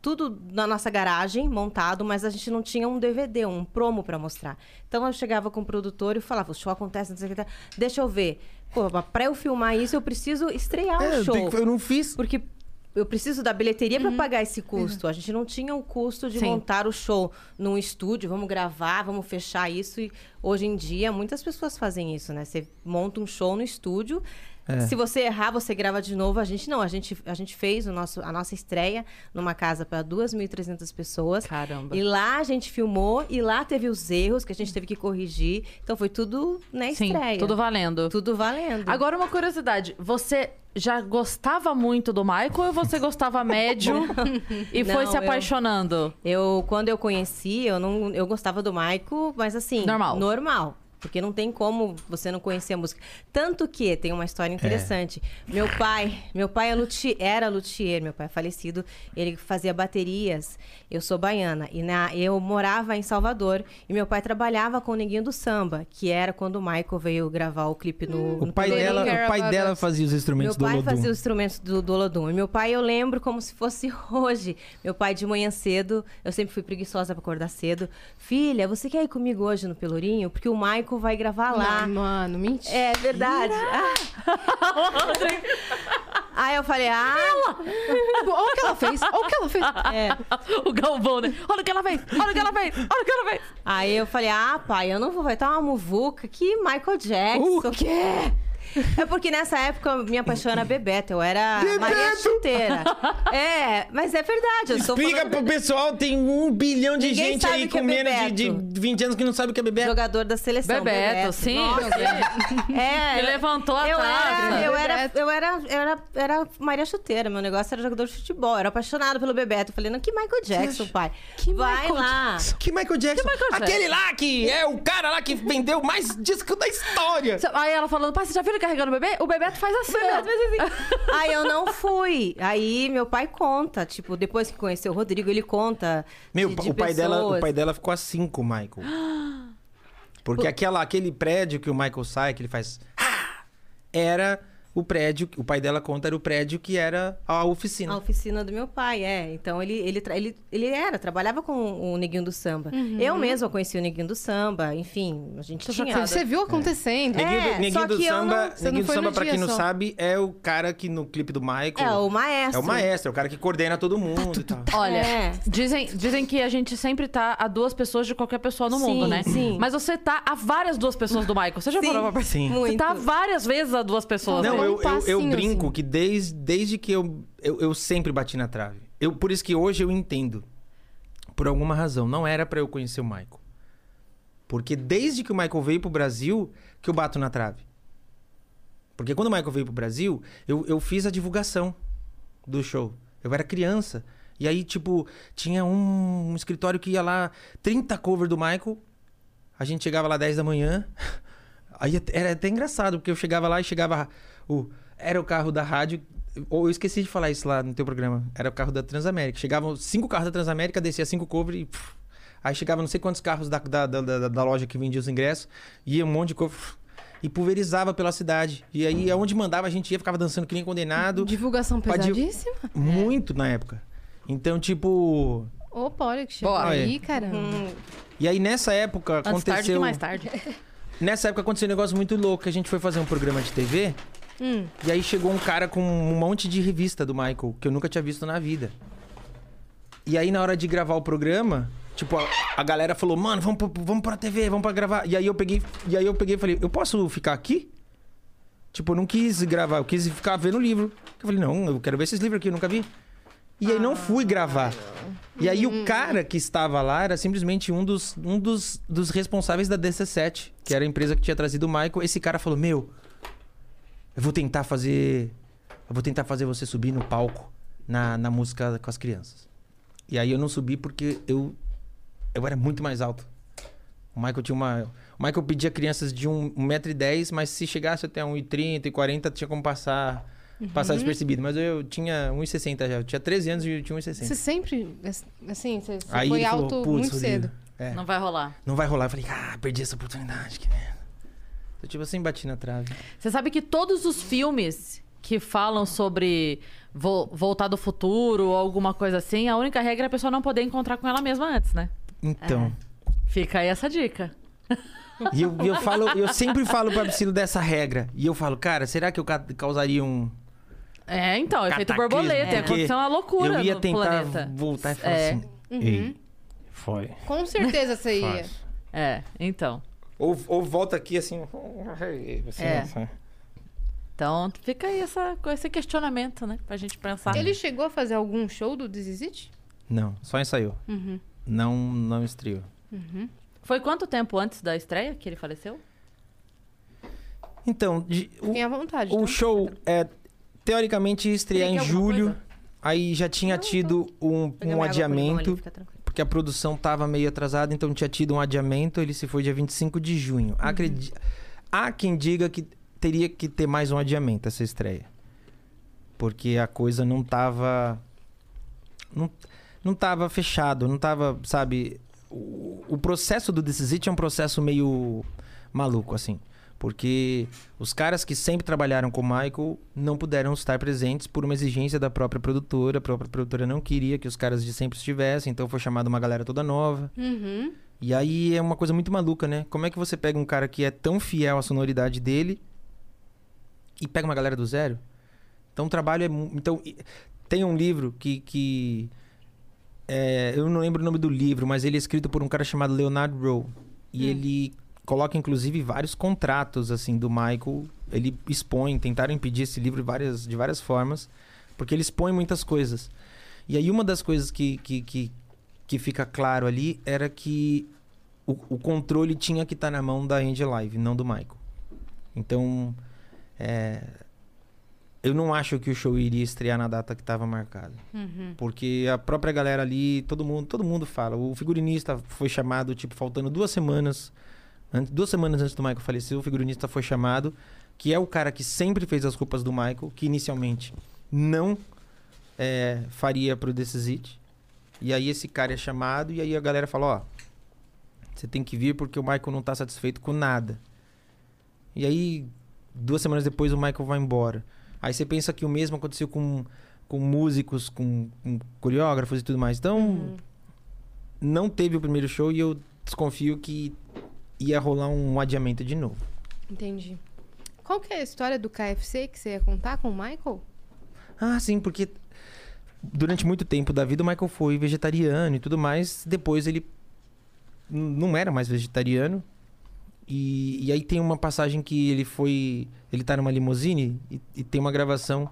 tudo na nossa garagem montado, mas a gente não tinha um DVD, um promo pra mostrar. Então eu chegava com o produtor e falava: o show acontece, não sei o que, tá. deixa eu ver. Pô, pra eu filmar isso, eu preciso estrear É, o show. que- eu não fiz. Porque eu preciso da bilheteria pra pagar esse custo. A gente não tinha o custo de Sim. montar o show num estúdio, vamos gravar, vamos fechar isso. E hoje em dia, muitas pessoas fazem isso, né? Você monta um show no estúdio. Se você errar, você grava de novo. A gente não, a gente, a gente fez o nosso, a nossa estreia numa casa para 2.300 pessoas. Caramba. E lá a gente filmou e lá teve os erros que a gente teve que corrigir. Então foi tudo na Sim, estreia. tudo valendo. Tudo valendo. Agora uma curiosidade, você já gostava muito do Michael ou você gostava médio e foi Não, se eu- apaixonando? Eu, quando eu conheci, eu não, eu gostava do Maico, mas assim, Normal. Normal. Porque não tem como você não conhecer a música. Tanto que tem uma história interessante. Meu pai, meu pai é luthier, era luthier, meu pai é falecido, ele fazia baterias. Eu sou baiana e na, eu morava em Salvador e meu pai trabalhava com o Neguinho do Samba, que era quando o Michael veio gravar o clipe no, O no pai, Baby dela, o pai dela fazia os meu instrumentos do pai Olodum. fazia os instrumentos do, do Olodum. E meu pai, eu lembro como se fosse hoje. Meu pai, de manhã cedo, eu sempre fui preguiçosa pra acordar cedo. Filha, você quer ir comigo hoje no Pelourinho? Porque o Michael vai gravar lá. Não, mano, mentira. É verdade. Aí eu falei, ah, Olha o que ela fez, olha o que ela fez. é. O Galvão, né? Olha o que ela fez, olha o que ela fez, olha o que ela fez. Aí eu falei, ah, pai, eu não vou, vai estar uma muvuca que Michael Jackson. O quê? É porque nessa época minha paixão era Bebeto, eu era Maria Chuteira. É, mas é verdade, eu sou Explica falando pro pessoal, tem um bilhão de Ninguém gente aí que com é menos de, Bebeto. de 20 anos que não sabe o que é Bebeto. jogador da seleção. Bebeto, sim. Nossa, é. Que levantou a eu taça. era, eu era, Bebeto. eu era, eu era, era Maria Chuteira. Meu negócio era jogador de futebol. Eu era apaixonada pelo Bebeto. Eu falei, não, que Michael Jackson, pai. Que Vai Michael lá. Que Michael Jackson? Michael Jackson? Aquele lá que é o cara lá que vendeu mais disco da história. Aí ela falando, pai, você já viu ele carregando o bebê? O Bebeto faz assim, ó. Aí eu não fui. Aí meu pai conta, tipo, depois que conheceu o Rodrigo, ele conta. Meu, de, de o, pai dela, o pai dela ficou assim com o Michael. Porque aquela, aquele prédio que o Michael sai, que ele faz... "Ah", Era o prédio, o pai dela conta, era o prédio que era a oficina. A oficina do meu pai, é. Então ele, ele, ele, ele era, trabalhava com o Neguinho do Samba. Uhum. Eu mesma conheci o Neguinho do Samba, enfim, a gente tinha. Você viu acontecendo. Neguinho, do- É, Neguinho só do que eu Samba, não- você Neguinho não do Samba pra quem não só. sabe, é o cara que no clipe do Michael... É, o maestro. É o maestro, é o cara que coordena todo mundo e tal. Olha, É. dizem, dizem que a gente sempre tá a duas pessoas de qualquer pessoa no Sim, mundo, né? sim. Mas você tá a várias duas pessoas do Michael. Você já Sim, parou pra? Sim. Você tá várias vezes a duas pessoas. Não, Não, eu, eu, eu brinco assim. que desde, desde que eu, eu, eu sempre bati na trave. Eu, por isso que hoje eu entendo. Por alguma razão. Não era pra eu conhecer o Michael. Porque desde que o Michael veio pro Brasil, que eu bato na trave. Porque quando o Michael veio pro Brasil, eu, eu fiz a divulgação do show. Eu era criança. E aí, tipo, tinha um, um escritório que ia lá, 30 cover do Michael. A gente chegava lá 10 da manhã. Aí era até engraçado, porque eu chegava lá e chegava o era o carro da rádio, ou eu esqueci de falar isso lá no teu programa. Era o carro da Transamérica. Chegavam cinco carros da Transamérica, descia cinco cover e pff, aí chegava não sei quantos carros da, da, da, da- da loja que vendia os ingressos, ia um monte de cover pff, e pulverizava pela cidade. E aí aonde mandava a gente ia, ficava dançando que nem condenado. Divulgação pesadíssima. Muito na época. Então, tipo, Ô, Polly, que chegou Bora. aí, caramba. E aí nessa época Antes tarde que aconteceu. mais tarde. Nessa época aconteceu um negócio muito louco, que a gente foi fazer um programa de TV. Hum. E aí chegou um cara com um monte de revista do Michael, que eu nunca tinha visto na vida. E aí na hora de gravar o programa, tipo, a, a galera falou, mano, vamos, pro- vamos pra TV, vamos pra gravar. E aí eu peguei, e aí eu peguei e falei, eu posso ficar aqui? Tipo, eu não quis gravar, eu quis ficar vendo o livro. Eu falei, não, eu quero ver esses livros aqui, eu nunca vi. E aí não fui gravar. E aí o cara que estava lá era simplesmente um dos, um dos, dos responsáveis da DC7, que era a empresa que tinha trazido o Michael. Esse cara falou: Meu, eu vou tentar fazer. Eu vou tentar fazer você subir no palco na, na música com as crianças. E aí eu não subi porque eu. Eu era muito mais alto. O Michael tinha uma. O Michael pedia crianças de 1,10m, mas se chegasse até 1,30 e 40 tinha como passar. Passar despercebido. Mas eu tinha 1,60 já. Eu tinha 13 anos e eu tinha 1,60. Você sempre, assim, você, foi falou, alto "Putz, muito cedo. É, Não vai rolar. não vai rolar. Eu falei, ah, perdi essa oportunidade, que merda. Eu tipo assim, bati na trave. Você sabe que todos os filmes que falam sobre vo- voltar do futuro ou alguma coisa assim, a única regra é a pessoa não poder encontrar com ela mesma antes, né? Então. Fica aí essa dica. E eu, eu falo, eu sempre falo pra Priscila dessa regra. E eu falo, cara, será que eu ca- causaria um. É, então, efeito borboleta. Ia Porque acontecer uma loucura Eu ia no tentar planeta. voltar e falar É. assim. Ei, foi. Com certeza você ia. É, então. Ou, ou volta aqui assim. assim, É. assim. Então, fica aí essa, esse questionamento, né? Pra gente pensar. Ele chegou a fazer algum show do This Is It? Não, só ensaiou. Uhum. Não, não estreou. Foi quanto tempo antes da estreia que ele faleceu? Então, de- o, Fiquem à vontade. o tá? show é teoricamente ia estrear em julho. coisa? Aí já tinha tido um, um ali, adiamento. tranquilo. Porque a produção tava meio atrasada, então tinha tido um adiamento, ele se foi dia 25 de junho. Acredi... Há quem diga que teria que ter mais um adiamento essa estreia. Porque a coisa não tava não, não tava fechado, não tava, sabe, o, o processo do This Is It é um processo meio maluco assim. Porque os caras que sempre trabalharam com o Michael não puderam estar presentes por uma exigência da própria produtora. A própria produtora não queria que os caras de sempre estivessem, então foi chamada uma galera toda nova. Uhum. E aí é uma coisa muito maluca, né? Como é que você pega um cara que é tão fiel à sonoridade dele e pega uma galera do zero? Então o trabalho é. Então, tem um livro que. que é, eu não lembro o nome do livro, mas ele é escrito por um cara chamado Leonard Rowe. E ele coloca, inclusive, vários contratos, assim, do Michael. Ele expõe, tentaram impedir esse livro de várias, de várias formas, porque ele expõe muitas coisas. E aí, uma das coisas que, que, que, que fica claro ali era que o, o controle tinha que estar na mão da Angel Live, não do Michael. Então, é, eu não acho que o show iria estrear na data que estava marcada. Uhum. Porque a própria galera ali, todo mundo, todo mundo fala. O figurinista foi chamado, tipo, faltando duas semanas. Antes, duas semanas antes do Michael falecer, o figurinista foi chamado, que é o cara que sempre fez as roupas do Michael, que inicialmente não é, faria pro This Is It. E aí esse cara é chamado e aí a galera fala, ó, você tem que vir porque o Michael não tá satisfeito com nada. E aí, duas semanas depois, o Michael vai embora. Aí você pensa que o mesmo aconteceu com, com músicos, com, com coreógrafos e tudo mais. Então, não teve o primeiro show e eu desconfio que ia rolar um adiamento de novo. Entendi. Qual que é a história do KFC que você ia contar com o Michael? Ah, sim, porque durante muito tempo da vida o Michael foi vegetariano e tudo mais. Depois ele não era mais vegetariano. E, e aí tem uma passagem que ele foi. Ele tá numa limusine e, e tem uma gravação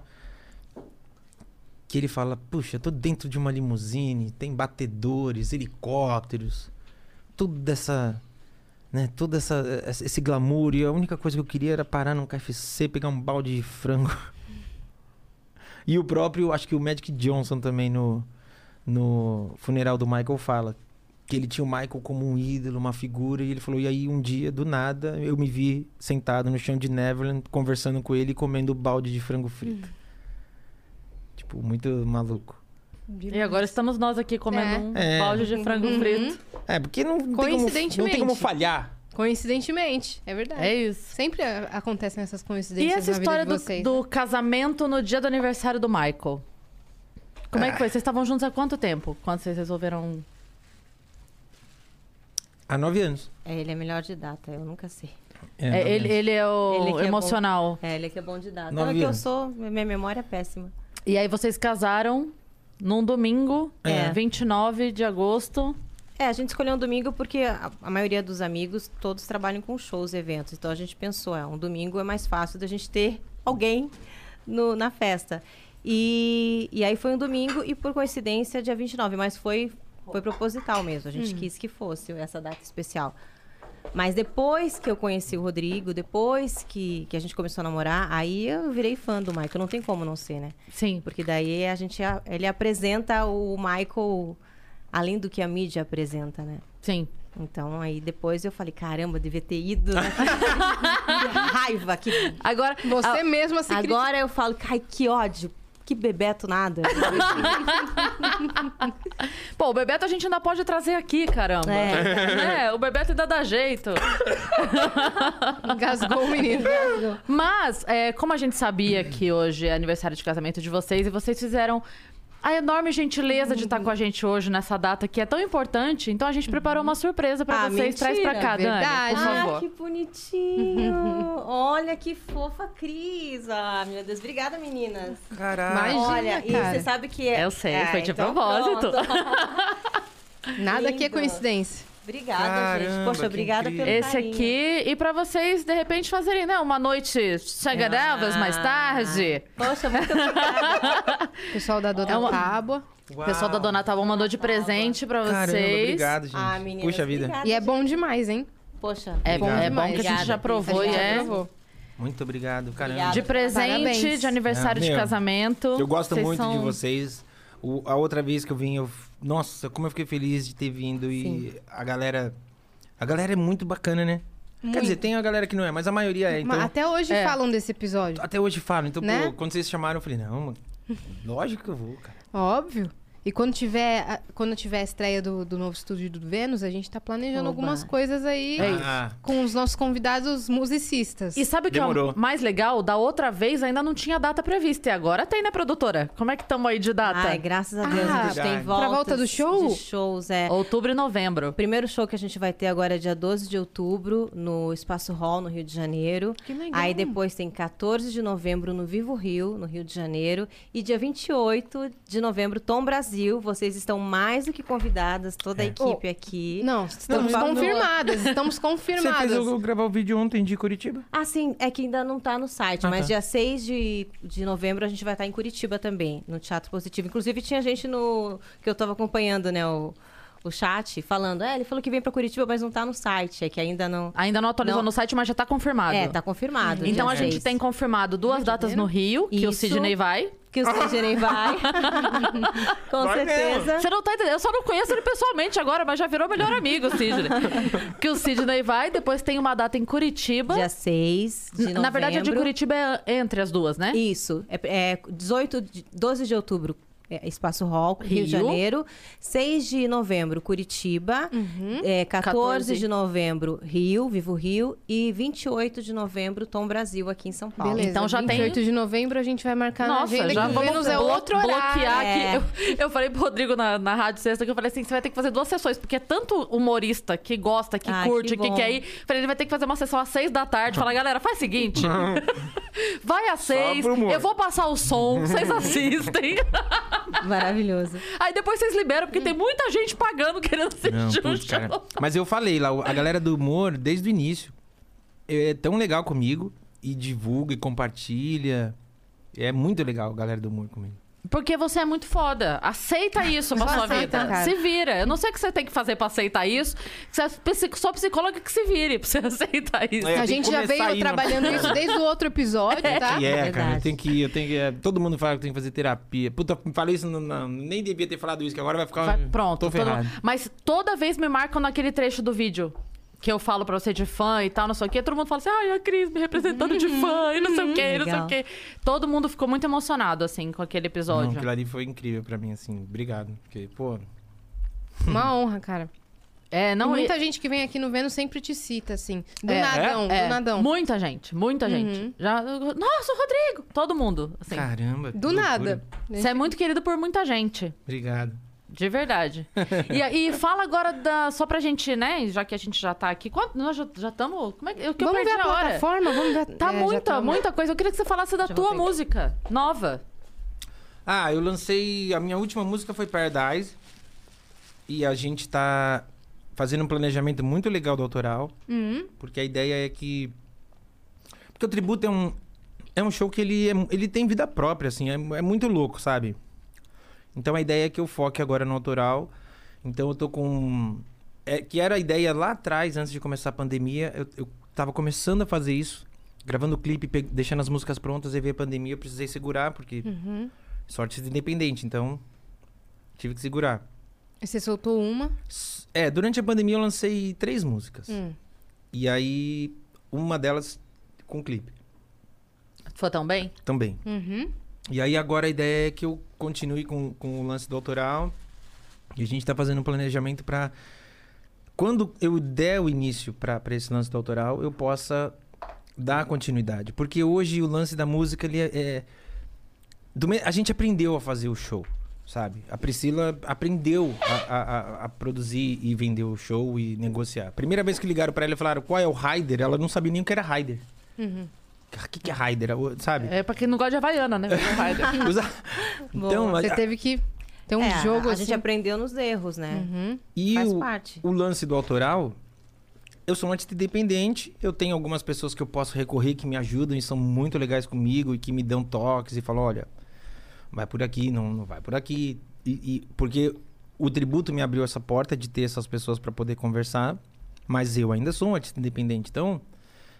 que ele fala: Puxa, eu tô dentro de uma limusine, tem batedores, helicópteros, tudo dessa. Né, todo essa, esse glamour. E a única coisa que eu queria era parar num KFC, pegar um balde de frango. E o próprio, acho que o Magic Johnson também no, no funeral do Michael fala que ele tinha o Michael como um ídolo, uma figura, e ele falou: e aí um dia, do nada, eu me vi sentado no chão de Neverland, conversando com ele e comendo balde de frango frito. Tipo, muito maluco. E agora estamos nós aqui comendo É. um É. balde de frango Uhum. frito. É, porque não, não, tem, como, não Coincidentemente. tem como falhar. Coincidentemente, é verdade. É isso. Sempre acontecem essas E coincidências essa na história vida do, de vocês. do casamento no dia do aniversário do Michael? Como é que foi? Vocês estavam juntos há quanto tempo? Quando vocês resolveram. Há nove anos. É, ele é melhor de data, eu nunca sei. É, nove ele, ele é o Ele é emocional. É, ele é que é bom de data. Nove Não, é que eu sou, minha memória é péssima. E aí vocês casaram num domingo, É. 29 de agosto. É, a gente escolheu um domingo porque a, a maioria dos amigos todos trabalham com shows e eventos. Então a gente pensou, é, um domingo é mais fácil da gente ter alguém no- na festa. E, e aí foi um domingo e por coincidência dia 29, mas foi, foi proposital mesmo. A gente quis que fosse essa data especial. Mas depois que eu conheci o Rodrigo, depois que, que a gente começou a namorar, aí eu virei fã do Michael. Não tem como não ser, né? Sim. Porque daí a gente ele apresenta o Michael além do que a mídia apresenta, né? Sim. Então aí depois eu falei, caramba, devia ter ido. Né? que raiva, que Agora, Você a- mesma se critica. agora eu falo, ai, que ódio, que bebeto nada. pô, o Bebeto a gente ainda pode trazer aqui, caramba. É. É, o Bebeto ainda dá jeito. Engasgou o menino. Mas, é, como a gente sabia que hoje é aniversário de casamento de vocês e vocês fizeram a enorme gentileza de estar com a gente hoje nessa data que é tão importante, então a gente preparou uma surpresa pra Ah, vocês. Traz pra cá, mentira. Dani, Verdade. por favor. Ai, que bonitinho. Olha que fofa, Cris. Ah, meu Deus, obrigada, meninas. Caralho. Imagina, Olha, e cara. você sabe que é. Eu sei, É, foi de então propósito. Nada aqui é coincidência. Obrigada, gente. Caramba, Poxa, que obrigada incrível. pelo Esse carinho. aqui, e pra vocês, de repente, fazerem, né? Uma noite chegadáveis mais tarde. Poxa, muito obrigada. Pessoal da Dona É uma- Tábua. O pessoal da Dona Tábua mandou de presente pra vocês. Caramba, obrigado, gente. ah, meninas, Puxa vida. obrigada, E é gente. bom demais, hein? Poxa, É bom, é bom que a gente já provou Cris. e A é. gente Provou. Muito obrigado, caramba. Obrigada. De presente, Parabéns. de aniversário Ah, de meu, casamento. Eu gosto Vocês muito de são- vocês. O- a outra vez que eu vim, eu. Nossa, como eu fiquei feliz de ter vindo. E a galera. A galera é muito bacana, né? Quer dizer, tem a galera que não é, mas a maioria é. Então, Mas até hoje É. falam desse episódio. até hoje falam. Então, Né? pô, quando vocês chamaram, eu falei, não, mano. Lógico que eu vou, cara. Óbvio. E quando tiver, a- quando tiver a estreia do, do novo estúdio do Vênus, a gente tá planejando Oba. algumas coisas aí É. Ah, com os nossos convidados musicistas. E sabe o que é Demorou. o mais legal? Da outra vez ainda não tinha data prevista. E agora tem, né, produtora? Como é que estamos aí de data? Ai, graças a Deus, Ah, a gente tem verdade. voltas Pra volta do show? de shows, é. Outubro e novembro. O primeiro show que a gente vai ter agora é dia 12 de outubro, no Espaço Hall, no Rio de Janeiro. Que legal. Aí depois tem 14 de novembro no Vivo Rio, no Rio de Janeiro. E dia 28 de novembro, Tom Brasil. Vocês estão mais do que convidadas, toda a É. equipe aqui. Não, estamos favor. confirmadas, estamos Você confirmadas. fez eu gravar o vídeo ontem de Curitiba? Ah, sim, é que ainda não tá no site, Ah, mas tá. dia 6 de, de novembro a gente vai estar em Curitiba também, no Teatro Positivo. Inclusive tinha gente no que eu tava acompanhando, né, o, o chat, falando, é, ele falou que vem pra Curitiba, mas não tá no site, é que ainda não... Ainda não atualizou Não. no site, mas já tá confirmado. É, tá confirmado. Então a gente 6. tem confirmado duas datas no Rio, que o Isso. Sidney vai. Que o Sidney vai. Com Vai certeza. Você não tá entendendo. Eu só não conheço ele pessoalmente agora, mas já virou melhor amigo, o Sidney. que o Sidney vai, depois tem uma data em Curitiba. Dia 6 de novembro. Na verdade, a de Curitiba é entre as duas, né? Isso. É, é 18, de- 12 de outubro, é, Espaço Hall, Rio, de Rio. Janeiro. 6 de novembro, Curitiba. Uhum. É, 14, 14. de novembro, Rio, Vivo Rio. E 28 de novembro, Tom Brasil, aqui em São Paulo. Beleza, Então já tem- 28 de novembro a gente vai marcar na Nossa, agenda já vamos é blo- outro horário. bloquear É. aqui. Eu, eu falei pro Rodrigo na, na rádio sexta que eu falei assim: você vai ter que fazer duas sessões, porque é tanto humorista que gosta, que Ai, curte, que que, quer ir. Falei, ele vai ter que fazer uma sessão às seis da tarde. Fala, galera, faz o seguinte. vai às seis, eu vou passar o som, vocês assistem. Maravilhoso. Aí depois vocês liberam, porque tem muita gente pagando querendo Não, assistir um putz, cara. show. Mas eu falei lá, a galera do humor, desde o início, é tão legal comigo. E divulga e compartilha. É muito legal a galera do humor comigo. Porque você é muito foda. Aceita isso pra Só sua aceita, vida. cara. Se vira. Eu não sei o que você tem que fazer pra aceitar isso. Você é só psicóloga que se vire pra você aceitar isso. É, A tem gente já veio aí, trabalhando não- isso desde o outro episódio, tá? E é, cara, tenho que ir, eu tenho que. é, todo mundo fala que tem que fazer terapia. Puta, falei isso, não, não, nem devia ter falado isso, que agora vai ficar. Vai- pronto. Tô todo- ferrado. Mas toda vez me marcam naquele trecho do vídeo. Que eu falo pra você de fã e tal, não sei o quê. Todo mundo fala assim, ai, a Cris me representando de fã e não sei o quê, não sei o quê. Todo mundo ficou muito emocionado, assim, com aquele Não, episódio. aquilo ali foi incrível pra mim, assim. Obrigado. Porque, pô. Uma honra, cara. É, Não, não muita gente que vem aqui no Vênus sempre te cita, assim. Do É. nadão, é, do nadão. Muita gente, muita gente. Já, nossa, o Rodrigo! Todo mundo. Assim. Caramba. Do loucura. nada. Você é muito querido por muita gente. Obrigado. De verdade. e, e fala agora da. Só pra gente, né? Já que a gente já tá aqui. Quanto, nós já estamos. Como é que. Eu, que eu Vamos perdi ver a a hora. plataforma? Vamos ver. Tá é, muita, tá- muita coisa. Eu queria que você falasse da Já tua música nova. Ah, eu lancei. A minha última música foi Paradise. E a gente tá fazendo um planejamento muito legal do autoral. Uhum. Porque a ideia é que. Porque o tributo é um. É um show que ele, é, ele tem vida própria, assim. É, é muito louco, sabe? Então a ideia é que eu foque agora no autoral. Então eu tô com. É, que era a ideia lá atrás, antes de começar a pandemia. Eu, eu tava começando a fazer isso. Gravando o clipe, pe- deixando as músicas prontas. Aí veio a pandemia, eu precisei segurar, porque. Uhum. Sou artista independente, então. Tive que segurar. E Você soltou uma. É, durante a pandemia eu lancei três músicas. Hum. E aí, uma delas com clipe Foi tão bem? também. Uhum. E aí agora a ideia é que eu continue com, com o lance do autoral. E a gente tá fazendo um planejamento pra quando eu der o início pra esse lance do autoral, eu possa dar continuidade. Porque hoje o lance da música, ele é... é- do a gente aprendeu a fazer o show, sabe? A Priscila aprendeu a, a- a- produzir e vender o show e negociar. Primeira vez que ligaram pra ela e falaram qual é o rider, ela não sabia nem o que era rider. Uhum. O que, que é rider? Sabe? É pra quem não gosta de Havaiana, né? Usa- Então, Você a- teve que ter um É, jogo a, a assim. gente aprendeu nos erros, né? Uhum. E Faz o, parte. o lance do autoral, eu sou um artista independente, eu tenho algumas pessoas que eu posso recorrer que me ajudam e são muito legais comigo e que me dão toques e falam, olha, vai por aqui, não, não vai por aqui. E, e- porque o tributo me abriu essa porta de ter essas pessoas para poder conversar, mas eu ainda sou um artista independente. Então,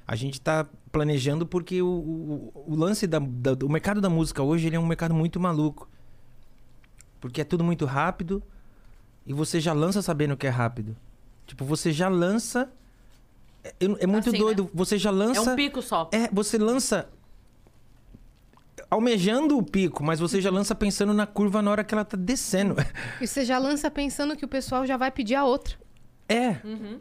a gente tá planejando porque o, o, o lance da, da- do mercado da música hoje ele é um mercado muito maluco. Porque é tudo muito rápido e você já lança sabendo que é rápido. Tipo, você já lança. É, é- é muito Assim, doido. Você já É lança. um pico só. É, você lança almejando o pico, mas você já lança pensando na curva na hora que ela tá descendo. E você já lança pensando que o pessoal já vai pedir a outra. É.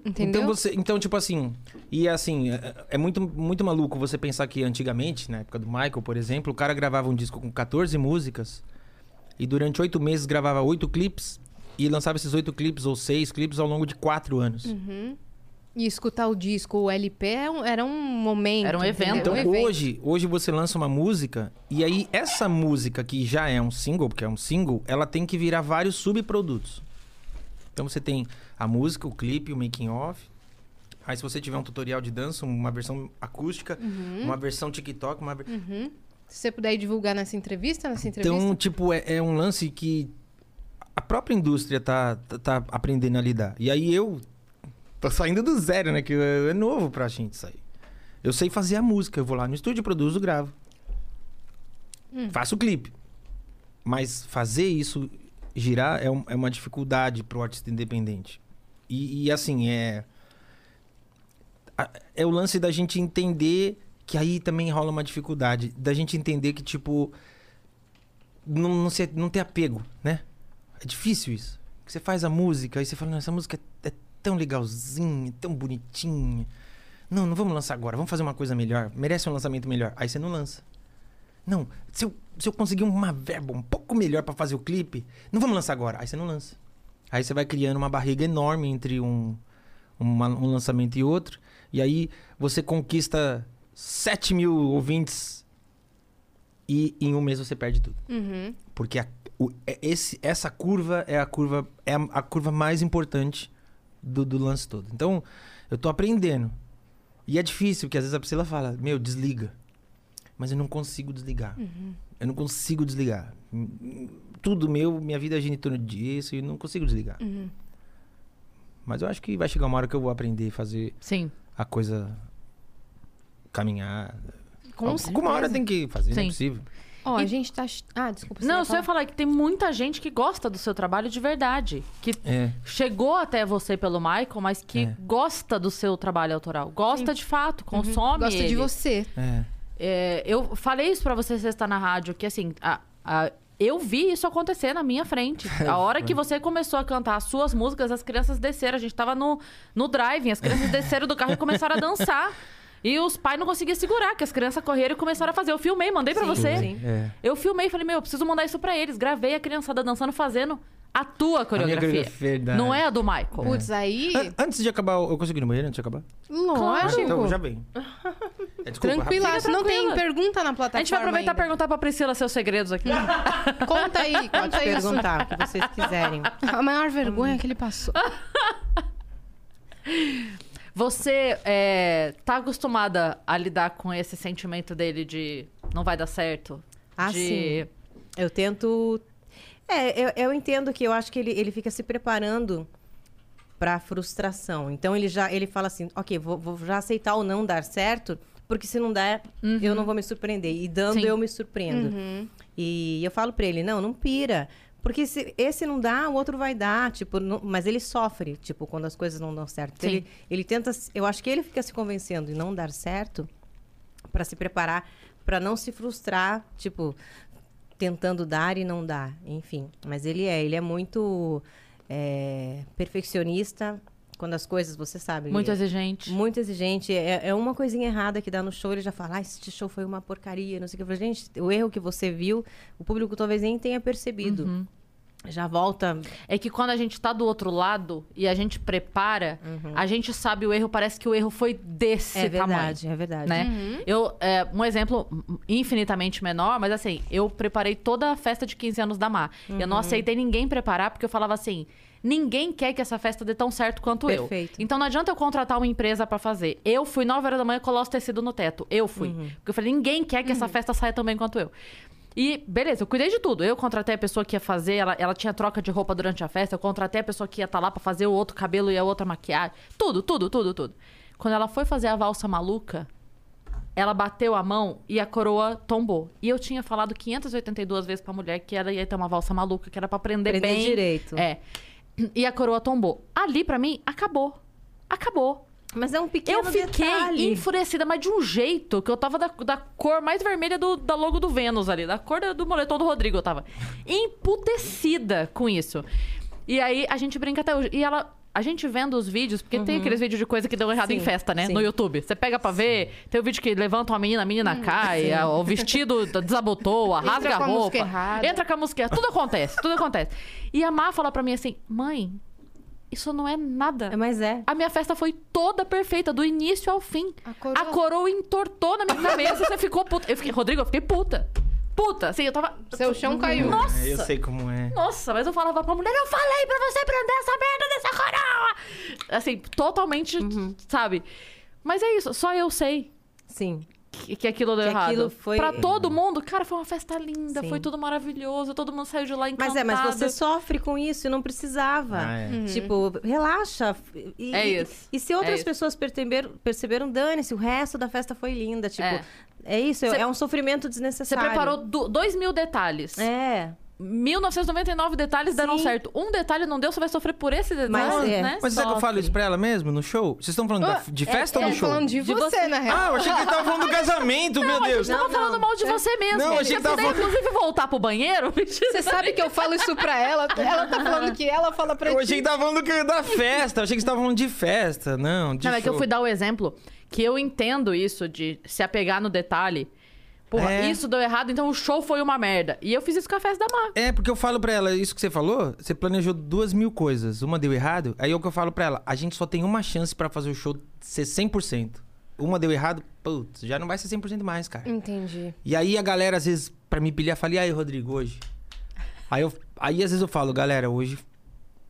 Entendeu? Então você, então tipo assim, e assim, é, é muito muito maluco você pensar que antigamente, na época do Michael, por exemplo, o cara gravava um disco com 14 músicas e durante oito meses gravava oito clipes e lançava esses oito clipes ou seis clipes ao longo de quatro anos. Uhum. E escutar o disco, o LP, é era um momento. Era um evento? Então Um evento. hoje, hoje você lança uma música e aí essa música que já é um single, porque é um single, ela tem que virar vários subprodutos. Então você tem a música, o clipe, o making off. Aí se você tiver um tutorial de dança, uma versão acústica, uma versão TikTok, uma Uhum. Se você puder divulgar nessa entrevista, nessa entrevista. Então, tipo, é, é um lance que a própria indústria tá, tá, tá aprendendo a lidar. E aí eu tô saindo do zero, né? Que é é novo pra gente isso aí. Eu sei fazer a música, eu vou lá no estúdio, produzo, gravo. Faço o clipe. Mas fazer isso girar é, um- é uma dificuldade pro artista independente. E, e, assim, é. É o lance da gente entender que aí também rola uma dificuldade. Da gente entender que, tipo. Não, não, ser, não ter apego, né? É difícil isso. Que você faz a música e você fala, não, essa música é, é tão legalzinha, tão bonitinha. Não, não vamos lançar agora, vamos fazer uma coisa melhor. Merece um lançamento melhor. Aí você não lança. Não, se eu, se eu conseguir uma verba um pouco melhor pra fazer o clipe, não vamos lançar agora. Aí você não lança. Aí você vai criando uma barriga enorme entre um, uma- um lançamento e outro. E aí você conquista 7 mil ouvintes e em um mês você perde tudo. Uhum. Porque a- o- é- esse, essa curva é a curva é a, a curva mais importante do, do lance todo. Então, eu tô aprendendo. E é difícil, porque às vezes a Priscila fala, meu, desliga. Mas eu não consigo desligar. Eu não consigo desligar. Hum, hum, Tudo meu, minha vida gira em torno disso e eu não consigo desligar. Uhum. Mas eu acho que vai chegar uma hora que eu vou aprender a fazer Sim. a coisa caminhar. Com Alguma hora tem que fazer, não é Sim. possível. Ó, a gente tá. Ah, desculpa. você Não, eu só ia falar que tem muita gente que gosta do seu trabalho de verdade. Que É. chegou até você pelo Michael, mas que É. gosta do seu trabalho autoral. Gosta de fato, consome Gosta de ele. você. É. É, eu falei isso pra você sexta na rádio, que assim, a- a- Eu vi isso acontecer na minha frente. A hora que você começou a cantar as suas músicas, as crianças desceram. A gente tava no, no driving, as crianças desceram do carro e começaram a dançar. E os pais não conseguiam segurar, que as crianças correram e começaram a fazer. Eu filmei, mandei pra você. sim. É. Eu filmei, falei, meu, eu preciso mandar isso pra eles. Gravei a criançada dançando, fazendo a tua coreografia. coreografia, verdade. não é a do Michael. Putz, aí. An- Antes de acabar, eu consegui ir no banheiro antes de acabar? Lógico. Então, já vem. É, desculpa, Tranquila, não tem pergunta na plataforma. A gente vai aproveitar e perguntar pra Priscila seus segredos aqui. Conta aí, Pode conta aí. perguntar o que vocês quiserem. A maior vergonha que ele passou. Você é, tá acostumada a lidar com esse sentimento dele de não vai dar certo? Ah, de... sim. Eu tento. É, eu, eu entendo que eu acho que ele, ele fica se preparando para frustração. Então ele já ele fala assim, ok, vou, vou já aceitar ou não dar certo, porque se não der, eu não vou me surpreender. E dando, Sim. eu me surpreendo. E eu falo para ele, não, não pira. Porque se esse não dá, o outro vai dar, tipo, não- mas ele sofre, tipo, quando as coisas não dão certo. Sim. ele, ele tenta, eu acho que ele fica se convencendo de não dar certo para se preparar, para não se frustrar, tipo, tentando dar e não dar, enfim. Mas ele é, ele é muito é, perfeccionista quando as coisas, você sabe. Muito exigente. Muito exigente. É, é uma coisinha errada que dá no show, ele já fala, ah, esse show foi uma porcaria, não sei o que. Eu falei, gente, o erro que você viu, o público talvez nem tenha percebido. Uhum. Já volta. É que quando a gente tá do outro lado e a gente prepara, a gente sabe o erro, parece que o erro foi desse é tamanho. verdade, é verdade. Né? Eu, é, um exemplo infinitamente menor, mas assim, eu preparei toda a festa de 15 anos da Mar. Eu Uhum. não aceitei ninguém preparar, porque eu falava assim: ninguém quer que essa festa dê tão certo quanto Perfeito. eu. Então não adianta eu contratar uma empresa pra fazer. Eu fui 9 horas da manhã colar os tecidos no teto. Eu fui. Uhum. Porque eu falei: ninguém quer que essa festa saia tão bem quanto eu. E beleza, eu cuidei de tudo. Eu contratei a pessoa que ia fazer, ela, ela tinha troca de roupa durante a festa, eu contratei a pessoa que ia estar lá pra fazer o outro cabelo e a outra maquiagem. Tudo, tudo, tudo, tudo. Quando ela foi fazer a valsa maluca, ela bateu a mão e a coroa tombou. E eu tinha falado 582 vezes pra mulher que ela ia ter uma valsa maluca, que era pra prender Prender bem. direito. É. E a coroa tombou. Ali, pra mim, acabou. Acabou. Mas é um pequeno eu fiquei detalhe. enfurecida, mas de um jeito que eu tava da, da cor mais vermelha do, da logo do Vênus ali, da cor do, moletom do Rodrigo, eu tava emputecida com isso. E aí a gente brinca até hoje. E ela. A gente vendo os vídeos, porque tem aqueles vídeos de coisa que deu errado Sim, em festa, né? sim. No YouTube. Você pega pra ver, tem o vídeo que levanta uma menina, a menina cai, a- o vestido desabotou, a rasga a roupa. Entra com a música. Tudo acontece, tudo acontece. E a Má fala pra mim assim: mãe, isso não é nada. É, mas é. A minha festa foi toda perfeita, do início ao fim. A A coroa- coroa, entortou na minha cabeça e você ficou puta. Eu fiquei, Rodrigo, eu fiquei puta. Puta, assim, eu tava. Seu chão caiu. Nossa! Eu sei como é. Nossa, mas eu falava pra mulher, eu falei pra você prender essa merda dessa coroa! Assim, totalmente, sabe? Mas é isso, só eu sei Sim. Que, que aquilo deu Que errado. aquilo foi- Pra todo mundo, cara, foi uma festa linda, Sim. foi tudo maravilhoso, todo mundo saiu de lá encantado. Mas é, mas você sofre com isso e não precisava. Ah, é. Tipo, relaxa. E, É e- isso. E, se É outras isso. pessoas perceberam, perceberam, dane-se, o resto da festa foi linda. Tipo, É. é, isso, Você- é um sofrimento Você desnecessário. preparou do- dois mil detalhes. É. 1999 detalhes deram Sim. certo. Um detalhe não deu, você vai sofrer por esse detalhe, Mas é. né? Mas sabe que eu falo isso pra ela mesmo no show? Vocês estão falando da- de festa ou é, no show? falando de, De você, você. na real. Ah, eu achei que ele tava falando do casamento, meu Deus. Tava falando mal de você mesmo. Não, eu achei que tava puder, falando- inclusive, voltar pro banheiro, Você sabe que eu falo isso pra ela. Ela tá falando que ela fala pra Eu ti. achei que tava falando que- da festa. Eu achei que você tava falando de festa. Não, de Não, é que eu show. fui dar o exemplo que eu entendo isso de se apegar no detalhe. Porra, É. isso deu errado, então o show foi uma merda. E eu fiz isso com a festa da Mar. É, porque eu falo pra ela, isso que você falou, você planejou duas mil coisas, uma deu errado, aí é o que eu falo pra ela, a gente só tem uma chance pra fazer o show ser 100%. Uma deu errado, putz, já não vai ser 100% mais, cara. Entendi. E aí a galera, às vezes, pra me pilhar, fala, e aí, Rodrigo, hoje? Aí, eu, aí às vezes eu falo, galera, hoje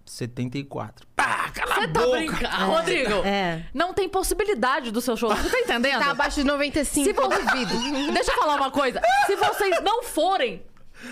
74. Pá, cala a Você tá boca! brincando, Rodrigo? É. Não tem possibilidade do seu show. Você tá entendendo? Tá abaixo de 95, Se você... duvido. Deixa eu falar uma coisa. Se vocês não forem,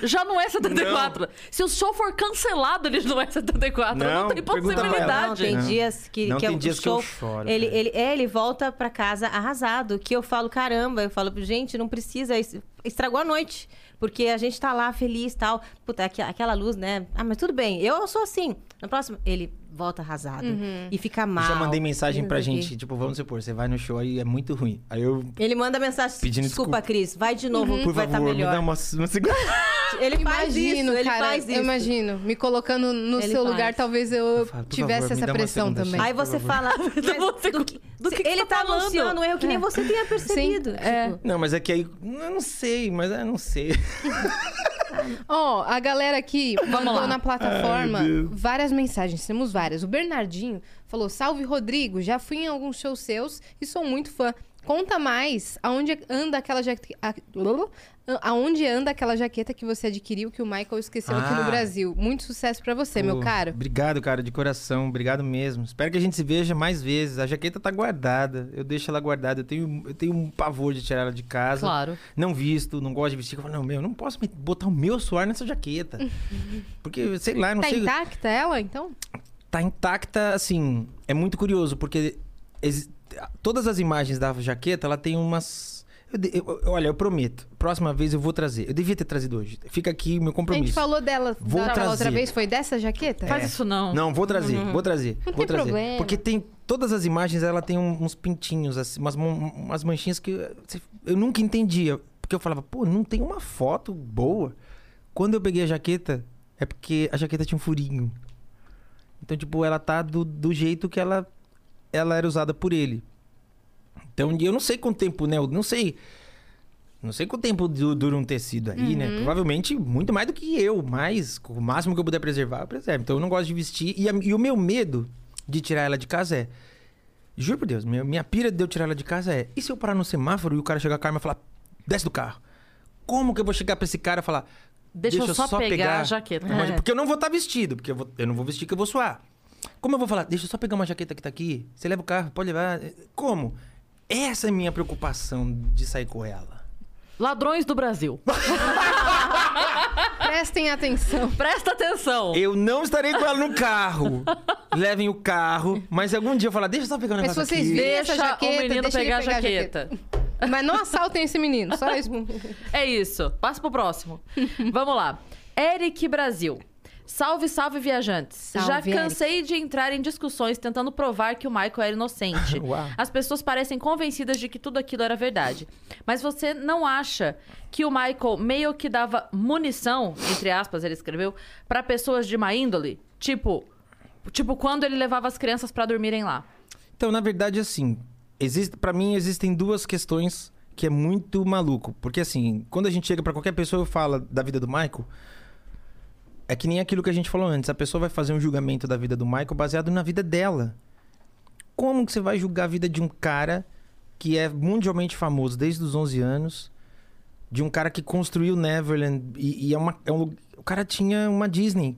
já não é 74. Se o show for cancelado, ele não é 74. Não, Não, tem possibilidade. Não, tem Não. dias que, Não, que tem o dias que eu show, choro, ele, ele, é, ele volta pra casa arrasado, que eu falo, caramba, eu falo, gente, não precisa, es- estragou a noite. Porque a gente tá lá feliz e tal. Puta, aqu- aquela luz, né? Ah, mas tudo bem, eu sou assim. No próximo, ele volta arrasado. E fica mal. Já mandei mensagem pra gente, tipo, vamos supor, você vai no show aí, é muito ruim. Aí eu, Ele manda mensagem, Pedindo desculpa, desculpa. Cris, vai de novo, por vai estar favor, me melhor. dá uma, uma segunda... Ele faz imagino, isso, ele cara. faz isso. Eu imagino. Me colocando no Ele seu faz. lugar, talvez eu Fala, por tivesse favor, me essa pressão segunda também. Aí você fala. mas do que, do que que ele tá tá falando? anunciando um erro que nem você tenha percebido. É. Tipo, Não, mas é que aí. Eu não sei, mas eu não sei. Ó, a galera aqui mandou na plataforma várias mensagens. Temos várias. O Bernardinho falou: Salve, Rodrigo. Já fui em alguns shows seus e sou muito fã. Conta mais aonde anda aquela jaqueta. Aonde anda aquela jaqueta que você adquiriu que o Michael esqueceu aqui no Ah. Brasil? Muito sucesso pra você, meu caro. Obrigado, cara, de coração. Obrigado mesmo. Espero que a gente se veja mais vezes. A jaqueta tá guardada. Eu deixo ela guardada. Eu tenho, eu tenho um pavor de tirar ela de casa. Claro. Não visto, não gosto de vestir. Eu falo, não, meu, eu não posso me- botar o meu suor nessa jaqueta. Porque, sei lá, não Tá sei. intacta ela, então? Tá intacta, assim. É muito curioso, porque todas as imagens da jaqueta, ela tem umas. eu eu- olha, eu prometo. Próxima vez eu vou trazer. Eu devia ter trazido hoje. Fica aqui o meu A compromisso. gente falou dela Vou da outra trazer. vez, foi dessa jaqueta? Faz isso não. Não, vou trazer, vou trazer. Não vou tem trazer. problema. Porque tem. Todas as imagens, ela tem uns pintinhos, assim, umas, umas manchinhas que eu, eu nunca entendia. Porque eu falava, pô, não tem uma foto boa. Quando eu peguei a jaqueta, é porque a jaqueta tinha um furinho. Então, tipo, ela tá do, do jeito que ela, ela era usada por ele. Então, eu não sei quanto tempo, né? Eu não sei. Não sei quanto tempo du- dura um tecido aí, né? Provavelmente muito mais do que eu, mas o máximo que eu puder preservar, eu preservo. Então eu não gosto de vestir. E, a- e o meu medo de tirar ela de casa é. Juro por Deus, minha, minha pira de eu tirar ela de casa é. E se eu parar no semáforo e o cara chegar com a arma e falar, desce do carro? Como que eu vou chegar pra esse cara e falar. Deixa eu só pegar a jaqueta." É. Porque eu não vou estar vestido, porque eu, vou- eu não vou vestir que eu vou suar. Como eu vou falar, deixa eu só pegar uma jaqueta que tá aqui, você leva o carro, pode levar. Como? Essa é a minha preocupação de sair com ela. Ladrões do Brasil. Prestem atenção. Presta atenção. Eu não estarei com ela no carro. Levem o carro, mas algum dia eu falar, deixa eu só pegar um Mas negócio vocês aqui. Deixa jaqueta, o menino deixa pegar a pegar a jaqueta. Mas não assaltem esse menino, só isso. É isso. Passa pro próximo. Vamos lá. Eric Brasil. Salve, salve, viajantes. Salve, Já Eric. cansei de entrar em discussões tentando provar que o Michael era inocente. As pessoas parecem convencidas de que tudo aquilo era verdade. Mas você não acha que o Michael meio que dava munição, entre aspas, ele escreveu, pra pessoas de má índole? Tipo, tipo quando ele levava as crianças pra dormirem lá. Então, na verdade, assim, existe, para mim existem duas questões que é muito maluco. Porque, assim, quando a gente chega pra qualquer pessoa e fala da vida do Michael, é que nem aquilo que a gente falou antes. A pessoa vai fazer um julgamento da vida do Michael baseado na vida dela. Como que você vai julgar a vida de um cara que é mundialmente famoso desde os 11 anos? De um cara que construiu Neverland e, e é uma, é um, o cara tinha uma Disney.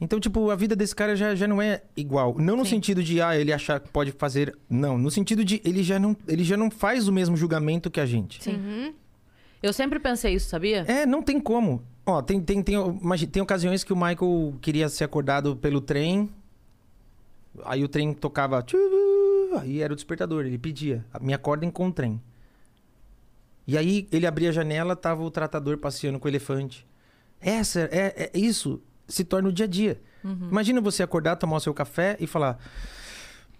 Então, tipo, a vida desse cara já, já não é igual. Não no Sim. sentido de, ah, ele achar que pode fazer. Não, no sentido de ele já não, ele já não faz o mesmo julgamento que a gente. Sim. Eu sempre pensei isso, sabia? É, não tem como. Ó, tem, tem, tem, imagi- tem ocasiões que o Michael queria ser acordado pelo trem. Aí o trem tocava. Aí era o despertador, ele pedia. Me acordem com o trem. E aí ele abria a janela, tava o tratador passeando com o elefante. Essa é, é isso se torna o dia a dia. Imagina você acordar, tomar o seu café e falar: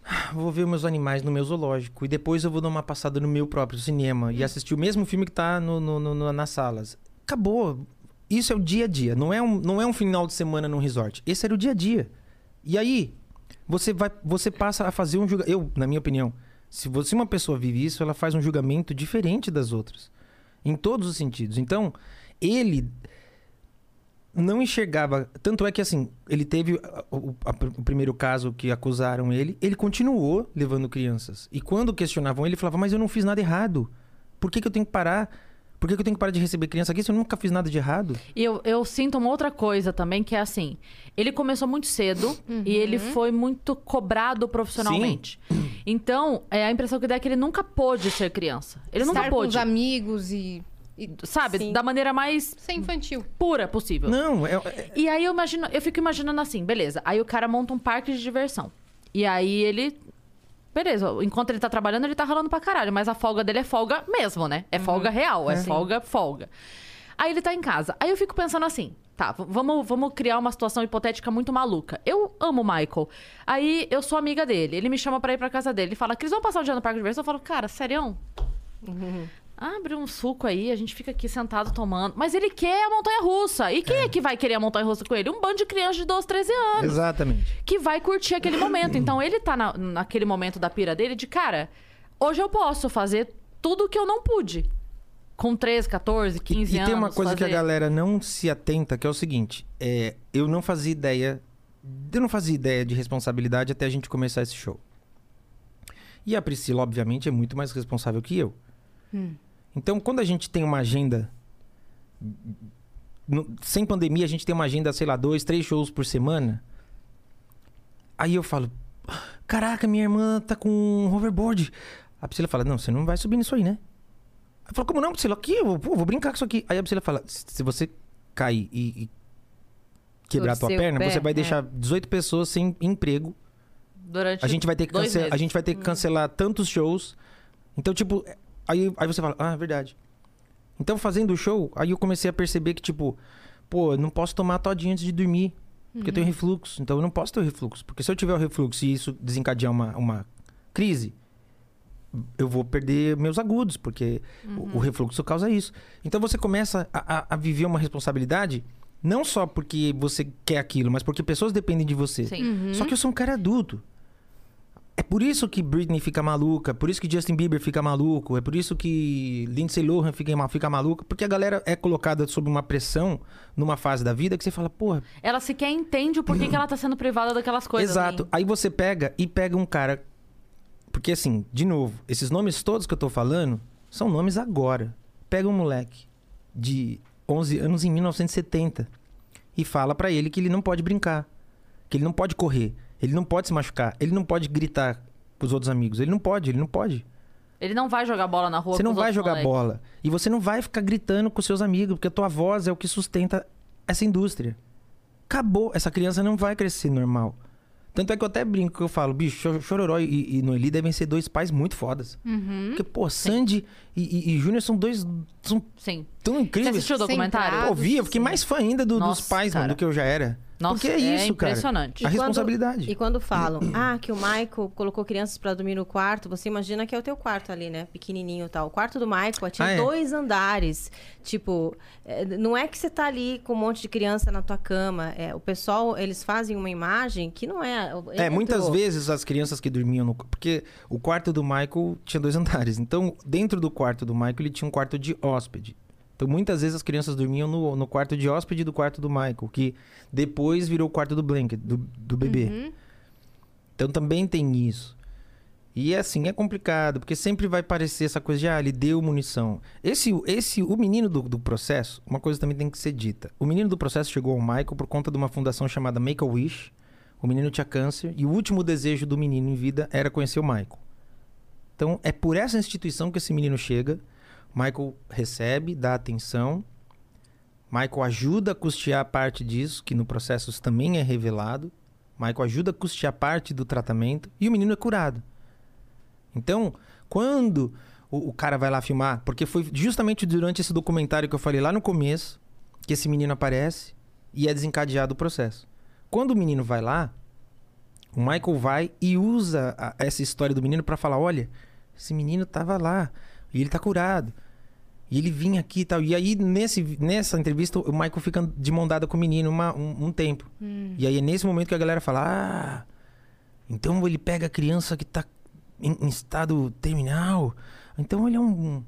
"Ah, vou ver meus animais no meu zoológico e depois eu vou dar uma passada no meu próprio cinema e assistir o mesmo filme que tá no, no- no- no- nas salas. Acabou. Isso é o dia a dia. Não é um, não é um final de semana num resort. Esse era o dia a dia. E aí, você vai, você passa a fazer um julgamento. Eu, na minha opinião, se você uma pessoa vive isso, ela faz um julgamento diferente das outras, em todos os sentidos. Então, ele não enxergava. Tanto é que, assim, ele teve o, a- o primeiro caso que acusaram ele, ele continuou levando crianças. E quando questionavam ele, ele falava: Mas eu não fiz nada errado. Por que, que eu tenho que parar? Por que, eu tenho que parar de receber criança aqui se eu nunca fiz nada de errado? E eu, eu sinto uma outra coisa também, que é assim: ele começou muito cedo e ele foi muito cobrado profissionalmente. Então, é, a impressão que dá é que ele nunca pôde ser criança. Ele Estar nunca com os pôde. amigos e, Sabe? Sim. Da maneira mais ser infantil. pura possível. Não, é, é- E aí eu imagino, eu fico imaginando assim, beleza. Aí o cara monta um parque de diversão. E aí ele. Beleza, enquanto ele tá trabalhando, ele tá ralando pra caralho. Mas a folga dele é folga mesmo, né? É folga real, é, folga, folga. Aí ele tá em casa. Aí eu fico pensando assim, tá, vamos, vamos criar uma situação hipotética muito maluca. Eu amo o Michael. Aí eu sou amiga dele. Ele me chama pra ir pra casa dele. Ele fala, Cris, vamos passar um dia no parque de diversão? Eu falo, cara, serião? Abre um suco aí, a gente fica aqui sentado tomando. Mas ele quer a montanha russa. E quem é, que vai querer a montanha russa com ele? Um bando de crianças de 12, 13 anos. Exatamente. Que vai curtir aquele momento. Então ele tá na- naquele momento da pira dele de, cara, hoje eu posso fazer tudo que eu não pude. Com 13, 14, 15 e anos. tem uma coisa que a fazer. galera não se atenta, que é o seguinte: é, eu não fazia ideia. Eu não fazia ideia de responsabilidade até a gente começar esse show. E a Priscila, obviamente, é muito mais responsável que eu. Então, quando a gente tem uma agenda. sem pandemia, a gente tem uma agenda, sei lá, dois, três shows por semana. Aí eu falo: Caraca, minha irmã tá com um hoverboard. A Priscila fala: Não, você não vai subir nisso aí, né? Eu falo, como não, Priscila? Aqui, eu vou, pô, vou brincar com isso aqui. Aí a Priscila fala, se você cair e, e quebrar a tua perna, pé, você vai é. deixar 18 pessoas sem emprego. Durante A gente vai ter que, cancelar, a gente vai ter que cancelar tantos shows. Então, tipo, aí, aí você fala, ah, é verdade. Então, fazendo o show, aí eu comecei a perceber que, tipo, pô, eu não posso tomar todinho antes de dormir. Porque eu tenho refluxo. Então eu não posso ter o refluxo. Porque se eu tiver o refluxo e isso desencadear uma, uma crise, eu vou perder meus agudos, porque o, o refluxo causa isso. Então você começa a, a- a viver uma responsabilidade, não só porque você quer aquilo, mas porque pessoas dependem de você. Sim. Só que eu sou um cara adulto. É por isso que Britney fica maluca, por isso que Justin Bieber fica maluco, é por isso que Lindsay Lohan fica, fica maluca, porque a galera é colocada sob uma pressão numa fase da vida que você fala, porra, Ela sequer entende o porquê que ela tá sendo privada daquelas coisas. Exato. né? Aí você pega e pega um cara. Porque assim, de novo, esses nomes todos que eu tô falando são nomes agora. Pega um moleque de 11 anos em 1970 e fala pra ele que ele não pode brincar, que ele não pode correr, ele não pode se machucar, ele não pode gritar pros outros amigos, ele não pode, ele não pode. Ele não vai jogar bola na rua Você com não os vai jogar moleques. bola. E você não vai ficar gritando com seus amigos, porque a tua voz é o que sustenta essa indústria. Acabou. Essa criança não vai crescer normal. Tanto é que eu até brinco que eu falo, bicho, Cho- Chororó e, e Noeli devem ser dois pais muito fodas. Porque, pô, Sandy e, e, e Júnior são dois. são Sim. tão Você incríveis. assistiu o documentário? Pô, vi, eu fiquei Sim. mais fã ainda do- dos Nossa, pais, mano, do que eu já era. Nossa, Porque é é isso, cara. impressionante. A E quando- responsabilidade. E quando falam, ah, que o Michael colocou crianças pra dormir no quarto, você imagina que é o teu quarto ali, né? Pequenininho e tal. O quarto do Michael tinha Ah, é? dois andares. Tipo, é, não é que você tá ali com um monte de criança na tua cama. É, o pessoal, eles fazem uma imagem que não é. É, muitas entrou. vezes as crianças que dormiam no. Porque o quarto do Michael tinha dois andares. Então, dentro do quarto do Michael, ele tinha um quarto de hóspede. Então, muitas vezes as crianças dormiam no, no quarto de hóspede do quarto do Michael, que depois virou o quarto do blanket, do, do bebê. Então, também tem isso. E assim, é complicado, porque sempre vai parecer essa coisa de, ah, ele deu munição. Esse, esse o menino do, do processo, uma coisa também tem que ser dita. O menino do processo chegou ao Michael por conta de uma fundação chamada Make-A-Wish. O menino tinha câncer e o último desejo do menino em vida era conhecer o Michael. Então, é por essa instituição que esse menino chega. Michael recebe, dá atenção. Michael ajuda a custear parte disso, que no processo também é revelado. Michael ajuda a custear parte do tratamento e o menino é curado. Então, quando o, o cara vai lá filmar, porque foi justamente durante esse documentário que eu falei lá no começo que esse menino aparece e é desencadeado o processo. Quando o menino vai lá, o Michael vai e usa a- essa história do menino pra falar: olha, esse menino tava lá e ele tá curado. E ele vinha aqui e tal. E aí, nesse, nessa entrevista, o Michael fica de mão dada com o menino uma- um, um tempo. E aí é nesse momento que a galera fala: Ah, então ele pega a criança que tá em, em estado terminal. Então ele é um,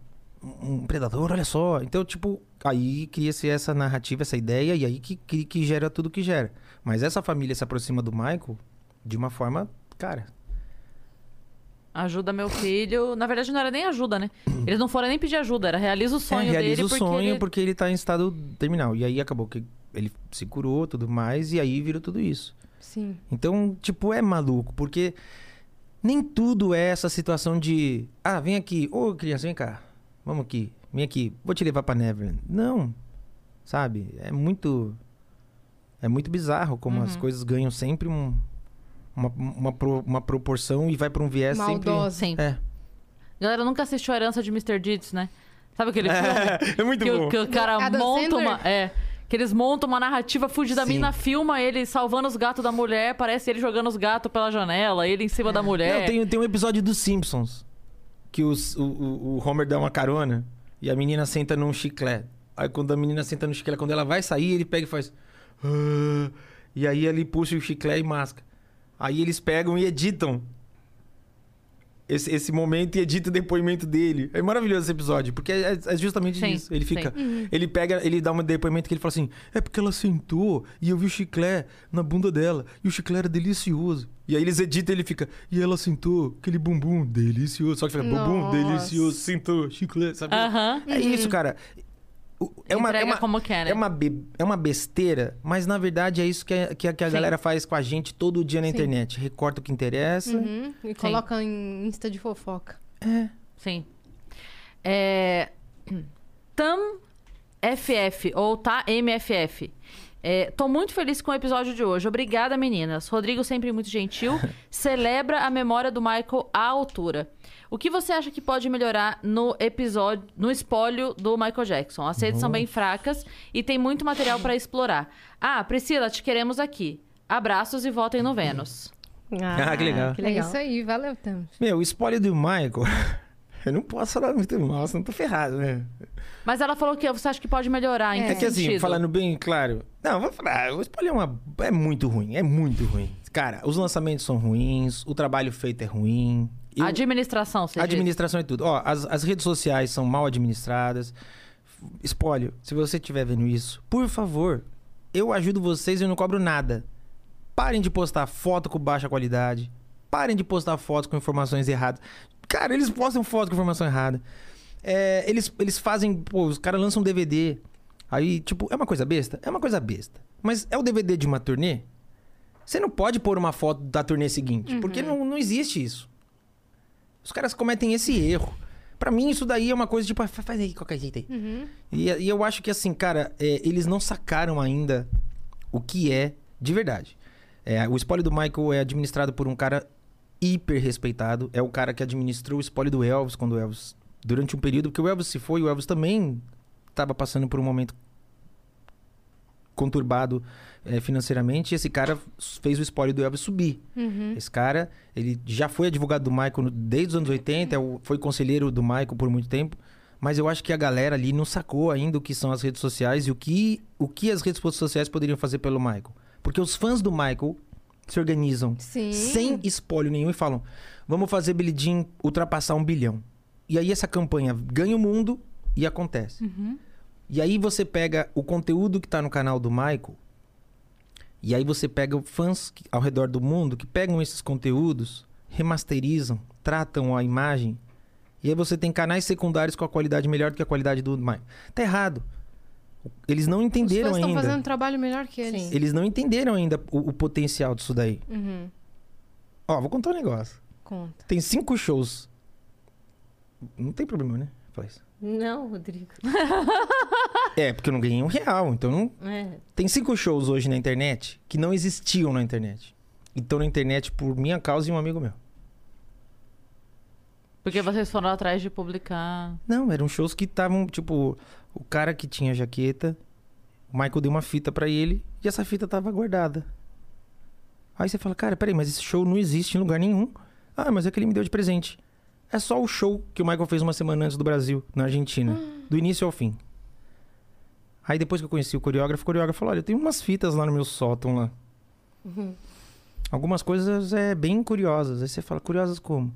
um predador, olha só. Então, tipo, aí cria-se essa narrativa, essa ideia, e aí que, que, que gera tudo que gera. Mas essa família se aproxima do Michael de uma forma, cara. Ajuda meu filho. Na verdade, não era nem ajuda, né? Eles não foram nem pedir ajuda, era realiza o sonho é, realiza dele. o porque sonho ele- porque ele tá em estado terminal. E aí acabou que ele se curou, tudo mais, e aí virou tudo isso. Sim. Então, tipo, é maluco, porque nem tudo é essa situação de, ah, vem aqui, ô criança, vem cá, vamos aqui, vem aqui, vou te levar pra Neverland. Não, sabe? É muito, é muito bizarro como Uhum. as coisas ganham sempre um, uma, uma, pro- uma proporção e vai pra um viés Maldosa. Sim. sempre... É. Galera nunca assistiu a herança de Mr. Deeds, né? Sabe aquele filme? É, é muito que, o- bom. que o cara Adam monta Sandler? uma. É. Que eles montam uma narrativa fugida da Sim. mina, filma ele salvando os gatos da mulher, parece ele jogando os gatos pela janela, ele em cima da mulher. Não, tem, tem um episódio dos Simpsons que os- o, o, o Homer dá uma carona E a menina senta num chiclete. Aí quando a menina senta no chiclete, quando ela vai sair, ele pega e faz. "Ah", E aí ele puxa o chiclete e masca. Aí eles pegam e editam esse, esse momento e edita o depoimento dele. É maravilhoso esse episódio, porque é, é justamente Sim, isso. Ele fica. sim. Ele pega, ele dá um depoimento que ele fala assim: é porque ela sentou e eu vi o chiclete na bunda dela e o chiclete era delicioso. E aí eles editam e ele fica, e ela sentou aquele bumbum delicioso. Só que fica, bumbum Nossa. delicioso, sentou, chiclete, sabe? É isso, cara. É uma, é, uma, como quer, né? é, uma be- é uma besteira, mas na verdade é isso que, a- que, a- que a Sim. galera faz com a gente todo dia na Sim. internet. Recorta o que interessa. Uhum, E coloca em Insta de fofoca. É. Sim. É... Tam FF, ou tá MFF. É, tô muito feliz com o episódio de hoje. Obrigada, meninas. Rodrigo sempre muito gentil. Celebra a memória do Michael à altura. O que você acha que pode melhorar no episódio, no espólio do Michael Jackson? As redes são bem fracas e tem muito material pra explorar. Ah, Priscila, te queremos aqui. Abraços e votem no Vênus. Ah, que legal. Que É legal. isso aí, valeu, Tam. Meu, o spoiler do Michael. eu não posso falar muito mal, senão tô ferrado, né? Mas ela falou que você acha que pode melhorar, em É. que É que assim, sentido? falando bem claro. Não, vou falar, o spoiler é, uma, é muito ruim, é muito ruim. Cara, os lançamentos são ruins, o trabalho feito é ruim. Eu- Administração, você A diz. administração é tudo. Ó, as, as redes sociais são mal administradas. Espólio, se você estiver vendo isso, por favor, eu ajudo vocês e eu não cobro nada. Parem de postar foto com baixa qualidade. Parem de postar fotos com informações erradas. Cara, eles postam foto com informação errada. É, eles, eles fazem. Pô, os caras lançam um DVD. Aí, tipo, é uma coisa besta? É uma coisa besta. Mas é o DVD de uma turnê? Você não pode pôr uma foto da turnê seguinte, porque não, não existe isso. Os caras cometem esse erro. Pra mim, isso daí é uma coisa tipo, "Ah, fa- faz aí, qualquer jeito aí. E, e eu acho que, assim, cara, é, eles não sacaram ainda o que é de verdade. É, o spoiler do Michael é administrado por um cara hiper respeitado. É o cara que administrou o spoiler do Elvis quando o Elvis. Durante um período, porque o Elvis se foi, o Elvis também estava passando por um momento conturbado é, financeiramente. Esse cara fez o spoiler do Elvis subir. Esse cara, ele já foi advogado do Michael desde os anos 80, é foi conselheiro do Michael por muito tempo. Mas eu acho que a galera ali não sacou ainda o que são as redes sociais e o que, o que as redes sociais poderiam fazer pelo Michael. Porque os fãs do Michael se organizam Sim. sem espólio nenhum e falam: vamos fazer Billie Jean ultrapassar um bilhão. E aí essa campanha ganha o mundo e acontece. E aí você pega o conteúdo que tá no canal do Michael, e aí você pega fãs que- ao redor do mundo que pegam esses conteúdos, remasterizam, tratam a imagem, e aí você tem canais secundários com a qualidade melhor do que a qualidade do Michael. Tá errado. Eles não Os entenderam fãs estão ainda. fazendo um trabalho melhor que eles. Sim. Eles não entenderam ainda o, o potencial disso daí. Uhum. Ó, vou contar um negócio. Conta. Tem cinco shows. Não tem problema, né? Isso. Não, Rodrigo. É, porque eu não ganhei um real. Então não. É. Tem cinco shows hoje na internet que não existiam na internet. E estão na internet por minha causa e um amigo meu. Porque vocês foram atrás de publicar. Não, eram shows que estavam, tipo, o cara que tinha a jaqueta, o Michael deu uma fita pra ele e essa fita tava guardada. Aí você fala, cara, peraí, mas esse show não existe em lugar nenhum. Ah, mas é que ele me deu de presente. É só o show que o Michael fez uma semana antes do Brasil, na Argentina. Do início ao fim. Aí depois que eu conheci o coreógrafo, o coreógrafo falou, olha, eu tenho umas fitas lá no meu sótão lá. Algumas coisas é bem curiosas. Aí você fala, curiosas como?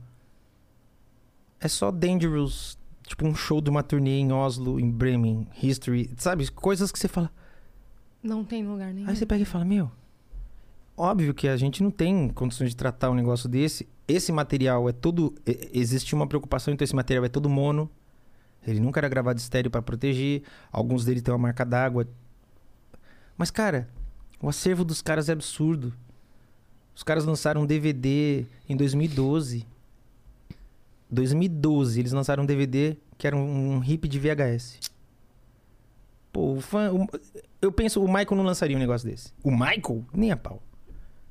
É só Dangerous, tipo um show de uma turnê em Oslo, em Bremen, History, sabe? Coisas que você fala. Não tem lugar nenhum. Aí você pega e fala, meu, óbvio que a gente não tem condições de tratar um negócio desse. Esse material é todo. Existe uma preocupação, então esse material é todo mono. Ele nunca era gravado estéreo para proteger. Alguns dele têm uma marca d'água. Mas, cara, o acervo dos caras é absurdo. Os caras lançaram um DVD em 2012. 2012, eles lançaram um DVD que era um, um hip de VHS. Pô, o fã. o- eu penso, o Michael não lançaria um negócio desse. O Michael? Nem a pau.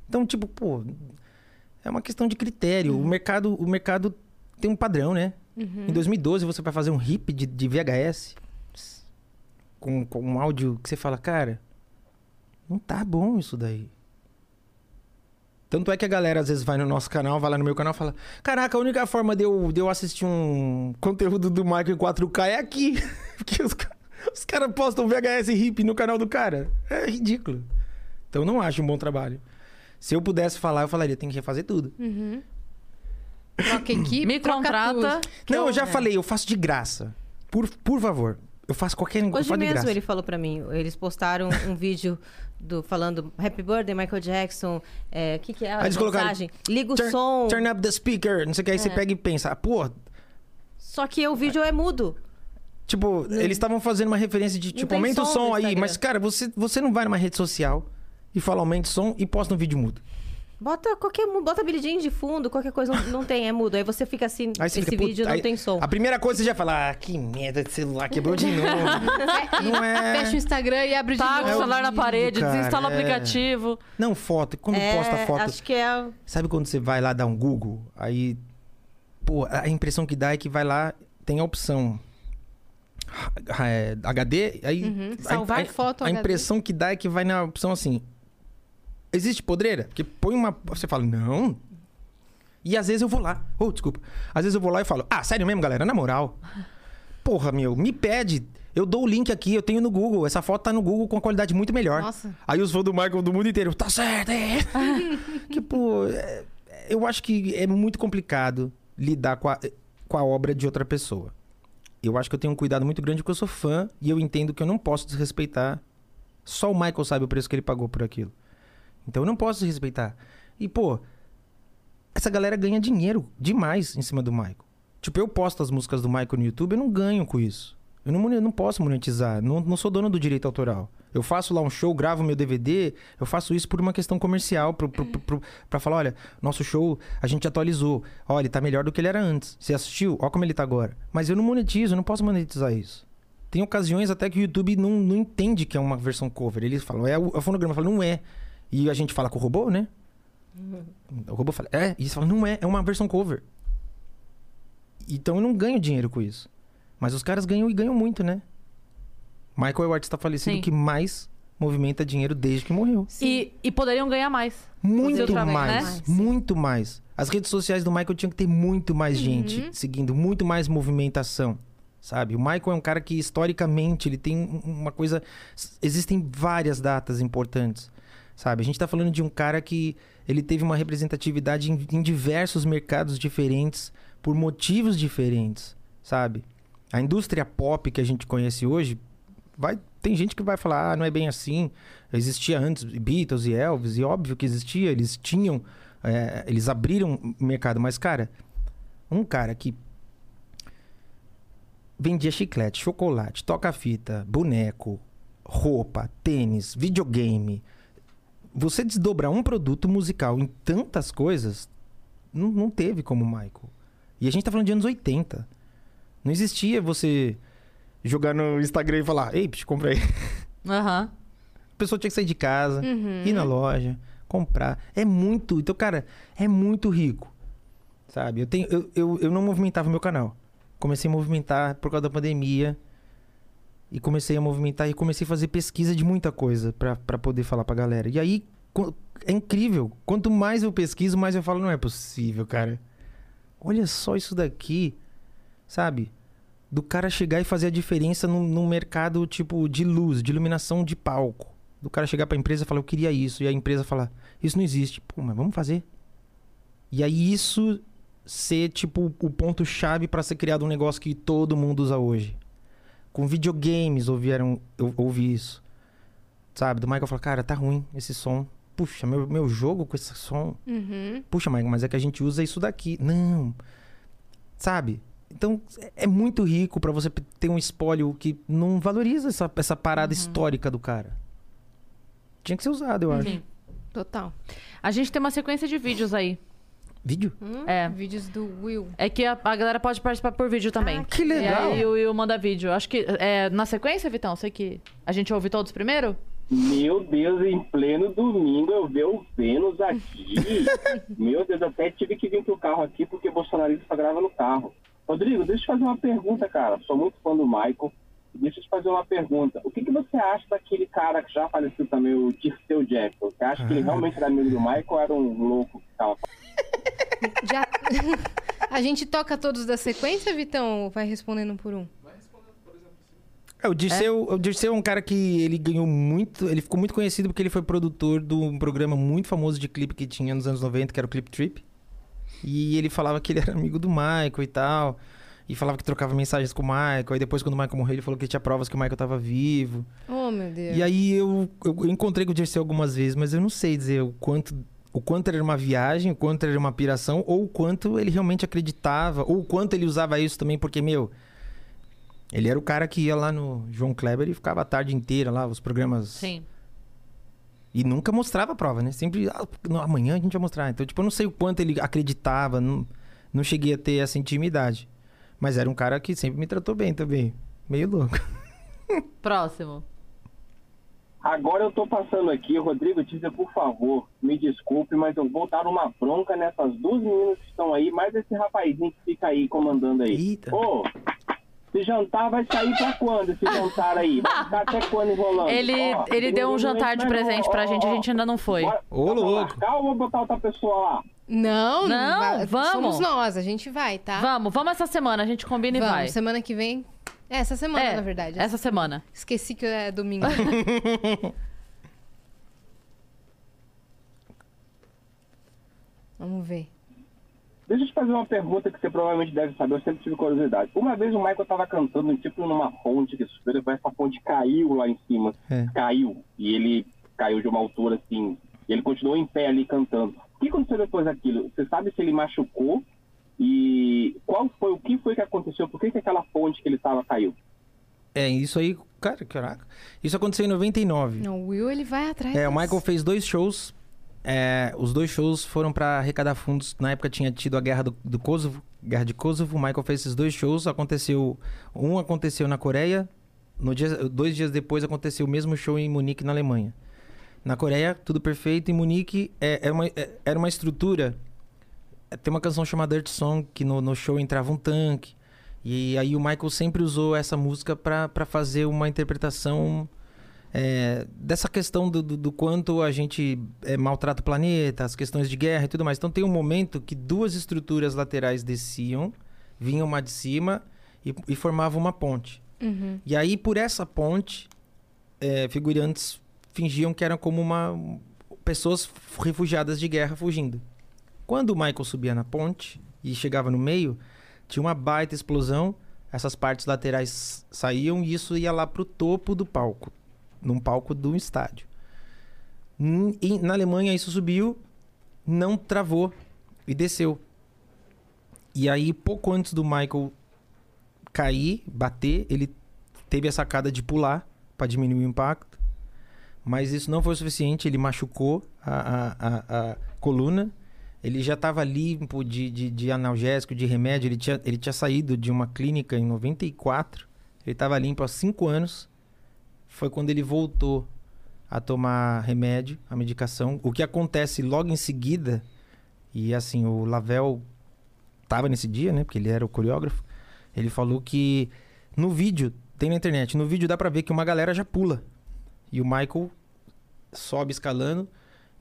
Então, tipo, pô. É uma questão de critério. O, mercado, o mercado tem um padrão, né? Em 2012 você vai fazer um hip de, de VHS com, com um áudio que você fala, cara, não tá bom isso daí. Tanto é que a galera às vezes vai no nosso canal, vai lá no meu canal e fala: Caraca, a única forma de eu, de eu assistir um conteúdo do Michael em 4K é aqui. Porque os, os caras postam VHS hip no canal do cara. É ridículo. Então não acho um bom trabalho. Se eu pudesse falar, eu falaria: tem que refazer tudo. Troca equipe, Me troca contrata. tudo. não, eu já falei, eu faço de graça. Por, por favor. Eu faço qualquer negócio Hoje faço de mesmo graça. ele falou pra mim, eles postaram um vídeo do, falando Happy Birthday, Michael Jackson, o que, que é a Aí eles colocaram, mensagem? Liga o Turn, som. turn up the speaker, não sei o que. Aí você pega e pensa, ah, pô, Só que o vídeo é mudo. Tipo, eles estavam fazendo uma referência de, tipo, tem aumenta o som som no aí. Instagram. Mas, cara, você, você não vai numa rede social e fala aumenta o som e posta um vídeo mudo. Bota qualquer bota Billie Jean de fundo, qualquer coisa não, não tem, é mudo. Aí você fica assim, Aí esse fica, vídeo não aí tem som. A primeira coisa você já fala, ah, que merda de celular, quebrou de novo. não é... Fecha o Instagram e abre de Taca o novo. celular na parede, cara, desinstala o é. aplicativo. Não, foto. Quando É, posta foto... Acho que é. Sabe quando você vai lá dar um Google? Aí, pô, a impressão que dá é que vai lá, tem a opção ha- é, HD, aí... Uhum. a- Salvar a, foto A HD. impressão que dá é que vai na opção assim... Existe podreira? Porque põe uma... Você fala, não... E às vezes eu vou lá. Oh, desculpa. Às vezes eu vou lá e falo, ah, sério mesmo, galera? Na moral. Porra, meu, me pede. Eu dou o link aqui, eu tenho no Google. Essa foto tá no Google com uma qualidade muito melhor. Nossa. Aí os fãs do Michael do mundo inteiro, tá certo, é. que, pô, é- eu acho que é muito complicado lidar com a, com a obra de outra pessoa. Eu acho que eu tenho um cuidado muito grande porque eu sou fã e eu entendo que eu não posso desrespeitar. Só o Michael sabe o preço que ele pagou por aquilo. Então eu não posso desrespeitar. E, pô, essa galera ganha dinheiro demais em cima do Michael. Tipo, eu posto as músicas do Michael no YouTube, eu não ganho com isso. Eu não, mone- não posso monetizar, não, não sou dono do direito autoral. Eu faço lá um show, gravo meu DVD, eu faço isso por uma questão comercial, pra falar, olha, nosso show a gente atualizou. Olha, ele tá melhor do que ele era antes. Você assistiu? Olha como ele tá agora. Mas eu não monetizo, eu não posso monetizar isso. Tem ocasiões até que o YouTube não, não entende que é uma versão cover. Eles falam, é o, é o fonograma. Fala, não é. E a gente fala com o robô, né? O robô fala, é. E você fala, não é, é uma versão cover. Então eu não ganho dinheiro com isso. Mas os caras ganham e ganham muito, né? Michael é o artista falecido Sim. que mais movimenta dinheiro desde que morreu. E, e poderiam ganhar mais. Muito mais, né? muito mais. As redes sociais do Michael tinham que ter muito mais gente seguindo, muito mais movimentação, sabe? O Michael é um cara que historicamente ele tem um- uma coisa, existem várias datas importantes, sabe? A gente tá falando de um cara que ele teve uma representatividade em, em diversos mercados diferentes por motivos diferentes, sabe? A indústria pop que a gente conhece hoje vai tem gente que vai falar, ah, não é bem assim. Existia antes Beatles e Elvis, e óbvio que existia, eles tinham, é, eles abriram mercado, mas cara, um cara que vendia chiclete, chocolate, toca-fita, boneco, roupa, tênis, videogame, você desdobrar um produto musical em tantas coisas, não, não teve como Michael. E a gente tá falando de anos 80. Não existia você jogar no Instagram e falar, ei, psh, compra aí. Aham. A pessoa tinha que sair de casa, ir na loja, comprar. É muito. Então, cara, é muito rico. Sabe? Eu, tenho, eu, eu, eu não movimentava meu canal. Comecei a movimentar por causa da pandemia. E comecei a movimentar e comecei a fazer pesquisa de muita coisa pra poder falar pra galera. E aí, é incrível. Quanto mais eu pesquiso, mais eu falo, não é possível, cara. Olha só isso daqui. Sabe? Do cara chegar e fazer a diferença num, num mercado tipo de luz, de iluminação de palco. Do cara chegar pra empresa e falar, eu queria isso. E a empresa falar, isso não existe. Pô, mas vamos fazer. E aí isso ser tipo o ponto-chave pra ser criado um negócio que todo mundo usa hoje. Com videogames ouviram, eu ouvi isso. Sabe? Do Michael falar, cara, tá ruim esse som. Puxa, meu, meu jogo com esse som. Uhum. Puxa, Michael, mas é que a gente usa isso daqui. Não. Sabe? Então, é muito rico pra você ter um espólio que não valoriza essa, essa parada histórica do cara. Tinha que ser usado, eu acho. Sim. Total. A gente tem uma sequência de vídeos aí. Vídeo? É. Vídeos do Will. É que a, a galera pode participar por vídeo também. que legal. E aí o Will manda vídeo. Acho que é na sequência, Vitão? Sei que a gente ouve todos primeiro? Meu Deus, em pleno domingo eu ver o Vênus aqui. Meu Deus, até tive que vir pro carro aqui porque bolsonarista grava no carro. Rodrigo, deixa eu te fazer uma pergunta, cara. Sou muito fã do Michael. deixa eu te fazer uma pergunta. O que, que você acha daquele cara que já faleceu também, o Dirceu Jackson? Você acha que ele Ah. realmente era amigo do Michael ou era um louco que tava Já... A gente toca todos da sequência, Vitão? Ou vai respondendo por um? É, o Dirceu, o Dirceu é um cara que ele ganhou muito. Ele ficou muito conhecido porque ele foi produtor de um programa muito famoso de clipe que tinha nos anos 90, que era o Clip Trip. E ele falava que ele era amigo do Michael e tal. E falava que trocava mensagens com o Michael. Aí depois, quando o Michael morreu, ele falou que tinha provas que o Michael tava vivo. Oh, meu Deus. E aí eu, eu encontrei com o Dirceu algumas vezes, mas eu não sei dizer o quanto, o quanto era uma viagem, o quanto era uma piração, ou o quanto ele realmente acreditava, ou o quanto ele usava isso também, porque, meu, ele era o cara que ia lá no João Kleber e ficava a tarde inteira lá, os programas. Sim. E nunca mostrava a prova, né? Sempre, ah, amanhã a gente vai mostrar. Então, tipo, eu não sei o quanto ele acreditava, não, não cheguei a ter essa intimidade. Mas era um cara que sempre me tratou bem também. Meio louco. Próximo. Agora eu tô passando aqui, Rodrigo Teaser, por favor, me desculpe, mas eu vou dar uma bronca nessas duas meninas que estão aí, mais esse rapazinho que fica aí comandando aí. Eita. Ô, esse jantar vai sair pra quando, esse jantar aí? Vai ficar até quando enrolando? Ele, Ó, ele deu um jantar de presente não. pra Ó, gente, a ó, gente ainda não foi. bora- Ô, louco. marcar ou vou botar outra pessoa lá? Não, Não, vai- vamos. Somos nós, a gente vai, tá? Vamos, vamos essa semana, a gente combina Vamos, e vai. semana que vem. É, essa semana, É, na verdade. Essa semana. Esqueci que é domingo. Vamos ver. Deixa eu te fazer uma pergunta que você provavelmente deve saber, eu sempre tive curiosidade. Uma vez o Michael tava cantando, tipo, numa fonte que depois essa fonte caiu lá em cima. É. Caiu. E ele caiu de uma altura assim. E ele continuou em pé ali cantando. O que aconteceu depois daquilo? Você sabe se ele machucou? E qual foi, o que foi que aconteceu? Por que, que aquela fonte que ele tava caiu? É, isso aí, cara, caraca. Isso aconteceu em 99. Não, o Will, ele vai atrás. É, o Michael fez dois shows. É, os dois shows foram pra arrecadar fundos. Na época tinha tido a guerra do, do Kosovo, guerra de Kosovo. O Michael fez esses dois shows. Aconteceu, um aconteceu na Coreia. No dia, dois dias depois aconteceu o mesmo show em Munique, na Alemanha. Na Coreia, tudo perfeito. Em Munique, é, era, uma, é, era uma estrutura. Tem uma canção chamada Dirt Song que no, no show entrava um tanque. E aí o Michael sempre usou essa música pra pra fazer uma interpretação é, dessa questão do, do, do quanto a gente é, maltrata o planeta, as questões de guerra e tudo mais. Então tem um momento que duas estruturas laterais desciam, vinham uma de cima e, e formavam uma ponte. Uhum. E aí, por essa ponte, é, figurantes fingiam que eram como uma pessoas refugiadas de guerra fugindo. Quando o Michael subia na ponte e chegava no meio, tinha uma baita explosão, essas partes laterais saíam e isso ia lá pro topo do palco, num palco do estádio. E na Alemanha isso subiu, não travou e desceu. E aí, pouco antes do Michael cair, bater, ele teve a sacada de pular para diminuir o impacto. Mas isso não foi suficiente, ele machucou a, a, a, a coluna. Ele já estava limpo de, de, de analgésico, de remédio. Ele tinha, ele tinha saído de uma clínica em 94. Ele estava limpo há 5 anos. Foi quando ele voltou a tomar remédio, a medicação. O que acontece logo em seguida, e assim, o Lavelle estava nesse dia, né? Porque ele era o coreógrafo. Ele falou que no vídeo, tem na internet, no vídeo dá pra ver que uma galera já pula. E o Michael sobe escalando.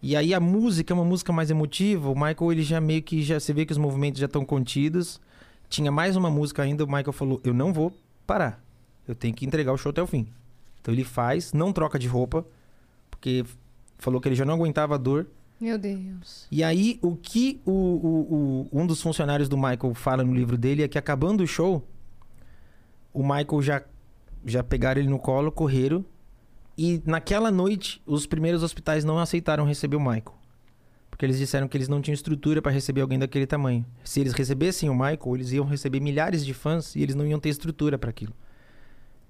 E aí a música é uma música mais emotiva. O Michael, ele já meio que já. Você vê que os movimentos já estão contidos. Tinha mais uma música ainda. O Michael falou: Eu não vou parar. Eu tenho que entregar o show até o fim. Então ele faz, não troca de roupa. Porque falou que ele já não aguentava a dor. Meu Deus. E aí, o que o, o- o- um dos funcionários do Michael fala no livro dele é que acabando o show, o Michael já, já pegaram ele no colo, correram. E naquela noite, os primeiros hospitais não aceitaram receber o Michael. Porque eles disseram que eles não tinham estrutura para receber alguém daquele tamanho. Se eles recebessem o Michael, eles iam receber milhares de fãs e eles não iam ter estrutura para aquilo.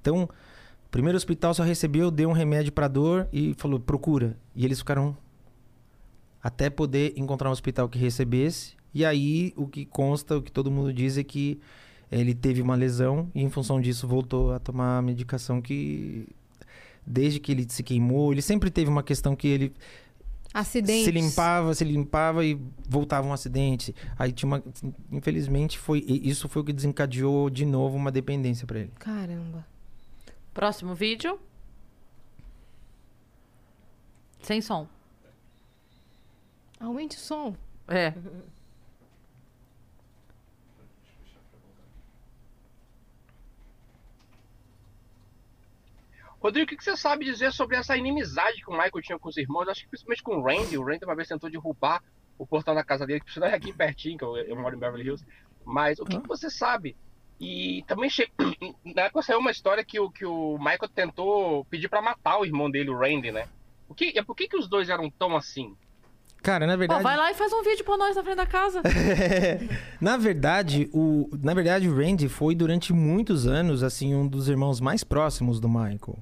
Então, o primeiro hospital só recebeu, deu um remédio para dor e falou: procura. E eles ficaram até poder encontrar um hospital que recebesse. E aí, o que consta, o que todo mundo diz é que ele teve uma lesão e, em função disso, voltou a tomar a medicação que. Desde que ele se queimou, ele sempre teve uma questão que ele Acidentes. se limpava, se limpava e voltava um acidente. Aí tinha uma. Infelizmente, foi isso foi o que desencadeou de novo uma dependência pra ele. Caramba. Próximo vídeo. Sem som. Aumente o som. É. Rodrigo, o que que você sabe dizer sobre essa inimizade que o Michael tinha com os irmãos? Acho que principalmente com o Randy. O Randy uma vez tentou derrubar o portão da casa dele, que precisa aqui pertinho, que eu, eu moro em Beverly Hills. Mas o que, que você sabe? E também che... na época saiu uma história que o, que o Michael tentou pedir pra matar o irmão dele, o Randy, né? O que, por que, que os dois eram tão assim? Cara, na Pô, verdade. vai lá e faz um vídeo pra nós na frente da casa. na verdade, o na verdade o Randy foi durante muitos anos assim um dos irmãos mais próximos do Michael.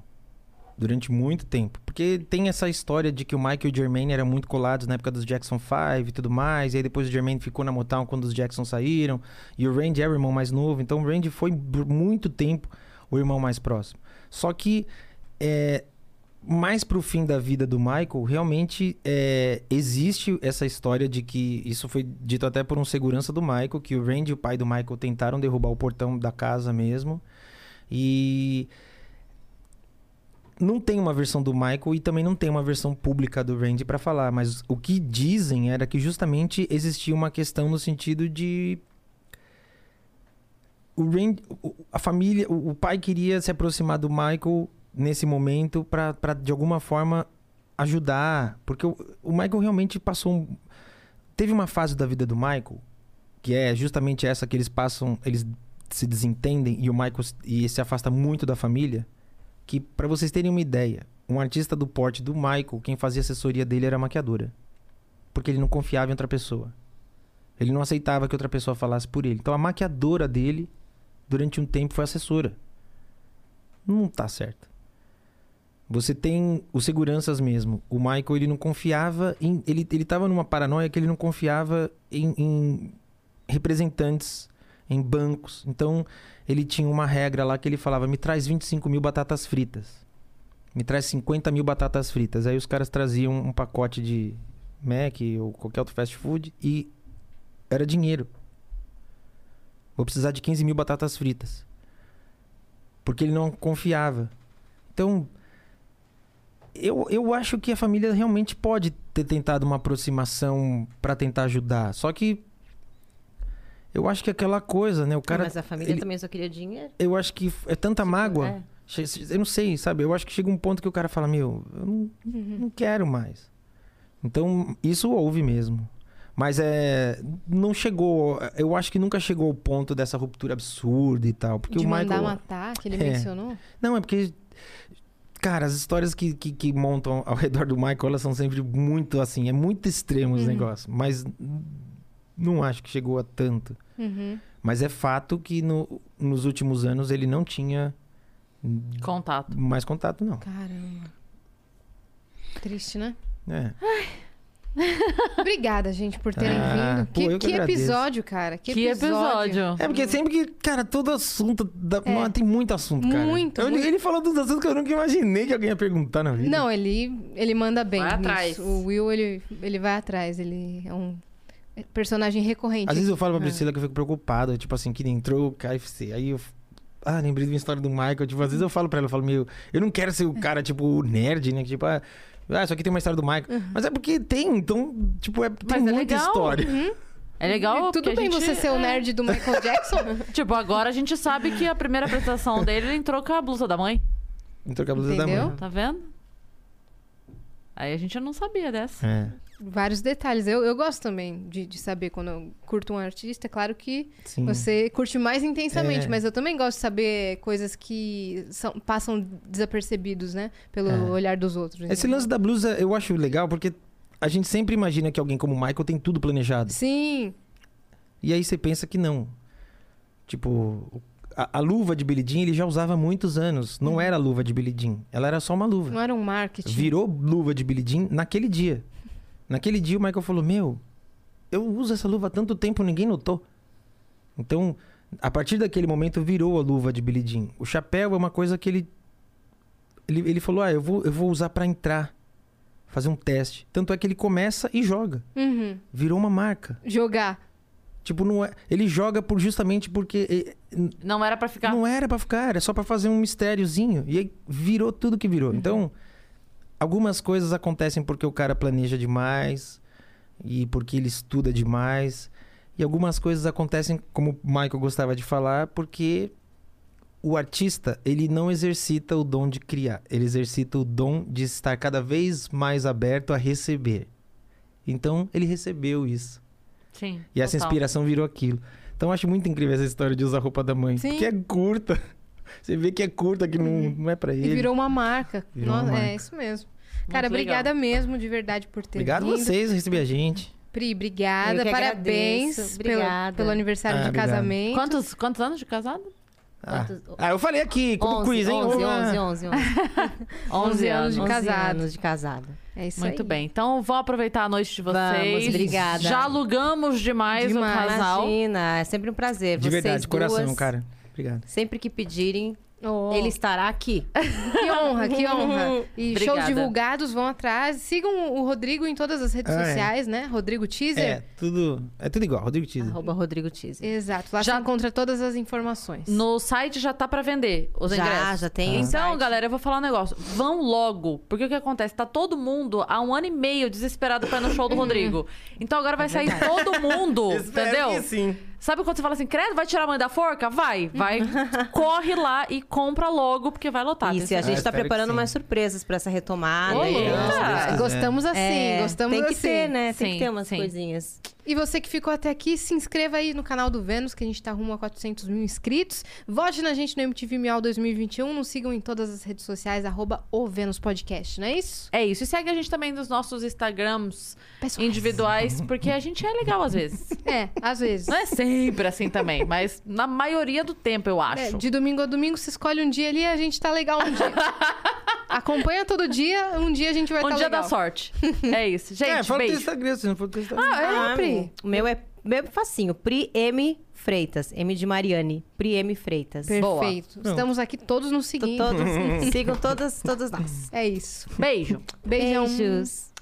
Durante muito tempo. Porque tem essa história de que o Michael e o Jermaine eram muito colados na época dos Jackson 5 e tudo mais. E aí depois o Jermaine ficou na Motown quando os Jackson saíram. E o Randy era o irmão mais novo. Então o Randy foi por muito tempo o irmão mais próximo. Só que é, mais pro fim da vida do Michael, realmente é, existe essa história de que isso foi dito até por um segurança do Michael, que o Randy e o pai do Michael tentaram derrubar o portão da casa mesmo. E não tem uma versão do Michael e também não tem uma versão pública do Randy pra falar, mas o que dizem era que justamente existia uma questão no sentido de o Randy, a família, o pai queria se aproximar do Michael nesse momento pra, de alguma forma ajudar, porque o, o Michael realmente passou um, teve uma fase da vida do Michael que é justamente essa que eles passam, eles se desentendem e o Michael e se afasta muito da família, que pra vocês terem uma ideia, um artista do porte do Michael, quem fazia assessoria dele era a maquiadora. Porque ele não confiava em outra pessoa. Ele não aceitava que outra pessoa falasse por ele. Então a maquiadora dele, durante um tempo, foi assessora. Não tá certo. Você tem os seguranças mesmo. O Michael, ele não confiava em. Ele, ele tava numa paranoia que ele não confiava em, em representantes, em bancos. Então, ele tinha uma regra lá que ele falava: me traz 25 mil batatas fritas. Me traz 50 mil batatas fritas. Aí os caras traziam um pacote de Mac ou qualquer outro fast food e era dinheiro. Vou precisar de 15 mil batatas fritas. Porque ele não confiava. Então, eu, eu acho que a família realmente pode ter tentado uma aproximação pra tentar ajudar. Só que eu acho que aquela coisa, né? O cara, Mas a família ele- também só queria dinheiro. eu acho que é tanta mágoa. é. Eu não sei, sabe? Eu acho que chega um ponto que o cara fala: Meu, eu não, não quero mais. Então, isso houve mesmo. Mas é. Não chegou. Eu acho que nunca chegou ao ponto dessa ruptura absurda e tal. Porque de o mandar Michael. matar, que ele É. mencionou. Não, é porque. Cara, as histórias que, que, que montam ao redor do Michael, elas são sempre muito assim. É muito extremo os Uhum. negócios. Mas não acho que chegou a tanto. Uhum. Mas é fato que no- nos últimos anos ele não tinha Contato. mais contato, não. Caramba. Triste, né? É. Obrigada, gente, por terem Ah, vindo. pô, Que, que que episódio, cara. Que, Que episódio. É porque sempre que, cara, todo assunto. Da... É. Mano, tem muito assunto, cara. Muito, Eu- muito. Ele falou dos assuntos que eu nunca imaginei que alguém ia perguntar na vida. Não, ele, ele manda bem. Vai nisso. atrás. O Will, ele, ele vai atrás. Ele é um personagem recorrente. Às vezes eu falo pra Ah. Priscila que eu fico preocupado, tipo assim, que entrou o KFC. Aí eu. Ah, lembrei de uma história do Michael. Tipo, às vezes eu falo pra ela, eu falo, meu, eu não quero ser o cara, tipo, o nerd, né? Tipo, ah, ah, isso aqui tem uma história do Michael. Mas é porque tem, então, tipo, é, tem Mas é muita legal. história. É legal. Tudo porque a bem gente- você ser o é. nerd do Michael Jackson? Tipo, agora a gente sabe que a primeira apresentação dele ele entrou com a blusa da mãe. Entrou com a blusa da Entendeu? mãe. Tá vendo? Aí a gente não sabia dessa. É, Vários detalhes. Eu, eu gosto também de, de saber quando eu curto um artista. É claro que sim. você curte mais intensamente, É. mas eu também gosto de saber coisas que são- passam desapercebidos, né? Pelo É. olhar dos outros. Esse entendeu? lance da blusa eu acho legal porque a gente sempre imagina que alguém como o Michael tem tudo planejado. Sim, E aí você pensa que não. Tipo, a, a luva de Billie Jean ele já usava há muitos anos. Não era a luva de Billie Jean. Ela era só uma luva. não era um marketing. Virou luva de Billie Jean naquele dia. Naquele dia o Michael falou: Meu, eu uso essa luva há tanto tempo, ninguém notou. Então, a partir daquele momento virou a luva de Billie Jean. O chapéu é uma coisa que ele. Ele, ele falou: Ah, eu vou, eu vou usar pra entrar. Fazer um teste. Tanto é que ele começa e joga. Uhum. Virou uma marca. Jogar. Tipo, não é, ele joga por justamente porque Não era pra ficar. não era pra ficar, era só pra fazer um mistériozinho. E aí virou tudo que virou. Então, algumas coisas acontecem porque o cara planeja demais e porque ele estuda demais. E algumas coisas acontecem, como o Michael gostava de falar, porque o artista, ele não exercita o dom de criar, ele exercita o dom de estar cada vez mais aberto a receber. Então, ele recebeu isso. Sim. E essa total. inspiração virou aquilo. Então eu acho muito incrível essa história de usar a roupa da mãe. Sim. Porque é curta. Você vê que é curta, que não, não é pra E ele. virou uma marca. Virou uma Nossa, marca. É isso mesmo. Cara, legal. obrigada mesmo, de verdade, por ter Obrigado a vindo. vocês por receber a gente. Pri, obrigada. Eu que Parabéns pelo, Obrigada. pelo aniversário Ah, de obrigado. casamento. Quantos, quantos anos de casado? Ah. Quantos- Ah, eu falei aqui, como 11, quiz, hein? 11, Olá. 11, 11, 11. 11 anos de 11 casado. anos de casado. É isso Muito aí. bem. Então, vou aproveitar a noite de vocês. Vamos, obrigada. Já alugamos demais, Demais. o casal. Imagina, é sempre um prazer. De Vocês verdade, de coração, duas, cara. Obrigado. Sempre que pedirem, Oh, ele estará aqui. Que honra, que honra. E shows Obrigada. divulgados vão atrás. Sigam o Rodrigo em todas as redes Ah, é. sociais, né? Rodrigo Teaser. É, tudo, é tudo igual, Rodrigo Teaser. Arroba Rodrigo Teaser. Exato. Lá Já- você encontra todas as informações. No site já tá pra vender os Já, ingressos. já tem. Então, site. galera, eu vou falar um negócio. Vão logo. Porque o que acontece? Tá todo mundo há um ano e meio desesperado pra ir no show do Rodrigo. Então agora vai sair todo mundo, entendeu? sim. Sabe quando você fala assim, credo, vai tirar a mãe da forca? Vai, vai. corre lá e compra logo, porque vai lotar. Isso, e tem a gente Ah, tá espero que preparando umas surpresas pra essa retomada. Ô, e- É. gostamos assim, É, gostamos Tem que assim. ter, né? Tem Sim, que ter umas sim. coisinhas. E você que ficou até aqui, se inscreva aí no canal do Vênus, que a gente tá rumo a 400 mil inscritos. Vote na gente no MTV Miau 2021. Nos sigam em todas as redes sociais, arroba o Vênus Podcast, não é isso? É isso. E segue a gente também nos nossos Instagrams Pessoais. individuais, porque a gente é legal às vezes. É, às vezes. Não é sempre assim também, mas na maioria do tempo, eu É, acho. de domingo a domingo, você escolhe um dia ali e a gente tá legal um dia. Acompanha todo dia, um dia a gente vai Um estar dia legal. da sorte. É isso. Gente, é, fala beijo. Instagram, se não for do Instagram. Ah, é, Pri? O meu é meu é facinho. Pri M Freitas. M de Mariane. Pri M Freitas. Boa. Perfeito. Estamos aqui todos nos seguindo. Todos, sigam todas, todas nós. É isso. Beijo. Beijão. Beijos.